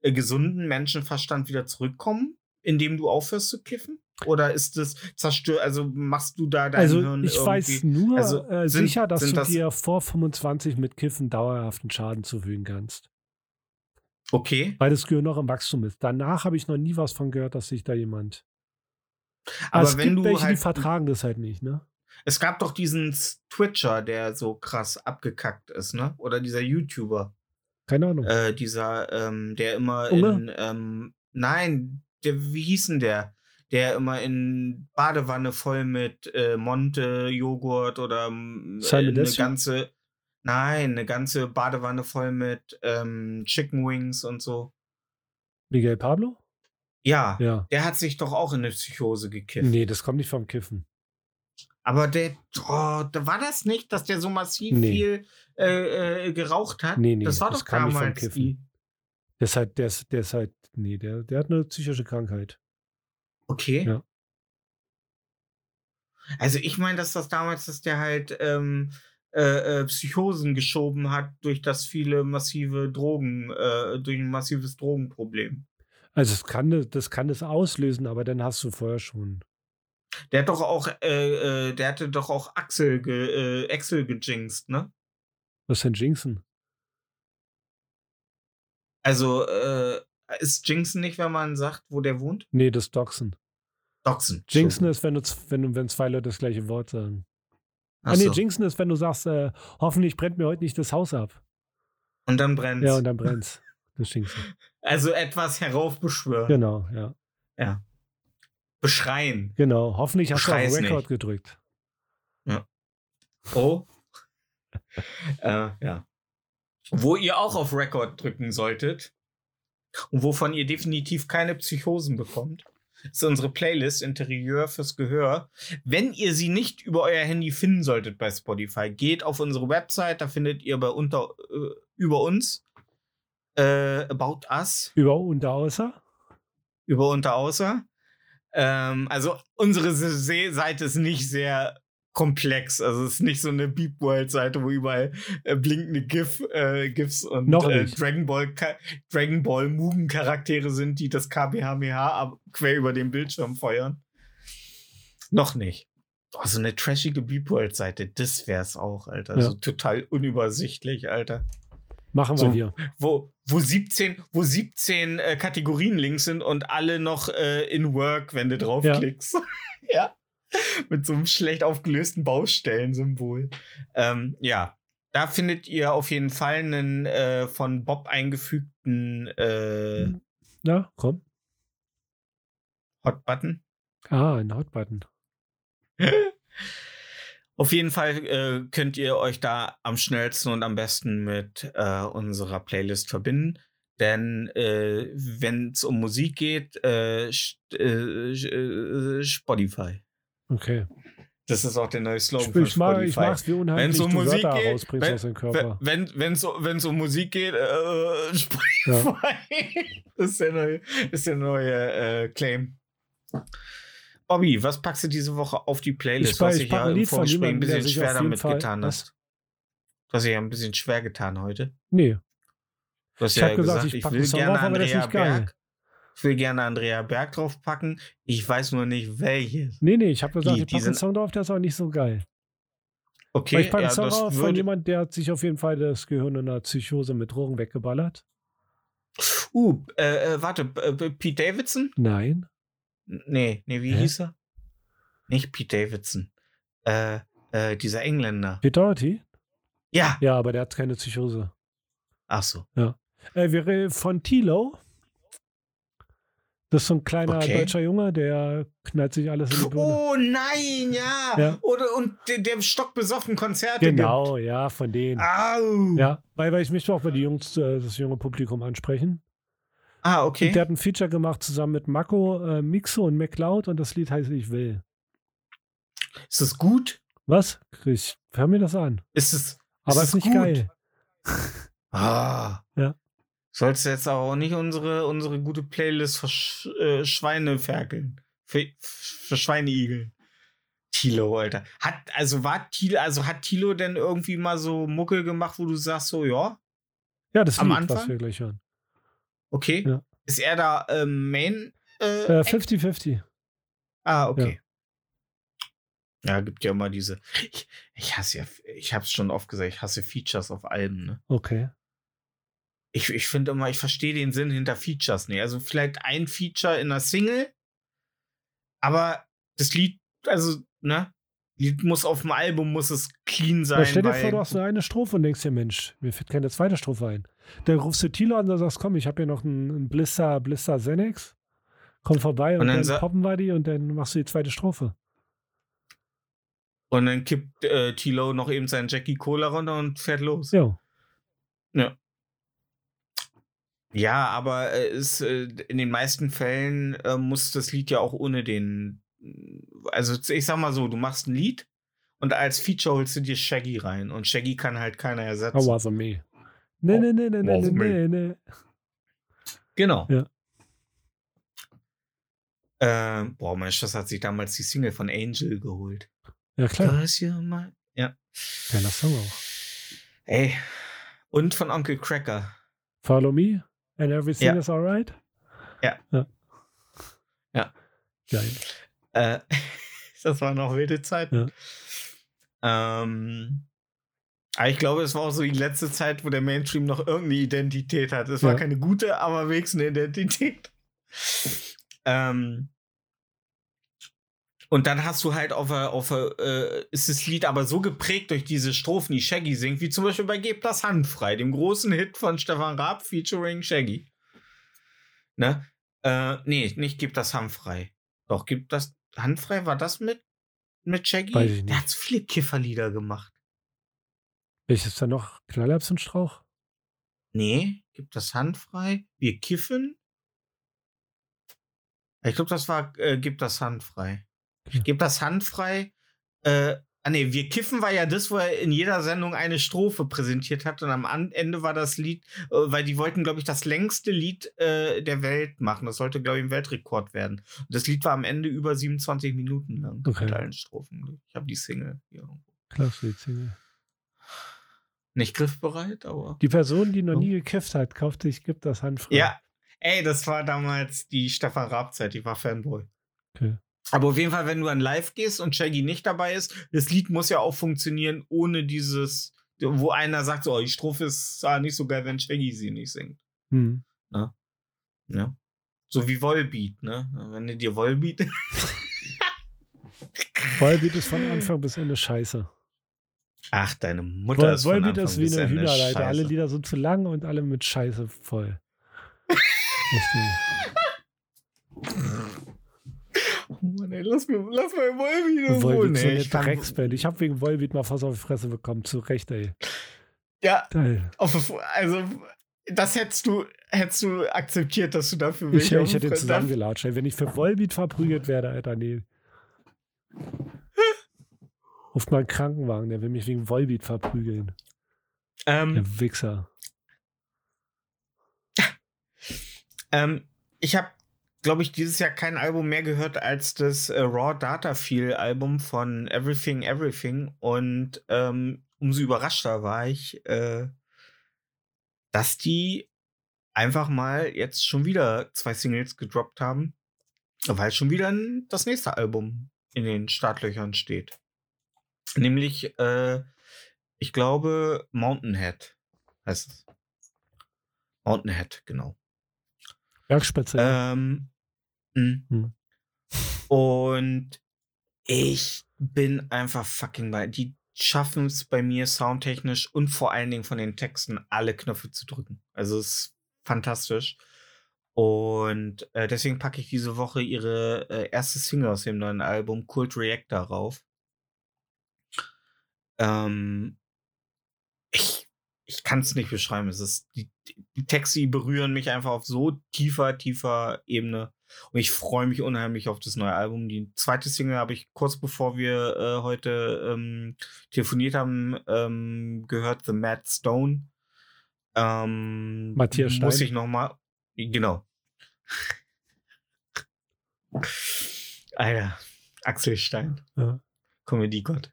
[SPEAKER 1] äh, gesunden Menschenverstand wieder zurückkommen, indem du aufhörst zu kiffen? Oder ist das zerstört, also machst du da dein
[SPEAKER 2] Also
[SPEAKER 1] Hirn
[SPEAKER 2] ich weiß nur
[SPEAKER 1] also
[SPEAKER 2] äh,
[SPEAKER 1] sind-
[SPEAKER 2] sicher, dass du
[SPEAKER 1] das-
[SPEAKER 2] dir vor 25 mit Kiffen dauerhaften Schaden zufügen kannst.
[SPEAKER 1] Okay.
[SPEAKER 2] Weil das Gehirn noch im Wachstum ist. Danach habe ich noch nie was von gehört, dass sich da jemand.
[SPEAKER 1] Aber
[SPEAKER 2] es
[SPEAKER 1] wenn
[SPEAKER 2] gibt
[SPEAKER 1] du
[SPEAKER 2] welche,
[SPEAKER 1] halt,
[SPEAKER 2] die vertragen das halt nicht, ne?
[SPEAKER 1] es gab doch diesen Twitcher, der so krass abgekackt ist, ne? Oder dieser YouTuber,
[SPEAKER 2] Keine Ahnung.
[SPEAKER 1] äh, dieser, ähm, der immer
[SPEAKER 2] Unge?
[SPEAKER 1] in, ähm, nein, der, wie hieß denn der? Der immer in Badewanne voll mit äh, Monte, Joghurt oder ähm, äh, eine ganze, nein, eine ganze Badewanne voll mit ähm, Chicken Wings und so.
[SPEAKER 2] Miguel Pablo?
[SPEAKER 1] Ja,
[SPEAKER 2] Ja.
[SPEAKER 1] der hat sich doch auch in eine Psychose gekifft.
[SPEAKER 2] Nee, das kommt nicht vom Kiffen.
[SPEAKER 1] Aber der, oh, da war das nicht, dass der so massiv
[SPEAKER 2] Nee.
[SPEAKER 1] viel äh, äh, geraucht hat?
[SPEAKER 2] Nee, nee,
[SPEAKER 1] das war
[SPEAKER 2] das
[SPEAKER 1] doch
[SPEAKER 2] kam nicht vom
[SPEAKER 1] damals
[SPEAKER 2] Kiffen.
[SPEAKER 1] die.
[SPEAKER 2] Der ist halt, der ist, der ist halt, nee, der, der hat eine psychische Krankheit.
[SPEAKER 1] Okay.
[SPEAKER 2] Ja.
[SPEAKER 1] Also ich meine, dass das damals, dass der halt ähm, äh, äh, Psychosen geschoben hat durch das viele massive Drogen, äh, durch ein massives Drogenproblem.
[SPEAKER 2] Also es kann, das kann es auslösen, aber dann hast du vorher schon.
[SPEAKER 1] Der hat doch auch, äh, äh, der hatte doch auch Axel, ge, äh, Axel gejinxt, ne?
[SPEAKER 2] Was ist denn Jinxen?
[SPEAKER 1] Also äh, ist Jinxen nicht, wenn man sagt, wo der wohnt?
[SPEAKER 2] Nee, das Doxen.
[SPEAKER 1] Doxen.
[SPEAKER 2] Jinxen ist, wenn, du, wenn, wenn zwei Leute das gleiche Wort sagen.
[SPEAKER 1] Ach
[SPEAKER 2] Ah, nee,
[SPEAKER 1] so.
[SPEAKER 2] Jinxen ist, wenn du sagst, äh, hoffentlich brennt mir heute nicht das Haus ab.
[SPEAKER 1] Und dann brennt's.
[SPEAKER 2] Ja, und dann brennt's. Das ist Jinxen.
[SPEAKER 1] Also etwas heraufbeschwören.
[SPEAKER 2] Genau, ja.
[SPEAKER 1] Ja. Beschreien.
[SPEAKER 2] Genau. Hoffentlich hast du
[SPEAKER 1] Schrei's
[SPEAKER 2] auf Record
[SPEAKER 1] nicht.
[SPEAKER 2] gedrückt.
[SPEAKER 1] Oh. äh, ja. Wo ihr auch auf Record drücken solltet und wovon ihr definitiv keine Psychosen bekommt, ist unsere Playlist Interieur fürs Gehör. Wenn ihr sie nicht über euer Handy finden solltet bei Spotify, geht auf unsere Website, da findet ihr bei unter äh, über uns äh, About Us
[SPEAKER 2] Über und außer.
[SPEAKER 1] über unter außer. Ähm, also unsere Se- Se- Seite ist nicht sehr komplex. Also es ist nicht so eine Beep World Seite, wo überall äh, blinkende GIF, äh, GIFs und
[SPEAKER 2] Noch
[SPEAKER 1] äh. Dragon Ball Ka- Dragon Ball Mugen Charaktere sind, die das KBHMH quer über den Bildschirm feuern. Noch nicht. Oh, so eine trashige Beep World Seite, das wär's auch, Alter.
[SPEAKER 2] Ja.
[SPEAKER 1] So total unübersichtlich, Alter
[SPEAKER 2] Machen wir
[SPEAKER 1] So.
[SPEAKER 2] hier.
[SPEAKER 1] wo, wo 17, wo 17 äh, Kategorien links sind und alle noch äh, in Work, wenn du draufklickst. Ja. Mit so einem schlecht aufgelösten Baustellensymbol. Ähm, ja. Da findet ihr auf jeden Fall einen äh, von Bob eingefügten äh,
[SPEAKER 2] Na, komm.
[SPEAKER 1] Hotbutton.
[SPEAKER 2] Ah, ein Hotbutton.
[SPEAKER 1] Auf jeden Fall äh, könnt ihr euch da am schnellsten und am besten mit äh, unserer Playlist verbinden. Denn äh, wenn es um Musik geht, äh, äh, äh, Spotify.
[SPEAKER 2] Okay.
[SPEAKER 1] Das ist auch der neue Slogan
[SPEAKER 2] Ich,
[SPEAKER 1] von
[SPEAKER 2] ich, mag, ich
[SPEAKER 1] Spotify.
[SPEAKER 2] mag's, wie unheimlich
[SPEAKER 1] Wenn's um Musik
[SPEAKER 2] Wörter
[SPEAKER 1] geht,
[SPEAKER 2] rausbringst
[SPEAKER 1] wenn-
[SPEAKER 2] aus dem Körper.
[SPEAKER 1] Wenn es wenn's um Musik geht, äh, Spotify. Das ist der neue, ist der neue äh, Claim. Bobby, was packst du diese Woche auf die Playlist?
[SPEAKER 2] Ich
[SPEAKER 1] was
[SPEAKER 2] ich pack
[SPEAKER 1] ja im Vorgespräch ein bisschen schwer
[SPEAKER 2] auf
[SPEAKER 1] damit
[SPEAKER 2] Fall-
[SPEAKER 1] getan
[SPEAKER 2] was?
[SPEAKER 1] hast. Du hast dich ja ein bisschen schwer getan heute.
[SPEAKER 2] Nee,
[SPEAKER 1] Du hast
[SPEAKER 2] Ich
[SPEAKER 1] ja
[SPEAKER 2] gesagt,
[SPEAKER 1] gesagt,
[SPEAKER 2] ich
[SPEAKER 1] ich, will gerne
[SPEAKER 2] ist
[SPEAKER 1] Andrea. Berg. Ich will gerne Andrea Berg draufpacken. Ich weiß nur nicht welches.
[SPEAKER 2] nee, nee, ich habe gesagt,
[SPEAKER 1] Die-
[SPEAKER 2] ich packe einen Song drauf, der ist auch nicht so geil.
[SPEAKER 1] Okay,
[SPEAKER 2] Weil ich packe
[SPEAKER 1] ja,
[SPEAKER 2] einen Song drauf von jemand, der hat sich auf jeden Fall das Gehirn in einer Psychose mit Drogen weggeballert.
[SPEAKER 1] Uh, äh, äh, warte, äh, Pete Davidson?
[SPEAKER 2] Nein.
[SPEAKER 1] Nee, nee, wie
[SPEAKER 2] Hä?
[SPEAKER 1] hieß er? Nicht Pete Davidson. Äh, äh, dieser Engländer.
[SPEAKER 2] Pete Doherty?
[SPEAKER 1] Ja.
[SPEAKER 2] Ja, aber der hat keine Psychose.
[SPEAKER 1] Ach so.
[SPEAKER 2] Äh, wir reden von Tilo. Das ist so ein kleiner
[SPEAKER 1] Okay.
[SPEAKER 2] deutscher Junge, der knallt sich alles in die Birne.
[SPEAKER 1] Oh nein, ja.
[SPEAKER 2] Ja.
[SPEAKER 1] Oder und der, der stockbesoffen Konzerte
[SPEAKER 2] genau, ja, von denen.
[SPEAKER 1] gibt. Au.
[SPEAKER 2] Ja, weil, weil ich möchte auch bei die Jungs, äh, das junge Publikum ansprechen.
[SPEAKER 1] Ah,
[SPEAKER 2] Und
[SPEAKER 1] okay.
[SPEAKER 2] der hat ein Feature gemacht zusammen mit Mako, äh, Mixo und McCloud und das Lied heißt Ich will.
[SPEAKER 1] Ist es gut?
[SPEAKER 2] Was? Ich hör mir das an.
[SPEAKER 1] Ist es.
[SPEAKER 2] Aber
[SPEAKER 1] es
[SPEAKER 2] ist nicht
[SPEAKER 1] gut?
[SPEAKER 2] geil.
[SPEAKER 1] Ah.
[SPEAKER 2] Ja.
[SPEAKER 1] Sollst du jetzt auch nicht unsere, unsere gute Playlist für Sch äh, Schweine ferkeln. Für, für Schweineigeln. Tilo, Alter. Hat, also war Tilo, also hat Tilo denn irgendwie mal so Muckel gemacht, wo du sagst, so, ja,
[SPEAKER 2] Ja, das
[SPEAKER 1] Am
[SPEAKER 2] Lied, was
[SPEAKER 1] Anfang?
[SPEAKER 2] wir gleich hören.
[SPEAKER 1] Okay.
[SPEAKER 2] Ja.
[SPEAKER 1] Ist er da ähm, Main? Äh,
[SPEAKER 2] Äh,
[SPEAKER 1] Act?
[SPEAKER 2] 50-50.
[SPEAKER 1] ah, okay. Ja. gibt ja immer diese. Ich, ich hasse ja, ich hab's schon oft gesagt, ich hasse Features auf Alben, ne?
[SPEAKER 2] Okay.
[SPEAKER 1] Ich, ich finde immer, ich verstehe den Sinn hinter Features nicht. Also vielleicht ein Feature in einer Single, aber das Lied, also, ne? Lied muss auf dem Album, muss es clean sein.
[SPEAKER 2] Ja, stell dir vor, du hast nur eine Strophe und denkst dir, Mensch, mir fällt keine zweite Strophe ein. Dann rufst du Tilo an und sagst, komm, ich habe hier noch einen, einen Blister, Blister Xenex. Komm vorbei und,
[SPEAKER 1] Und dann
[SPEAKER 2] dann, poppen wir die und dann machst du die zweite Strophe.
[SPEAKER 1] Und dann kippt äh, Tilo noch eben seinen Jackie Cola runter und fährt los.
[SPEAKER 2] Jo.
[SPEAKER 1] Ja. Ja, aber äh, ist, äh, in den meisten Fällen äh, muss das Lied ja auch ohne den. Also ich sag mal so, du machst ein Lied und als Feature holst du dir Shaggy rein und Shaggy kann halt keiner ersetzen.
[SPEAKER 2] Oh, was me. Nee, nee, nee, nee, nee, nee, nee, nee.
[SPEAKER 1] Genau.
[SPEAKER 2] Ja.
[SPEAKER 1] Äh, boah, meine Schwester hat sich damals die Single von Angel geholt.
[SPEAKER 2] Ja, klar.
[SPEAKER 1] My- Ja.
[SPEAKER 2] Geiler Song auch.
[SPEAKER 1] Ey. Und von Onkel Cracker.
[SPEAKER 2] Follow me and everything
[SPEAKER 1] Ja.
[SPEAKER 2] is alright.
[SPEAKER 1] Ja.
[SPEAKER 2] Ja.
[SPEAKER 1] Ja.
[SPEAKER 2] Geil.
[SPEAKER 1] Äh, das war noch wilde Zeit.
[SPEAKER 2] Ja.
[SPEAKER 1] Ähm, aber ich glaube, es war auch so die letzte Zeit, wo der Mainstream noch irgendeine Identität hat. Es war
[SPEAKER 2] Ja.
[SPEAKER 1] keine gute, aber wenigstens eine Identität. Ähm, und dann hast du halt auf, der- auf der, äh, ist das Lied aber so geprägt durch diese Strophen, die Shaggy singt, wie zum Beispiel bei Gebt das Handfrei, dem großen Hit von Stefan Raab featuring Shaggy. Ne? Äh, nee, nicht Gebt das Handfrei. Doch, Gebt das Handfrei, war das mit, mit Shaggy?
[SPEAKER 2] Weiß ich
[SPEAKER 1] Der
[SPEAKER 2] nicht.
[SPEAKER 1] hat so viele Kifferlieder gemacht.
[SPEAKER 2] Welches da noch? Knallerbs und Strauch?
[SPEAKER 1] Nee, Gebt das Handfrei. Wir kiffen. Ich glaube, das war äh, Gib das Handfrei.
[SPEAKER 2] Okay.
[SPEAKER 1] Gib das Handfrei. Äh, ah nee, wir kiffen war ja das, wo er in jeder Sendung eine Strophe präsentiert hat und am Ende war das Lied, äh, weil die wollten, glaube ich, das längste Lied äh, der Welt machen. Das sollte, glaube ich, ein Weltrekord werden. Und das Lied war am Ende über 27 Minuten lang
[SPEAKER 2] Okay.
[SPEAKER 1] mit allen Strophen. Ich habe die Single hier irgendwo.
[SPEAKER 2] Klasse, die Single.
[SPEAKER 1] Nicht griffbereit, aber.
[SPEAKER 2] Die Person, die noch nie gekifft hat, kauft sich, gibt das handfrei.
[SPEAKER 1] Ja, ey, das war damals die Stefan Raab-Zeit. Ich war Fanboy.
[SPEAKER 2] Okay.
[SPEAKER 1] Aber auf jeden Fall, wenn du an Live gehst und Shaggy nicht dabei ist, das Lied muss ja auch funktionieren ohne dieses, wo einer sagt, so, oh, die Strophe ist ah, nicht so geil, wenn Shaggy sie nicht singt.
[SPEAKER 2] Hm.
[SPEAKER 1] Ja. So wie Volbeat, ne? Wenn du dir Volbeat.
[SPEAKER 2] Volbeat ist von Anfang bis Ende scheiße.
[SPEAKER 1] Ach, deine Mutter
[SPEAKER 2] Vol
[SPEAKER 1] ist Anfang
[SPEAKER 2] ist wie eine Hühnerleiter. Alle
[SPEAKER 1] scheiße.
[SPEAKER 2] Lieder sind zu lang und alle mit Scheiße voll.
[SPEAKER 1] Oh Mann, ey, lass, mir, lass mal Volbeat in Ruhe.
[SPEAKER 2] Ist so eine
[SPEAKER 1] ich kann-
[SPEAKER 2] Drecksband. Ich habe wegen Volbeat mal fast auf die Fresse bekommen. Zu Recht, ey.
[SPEAKER 1] Ja, auf, also, das hättest du, hättest du akzeptiert, dass du dafür
[SPEAKER 2] Ich, ich hätte ihn
[SPEAKER 1] Fresse-
[SPEAKER 2] zusammengelatscht. ey. Wenn ich für Volbeat verprügelt werde, Alter, nee. Ruft mal einen Krankenwagen, der will mich wegen Volbeat verprügeln.
[SPEAKER 1] Ähm,
[SPEAKER 2] Der Wichser.
[SPEAKER 1] Ähm, ich habe, glaube ich, dieses Jahr kein Album mehr gehört als das äh, Raw Data Feel Album von Everything Everything und ähm, umso überraschter war ich, äh, dass die einfach mal jetzt schon wieder zwei Singles gedroppt haben, weil schon wieder das nächste Album in den Startlöchern steht. Nämlich, äh, ich glaube, Mountainhead heißt es. Mountainhead, genau.
[SPEAKER 2] Bergspitze.
[SPEAKER 1] Ähm, mh.
[SPEAKER 2] Hm.
[SPEAKER 1] Und ich bin einfach fucking bei. Die schaffen es bei mir soundtechnisch und vor allen Dingen von den Texten alle Knöpfe zu drücken. Also es ist fantastisch. Und äh, deswegen packe ich diese Woche ihre äh, erste Single aus dem neuen Album Cult Reactor rauf. Ähm, ich ich kann es nicht beschreiben. Es ist die, die Texte berühren mich einfach auf so tiefer, tiefer Ebene. Und ich freue mich unheimlich auf das neue Album. Die zweite Single habe ich kurz bevor wir äh, heute ähm, telefoniert haben, ähm, gehört, The Mad Stone. Ähm,
[SPEAKER 2] Matthias
[SPEAKER 1] Muss
[SPEAKER 2] Stein.
[SPEAKER 1] ich noch mal, genau. Alter, Axel Stein.
[SPEAKER 2] Ja.
[SPEAKER 1] Comedy-Gott.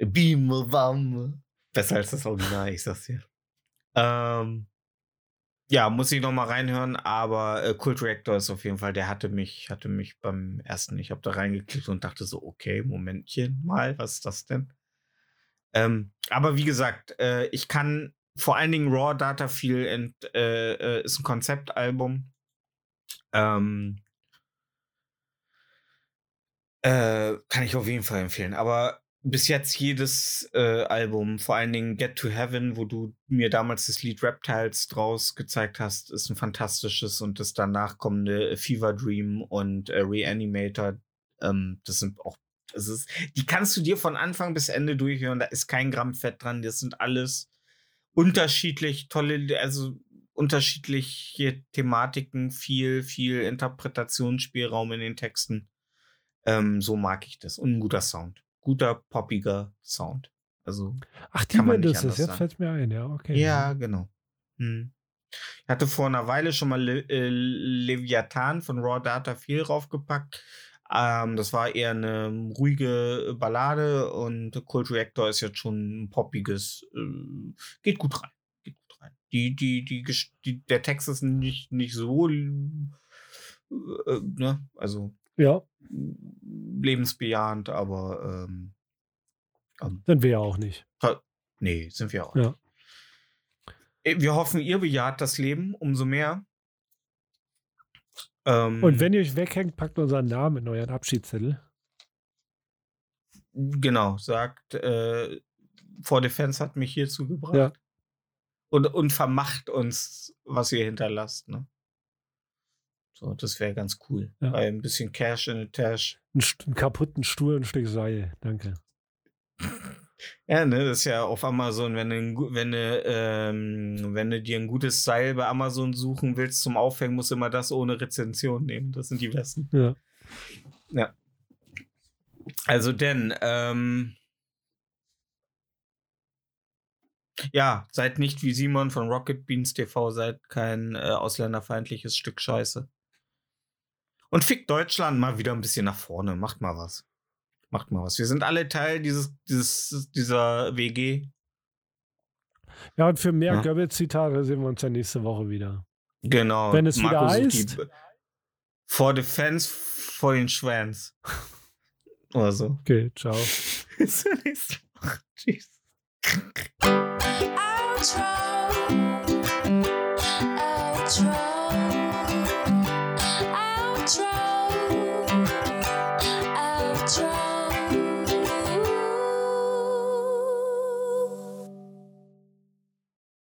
[SPEAKER 1] Beam, Bam. Besser als das Original, ich sag's dir. Ähm, ja, muss ich noch mal reinhören, aber äh, Cult Reactor ist auf jeden Fall, der hatte mich, hatte mich beim ersten, ich habe da reingeklickt und dachte so, okay, Momentchen mal, was ist das denn? Ähm, aber wie gesagt, äh, ich kann vor allen Dingen Raw Data viel ent, äh, äh, ist ein Konzeptalbum. Ähm, äh, kann ich auf jeden Fall empfehlen. Aber bis jetzt jedes äh, Album, vor allen Dingen Get to Heaven, wo du mir damals das Lied Reptiles draus gezeigt hast, ist ein fantastisches und das danach kommende Fever Dream und äh, Reanimator, ähm, das sind auch, das ist, die kannst du dir von Anfang bis Ende durchhören, da ist kein Gramm Fett dran, das sind alles unterschiedlich tolle, also unterschiedliche Thematiken, viel, viel Interpretationsspielraum in den Texten. Ähm, so mag ich das. Und ein guter Sound. Guter, poppiger Sound. Also.
[SPEAKER 2] Ach, die Band ist es. Jetzt
[SPEAKER 1] sagen.
[SPEAKER 2] fällt mir ein, ja, okay.
[SPEAKER 1] Ja, genau. Hm. Ich hatte vor einer Weile schon mal Le äh, Leviathan von Raw Data 4 raufgepackt. Ähm, das war eher eine ruhige Ballade und Cold Reactor ist jetzt schon ein poppiges. Äh, geht gut rein. Geht gut rein. Die, die, die, die, der Text ist nicht, nicht so. Äh, ne? Also
[SPEAKER 2] Ja,
[SPEAKER 1] lebensbejahend, aber ähm, ähm,
[SPEAKER 2] sind wir ja auch nicht.
[SPEAKER 1] nee, sind wir auch.
[SPEAKER 2] Ja.
[SPEAKER 1] Äh, Wir hoffen, ihr bejaht das Leben umso mehr. Ähm,
[SPEAKER 2] Und wenn ihr euch weghängt, packt unseren Namen in euren Abschiedszettel.
[SPEAKER 1] Genau, sagt, äh, For Defense hat mich hierzu gebracht.
[SPEAKER 2] Ja.
[SPEAKER 1] Und, und vermacht uns, was ihr hinterlasst. Ne? So, das wäre ganz cool.
[SPEAKER 2] Ja.
[SPEAKER 1] Weil ein bisschen Cash in the Tash.
[SPEAKER 2] Einen, einen kaputten Stuhl und ein Stück Seil. Danke.
[SPEAKER 1] Ja, ne, das ist ja auf Amazon, wenn du, wenn du, ähm, wenn du dir ein gutes Seil bei Amazon suchen willst zum Aufhängen, musst du immer das ohne Rezension nehmen. Das sind die besten.
[SPEAKER 2] Ja.
[SPEAKER 1] Ja. Also denn, ähm, ja, seid nicht wie Simon von Rocket Beans TV, seid kein äh, ausländerfeindliches Stück Scheiße. Und fickt Deutschland mal wieder ein bisschen nach vorne. Macht mal was. Macht mal was. Wir sind alle Teil dieses, dieses, dieser WG.
[SPEAKER 2] Ja, und für mehr
[SPEAKER 1] Ja.
[SPEAKER 2] Goebbels-Zitate sehen wir uns ja nächste Woche wieder.
[SPEAKER 1] Genau.
[SPEAKER 2] Wenn es wieder
[SPEAKER 1] sucht
[SPEAKER 2] heißt-
[SPEAKER 1] die- For Defense vor den Schwänz. Oder so.
[SPEAKER 2] Okay, ciao.
[SPEAKER 1] Bis zur nächsten Woche. Tschüss.
[SPEAKER 3] Outro.